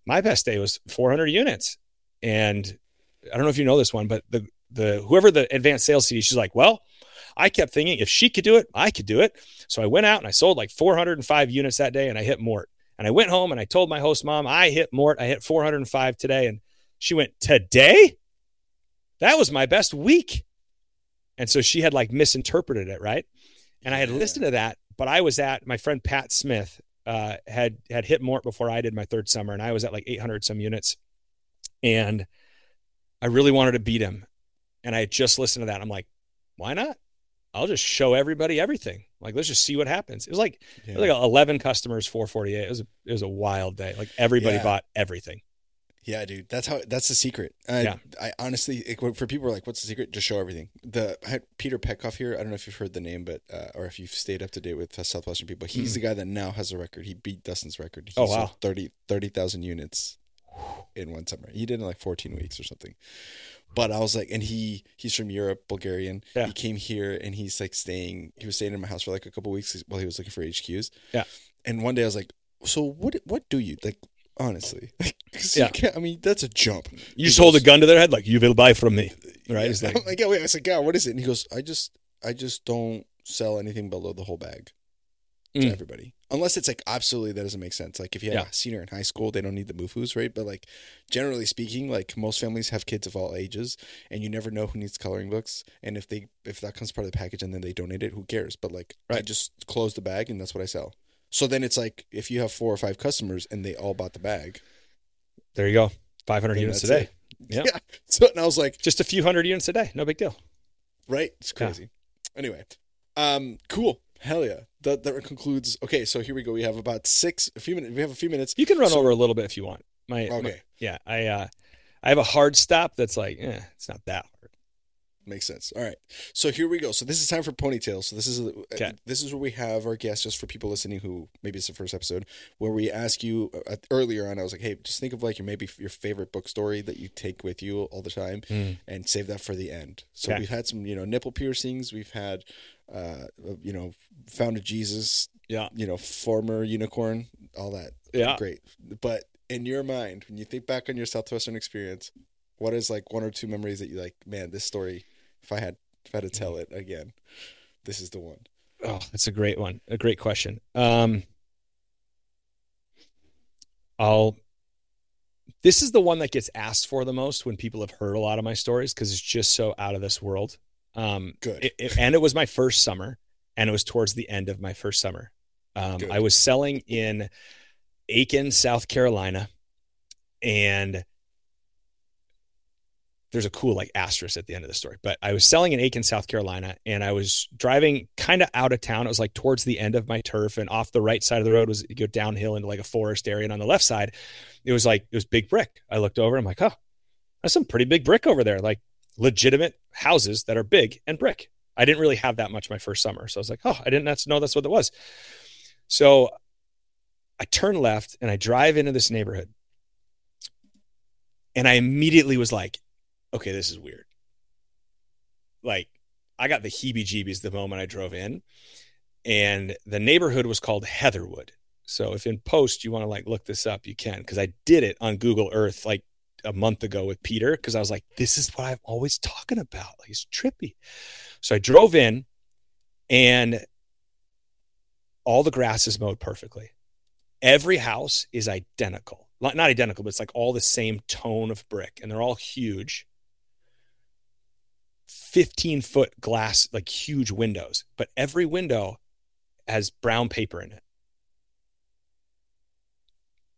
Speaker 4: my best day was 400 units. And I don't know if you know this one, but the, the, whoever the advanced sales CD, she's like, Well, I kept thinking if she could do it, I could do it. So I went out and I sold like 405 units that day and I hit Mort. And I went home and I told my host mom, I hit Mort. I hit 405 today. And she went, Today? That was my best week. And so she had like misinterpreted it, right? And I had
Speaker 1: Yeah.
Speaker 4: listened to that, but I was at my friend Pat Smith uh, had had hit Mort before I did my third summer, and I was at like 800 some units, and I really wanted to beat him. And I had just listened to that. I'm like, why not? I'll just show everybody everything. Like, let's just see what happens. It was like
Speaker 1: Yeah.
Speaker 4: it was like 11 customers, 448. It was a, it was a wild day. Like everybody
Speaker 1: Yeah.
Speaker 4: bought everything.
Speaker 1: Yeah, dude, that's how. That's the secret. I,
Speaker 4: Yeah.
Speaker 1: I honestly, it, for people who are like, "What's the secret?" Just show everything. The I had Peter Petkoff here. I don't know if you've heard the name, but uh, or if you've stayed up to date with Southwestern people. He's the guy that now has a record. He beat Dustin's record. He
Speaker 4: Oh,
Speaker 1: sold
Speaker 4: wow.
Speaker 1: 30 30,000 units in one summer. He did it in like fourteen weeks or something. But I was like, and he he's from Europe, Bulgarian.
Speaker 4: Yeah.
Speaker 1: He came here and he's like staying. He was staying in my house for like a couple weeks while he was looking for HQs.
Speaker 4: Yeah.
Speaker 1: And one day I was like, "So what? What do you like?" Honestly,
Speaker 4: Yeah.
Speaker 1: I mean, that's a jump.
Speaker 4: You just hold a gun to their head, like you will buy from me, right?
Speaker 1: Yeah.
Speaker 4: It's like,
Speaker 1: I'm like, yeah, wait. I said, God, what is it? And he goes, I just, I just don't sell anything below the whole bag to
Speaker 4: Mm.
Speaker 1: everybody. Unless it's like absolutely that doesn't make sense. Like if you have
Speaker 4: Yeah.
Speaker 1: a senior in high school, they don't need the MUFUs, right? But like generally speaking, like most families have kids of all ages and you never know who needs coloring books. And if they if that comes part of the package and then they donate it, who cares? But like I just close the bag and that's what I sell. So then it's like if you have four or five customers and they all bought the bag.
Speaker 4: There you go. 500 units a day. Yep.
Speaker 1: So and I was like,
Speaker 4: Just a few hundred units a day. No big deal.
Speaker 1: right? It's
Speaker 4: Yeah.
Speaker 1: crazy. Anyway, um, cool. Hell yeah. That that concludes. Okay, so here we go. We have about six, a few minutes. We have a few minutes.
Speaker 4: You can run
Speaker 1: So-
Speaker 4: over a little bit if you want. My, my-
Speaker 1: Okay,
Speaker 4: yeah, I uh I have a hard stop that's like, eh, it's not that hard.
Speaker 1: Makes sense. All right. So here we go. So this is time for Pony Tales. So this is
Speaker 4: Okay.
Speaker 1: this is where we have our guests, just for people listening who maybe it's the first episode, where we ask you uh, earlier on. I was like, hey, just think of like your maybe your favorite book story that you take with you all the time, and save that for the end. So
Speaker 4: Okay.
Speaker 1: we've had some, you know, nipple piercings. We've had, uh, you know, founded Jesus.
Speaker 4: Yeah.
Speaker 1: You know, former unicorn. All that.
Speaker 4: Yeah.
Speaker 1: Great. But in your mind, when you think back on your Southwestern experience, what is like one or two memories that you like, man, this story, if I had if I had to tell it again, this is the one.
Speaker 4: Oh, that's a great one. A great question. Um, I'll. This is the one that gets asked for the most when people have heard a lot of my stories because it's just so out of this world. Um,
Speaker 1: Good.
Speaker 4: it- it- and it was my first summer, and it was towards the end of my first summer. Um,
Speaker 1: Good.
Speaker 4: I was selling in Aiken, South Carolina, and there's a cool like asterisk at the end of the story. But I was selling in Aiken, South Carolina, and I was driving kind of out of town. It was like towards the end of my turf, and off the right side of the road was you go downhill into like a forest area, and on the left side, it was like it was big brick. I looked over, I'm like, oh, that's some pretty big brick over there, like legitimate houses that are big and brick. I didn't really have that much my first summer, so I was like, oh, I didn't know that's what it was. So I turn left and I drive into this neighborhood, and I immediately was like, okay, this is weird. Like, I got the heebie jeebies the moment I drove in, and the neighborhood was called Heatherwood. So, if in post you want to like look this up, you can, because I did it on Google Earth like a month ago with Peter, because I was like, this is what I'm always talking about. Like, it's trippy. So, I drove in, and all the grass is mowed perfectly. Every house is identical. Not not identical, but it's like all the same tone of brick, and they're all huge. 15 foot glass, like huge windows, but every window has brown paper in it.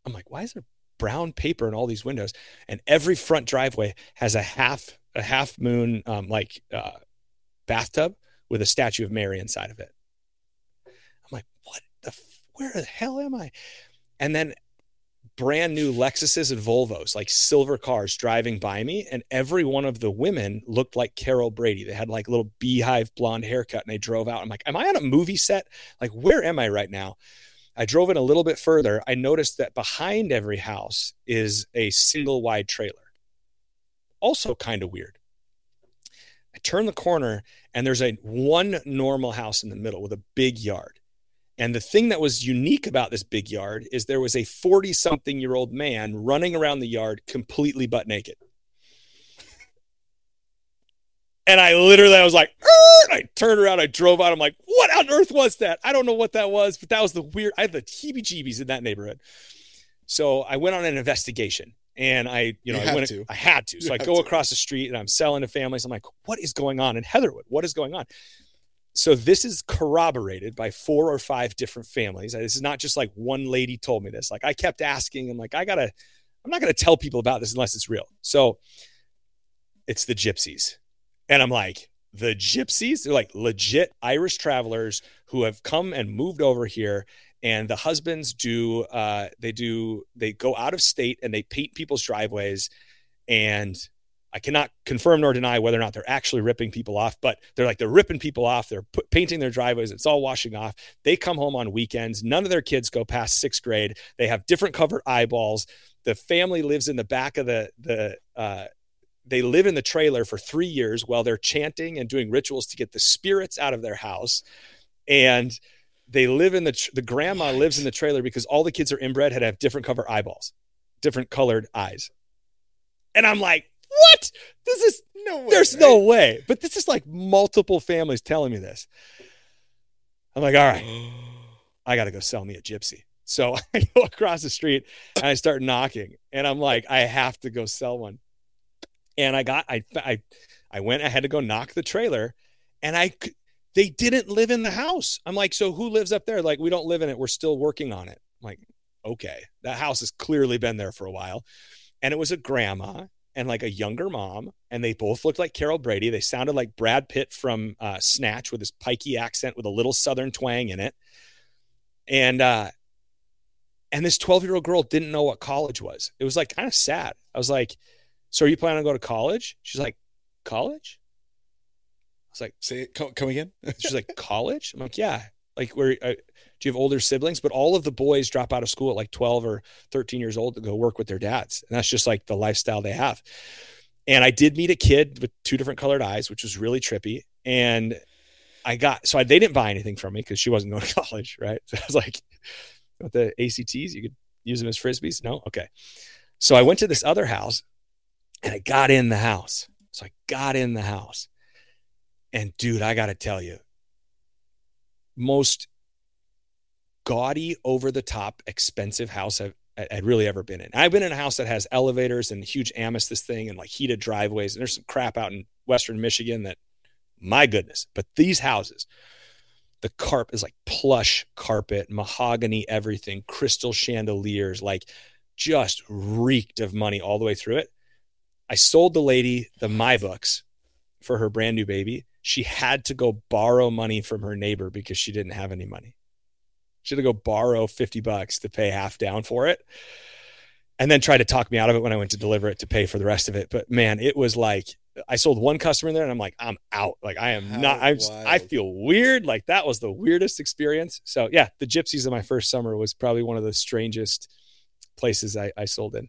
Speaker 4: I'm like, why is there brown paper in all these windows? And every front driveway has a half a half moon um, like uh, bathtub with a statue of Mary inside of it. I'm like, what the f- where the hell am I? And then brand new Lexuses and Volvos, like silver cars driving by me. And every one of the women looked like Carol Brady. They had like little beehive blonde haircut and they drove out. I'm like, am I on a movie set? Like, where am I right now? I drove in a little bit further. I noticed that behind every house is a single wide trailer. Also, kind of weird. I turn the corner and there's a one normal house in the middle with a big yard. And the thing that was unique about this big yard is there was a 40 something year old man running around the yard completely butt naked. And I literally, I was like! I turned around, I drove out. I'm like, what on earth was that? I don't know what that was, but that was the weird, I had the heebie jeebies in that neighborhood. So I went on an investigation and I, you know,
Speaker 1: You
Speaker 4: I
Speaker 1: had
Speaker 4: went,
Speaker 1: to.
Speaker 4: I had to.
Speaker 1: You
Speaker 4: So I go
Speaker 1: to.
Speaker 4: across the street and I'm selling to families. I'm like, what is going on in Heatherwood? What is going on? So this is corroborated by four or five different families. This is not just like one lady told me this. Like I kept asking, I'm like, I gotta, I'm not gonna tell people about this unless it's real. So it's the gypsies. And I'm like, the gypsies, they're like legit Irish travelers who have come and moved over here. And the husbands do, uh, they do, they go out of state and they paint people's driveways. And I cannot confirm nor deny whether or not they're actually ripping people off, but they're like, they're ripping people off. They're put, painting their driveways. It's all washing off. They come home on weekends. None of their kids go past sixth grade. They have different covered eyeballs. The family lives in the back of the, the, uh, they live in the trailer for three years while they're chanting and doing rituals to get the spirits out of their house. And they live in the, tr- the grandma lives in the trailer because all the kids are inbred had have different cover eyeballs, different colored eyes. And I'm like, what? This is
Speaker 1: No way.
Speaker 4: there's
Speaker 1: right?
Speaker 4: no way. But this is like multiple families telling me this. I'm like, all right, I got to go sell me a gypsy. So I go across the street and I start knocking, and I'm like, I have to go sell one. And I got, I, I, I went. I had to go knock the trailer, and I, they didn't live in the house. I'm like, so who lives up there? Like, we don't live in it. We're still working on it. I'm like, okay, that house has clearly been there for a while, and it was a grandma and like a younger mom, and they both looked like Carol Brady. They sounded like Brad Pitt from uh, Snatch with his pikey accent with a little Southern twang in it, and uh, and this 12 year old girl didn't know what college was. It was like kind of sad. I was like, So are you planning on going to college? She's like, College? I was like,
Speaker 1: Say it, come, come again.
Speaker 4: She's like, College? I'm like, Yeah. Like, where uh, do you have older siblings? But all of the boys drop out of school at like 12 or 13 years old to go work with their dads. And that's just like the lifestyle they have. And I did meet a kid with two different colored eyes, which was really trippy. And I got, so I, they didn't buy anything from me because she wasn't going to college. Right. So I was like, with the ACTs, you could use them as frisbees. No, okay. So I went to this other house, and I got in the house. So I got in the house, and dude, I got to tell you, most gaudy, over the top, expensive house I've I'd really ever been in. I've been in a house that has elevators and huge amethyst thing and like heated driveways. And there's some crap out in Western Michigan that, my goodness. But these houses, the carp is like plush carpet, mahogany, everything, crystal chandeliers, like just reeked of money all the way through it. I sold the lady the my books for her brand new baby. She had to go borrow money from her neighbor because she didn't have any money. Had to go borrow 50 bucks to pay half down for it. And then try to talk me out of it when I went to deliver it to pay for the rest of it. But man, it was like I sold one customer in there and I'm like, I'm out. Like I am
Speaker 1: How
Speaker 4: not, I'm just, I feel weird. Like that was the weirdest experience. So yeah, the gypsies of my first summer was probably one of the strangest places I, I sold in.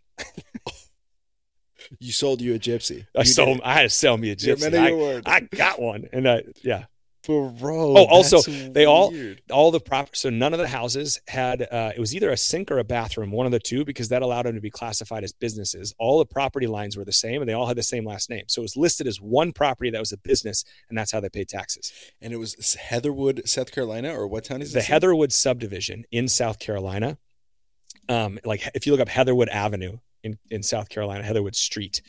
Speaker 1: you sold you a gypsy.
Speaker 4: I
Speaker 1: You
Speaker 4: sold,
Speaker 1: did
Speaker 4: I had to sell me a
Speaker 1: it. You're a
Speaker 4: gypsy.
Speaker 1: man of your
Speaker 4: I. I got one. And I yeah,
Speaker 1: Bro.
Speaker 4: Oh, also, they all-
Speaker 1: weird.
Speaker 4: all the prop so none of the houses had uh, it was either a sink or a bathroom one of the two because that allowed them to be classified as businesses all the property lines were the same and they all had the same last name so it was listed as one property that was a business and that's how they paid taxes
Speaker 1: And it was Heatherwood, South Carolina, or what town is
Speaker 4: the
Speaker 1: this? in?
Speaker 4: heatherwood subdivision in south carolina um, like if you look up heatherwood avenue in, in south carolina heatherwood street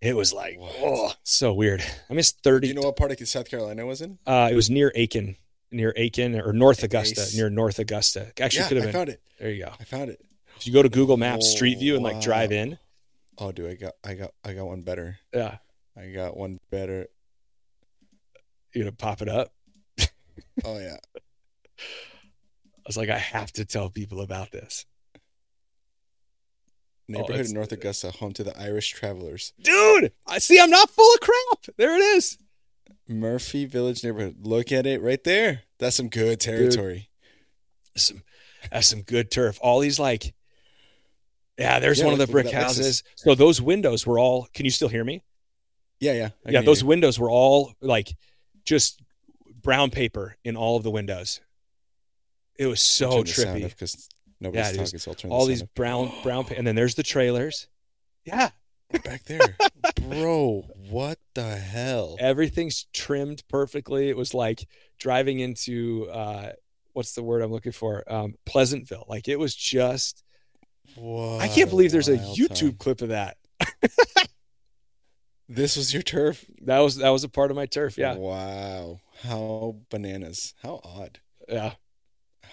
Speaker 4: it was like
Speaker 1: What?
Speaker 4: oh so weird i missed 30
Speaker 1: Do you know what part of South Carolina was in?
Speaker 4: uh, it was near aiken near aiken or north augusta
Speaker 1: Nice.
Speaker 4: near north augusta actually
Speaker 1: yeah,
Speaker 4: could have
Speaker 1: I
Speaker 4: been
Speaker 1: found it.
Speaker 4: there you go
Speaker 1: I found it.
Speaker 4: If you go to Google Maps Street
Speaker 1: Oh,
Speaker 4: View and like drive in,
Speaker 1: Oh, dude, I got, I got, I got one better.
Speaker 4: yeah,
Speaker 1: I got one better.
Speaker 4: you're gonna pop it up.
Speaker 1: Oh yeah.
Speaker 4: I was like, I have to tell people about this, Oh,
Speaker 1: neighborhood
Speaker 4: Oh,
Speaker 1: in North Augusta, home to the Irish Travelers.
Speaker 4: dude. I see. I'm not full of crap. There it is.
Speaker 1: Murphy Village neighborhood. Look at it right there. That's some good territory.
Speaker 4: Some that's some good turf. All these like, yeah. There's
Speaker 1: Yeah,
Speaker 4: one of the brick houses. So those windows were all. Can you still hear me?
Speaker 1: Yeah, yeah. I
Speaker 4: yeah, those
Speaker 1: hear
Speaker 4: windows were all like just brown paper in all of the windows. It was so
Speaker 1: Turn the sound
Speaker 4: trippy.
Speaker 1: off 'cause nobody's
Speaker 4: Yeah,
Speaker 1: talking, so I'll turn
Speaker 4: All
Speaker 1: the
Speaker 4: these brown brown, and then there's the trailers. Yeah,
Speaker 1: back there, bro. What the hell?
Speaker 4: everything's trimmed perfectly. It was like driving into uh what's the word I'm looking for? Um Pleasantville. Like it was just
Speaker 1: What
Speaker 4: I can't believe there's a YouTube
Speaker 1: time.
Speaker 4: clip of that.
Speaker 1: This was your turf.
Speaker 4: That was that was a part of my turf. Yeah.
Speaker 1: Wow. How bananas. How odd.
Speaker 4: Yeah.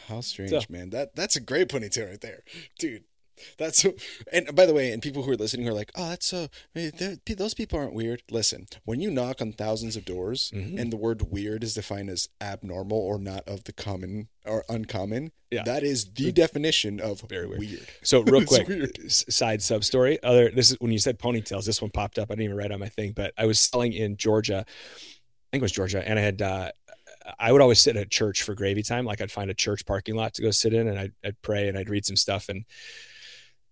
Speaker 1: How strange,
Speaker 4: So-
Speaker 1: man. That that's a great Pony Tale right there, dude. That's so. And by the way, and people who are listening who are like, "Oh, that's so." Those people aren't weird. Listen, when you knock on thousands of doors,
Speaker 4: Mhm.
Speaker 1: and the word "weird" is defined as abnormal or not of the common or uncommon,
Speaker 4: Yeah.
Speaker 1: that is the definition of
Speaker 4: Very weird.
Speaker 1: weird.
Speaker 4: So real quick, side sub story. Other this is when you said Pony Tales. This one popped up. I didn't even write on my thing, but I was selling in Georgia. I think it was Georgia, and I had. uh I would always sit at church for gravy time. Like I'd find a church parking lot to go sit in, and I'd, I'd pray and I'd read some stuff, and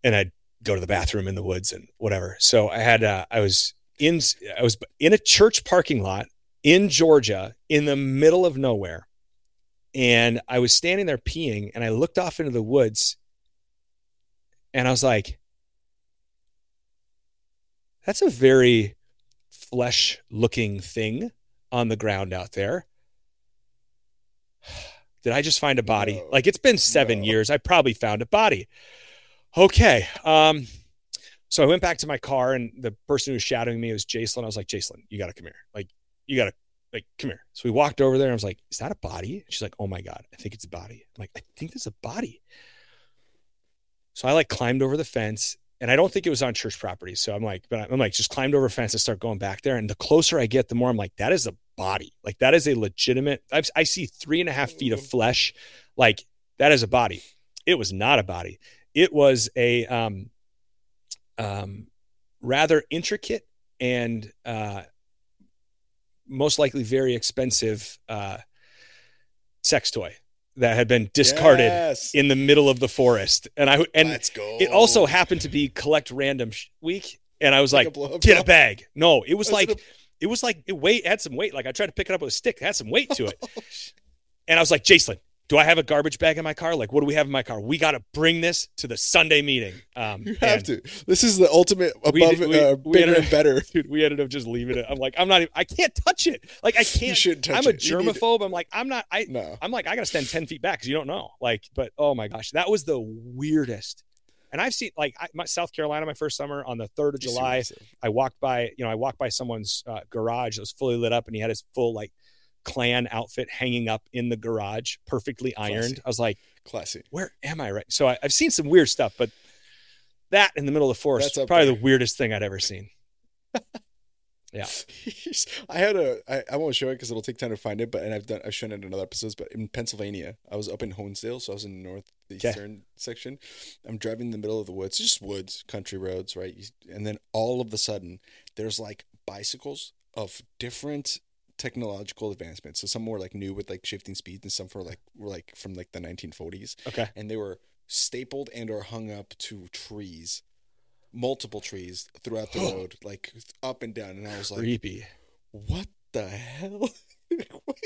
Speaker 4: and I'd go to the bathroom in the woods and whatever. So I had. Uh, I was in. I was in a church parking lot in Georgia, in the middle of nowhere, and I was standing there peeing, and I looked off into the woods, and I was like, that's a very flesh looking thing on the ground out there. Did I just find a body?
Speaker 1: No.
Speaker 4: Like it's been seven
Speaker 1: No.
Speaker 4: years. I probably found a body. Okay. Um, so I went back to my car and the person who was shadowing me was Jason. I was like, Jason, you gotta come here. Like, you gotta like come here. So we walked over there and I was like, Is that a body? She's like, Oh my God, I think it's a body. I'm like, I think there's a body. So I like climbed over the fence and I don't think it was on church property. So I'm like, but I'm like, just climbed over a fence and start going back there. And the closer I get, the more I'm like, that is a body. Like that is a legitimate. I've, I see three and a half feet of flesh. Like that is a body. It was not a body. It was a um, um, rather intricate and uh, most likely very expensive uh, sex toy that had been discarded
Speaker 1: Yes.
Speaker 4: in the middle of the forest. And I and it also happened to be collect random sh- week, and I was
Speaker 1: Like
Speaker 4: like,
Speaker 1: a
Speaker 4: get a bag. No, it was
Speaker 1: Was
Speaker 4: like
Speaker 1: it
Speaker 4: it was like it weight had some weight. Like I tried to pick it up with a stick, it had some weight to it,
Speaker 1: Oh,
Speaker 4: and I was like, Jason, do I have a garbage bag in my car? Like, what do we have in my car? We got to bring this to the Sunday meeting. Um,
Speaker 1: You have to. This is the ultimate above,
Speaker 4: We did- we-
Speaker 1: uh,
Speaker 4: we
Speaker 1: bigger
Speaker 4: ended
Speaker 1: and better.
Speaker 4: Dude, we ended up just leaving it. I'm like, I'm not. Even, I can't touch it. Like, I can't.
Speaker 1: shouldn't touch
Speaker 4: I'm a
Speaker 1: it. You
Speaker 4: germaphobe. I'm like, I'm not. I.
Speaker 1: No.
Speaker 4: I'm like, I gotta stand ten feet back because you don't know. Like, but oh my gosh, that was the weirdest. And I've seen like I, my, South Carolina, my first summer on the third of July. I walked by, you know, I walked by someone's uh, garage that was fully lit up, and he had his full like clan outfit hanging up in the garage, perfectly ironed.
Speaker 1: Classy.
Speaker 4: I was like,
Speaker 1: Classy.
Speaker 4: where am I? Right. So I, I've seen some weird stuff, but that in the middle of the forest probably
Speaker 1: there.
Speaker 4: the weirdest thing I'd ever seen. Yeah.
Speaker 1: I had a. I, I won't show it because it'll take time to find it. But and I've done. I've shown it in other episodes. But in Pennsylvania, I was up in Honesdale, so I was in the northeastern section. I'm driving in the middle of the woods, just woods, country roads, right? And then all of a sudden, there's like bicycles of different technological advancements. So some were like new with like shifting speeds, and some were like were like from like the 1940s.
Speaker 4: Okay.
Speaker 1: and they were stapled and or hung up to trees multiple trees throughout the road like up and down and i was like
Speaker 4: Creepy.
Speaker 1: what the hell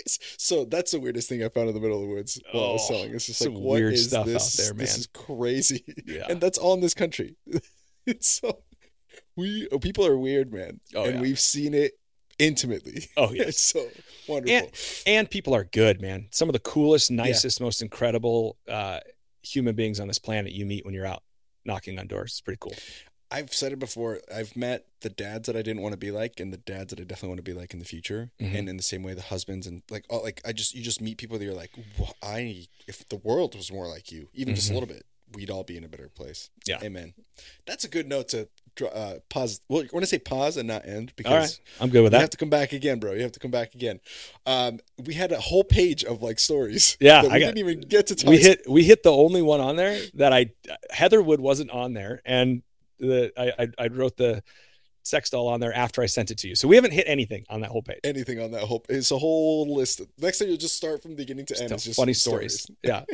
Speaker 1: so that's the weirdest thing i found in the middle of the woods while i was
Speaker 4: Oh,
Speaker 1: selling it's just like what
Speaker 4: weird
Speaker 1: is
Speaker 4: stuff out
Speaker 1: this
Speaker 4: there,
Speaker 1: this is crazy
Speaker 4: Yeah.
Speaker 1: and that's all in this country it's so we oh, people are weird man
Speaker 4: Oh,
Speaker 1: and
Speaker 4: yeah.
Speaker 1: we've seen it intimately
Speaker 4: Oh, yes.
Speaker 1: it's so wonderful
Speaker 4: and people are good, man. Some of the coolest, nicest, most incredible uh, human beings on this planet you meet when you're out knocking on doors. It's pretty cool.
Speaker 1: I've said it before. I've met the dads that I didn't want to be like, and the dads that I definitely want to be like in the future.
Speaker 4: Mhm.
Speaker 1: And in the same way, the husbands and like, all, like I just you just meet people that you're like, "Wha- I if the world was more like you, even just a
Speaker 4: Mhm.
Speaker 1: little bit, we'd all be in a better place.
Speaker 4: Yeah.
Speaker 1: Amen. That's a good note to uh, pause. Well, I want to say pause and not end because
Speaker 4: right. I'm good with that.
Speaker 1: you have to come back again, bro. You have to come back again. Um, we had a whole page of like stories.
Speaker 4: Yeah,
Speaker 1: we
Speaker 4: I got-
Speaker 1: didn't even get to talk.
Speaker 4: we hit we hit the only one on there that I Heatherwood wasn't on there, and the I I, I wrote the sex doll on there after I sent it to you. So we haven't hit anything on that whole page.
Speaker 1: anything on that whole. It's a whole list. Next time you'll just start from beginning to
Speaker 4: Just
Speaker 1: end. It's just
Speaker 4: funny stories. Yeah.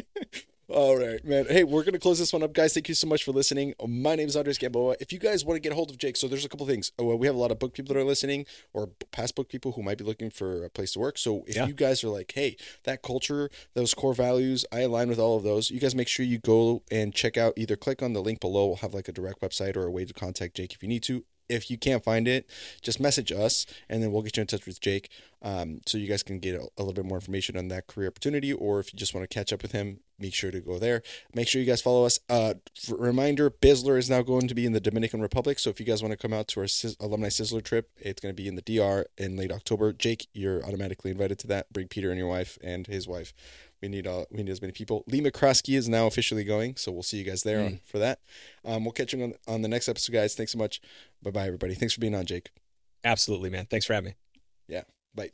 Speaker 1: All right, man. Hey, we're gonna close this one up, guys. Thank you so much for listening. My name is Andres Gamboa. If you guys want to get a hold of Jake, so there's a couple things. Uh, we have a lot of book people that are listening, or past book people who might be looking for a place to work. So if
Speaker 4: Yeah.
Speaker 1: you guys are like, hey, that culture, those core values, I align with all of those. You guys make sure you go and check out. Either click on the link below. We'll have like a direct website or a way to contact Jake if you need to. If you can't find it, just message us, and then we'll get you in touch with Jake, um, so you guys can get a, a little bit more information on that career opportunity. Or if you just want to catch up with him, make sure to go there. Make sure you guys follow us. Uh, reminder: Bizzler is now going to be in the Dominican Republic. So if you guys want to come out to our Sizz- alumni Sizzler trip, it's going to be in the DR in late October. Jake, you're automatically invited to that. Bring Peter and your wife and his wife. We need uh, we need as many people. Lee McCroskey is now officially going, so we'll see you guys there on, for that. Um, we'll catch you on on the next episode, guys. Thanks so much. Bye bye, everybody. Thanks for being on, Jake.
Speaker 4: Absolutely, man. Thanks for having me.
Speaker 1: Yeah. Bye.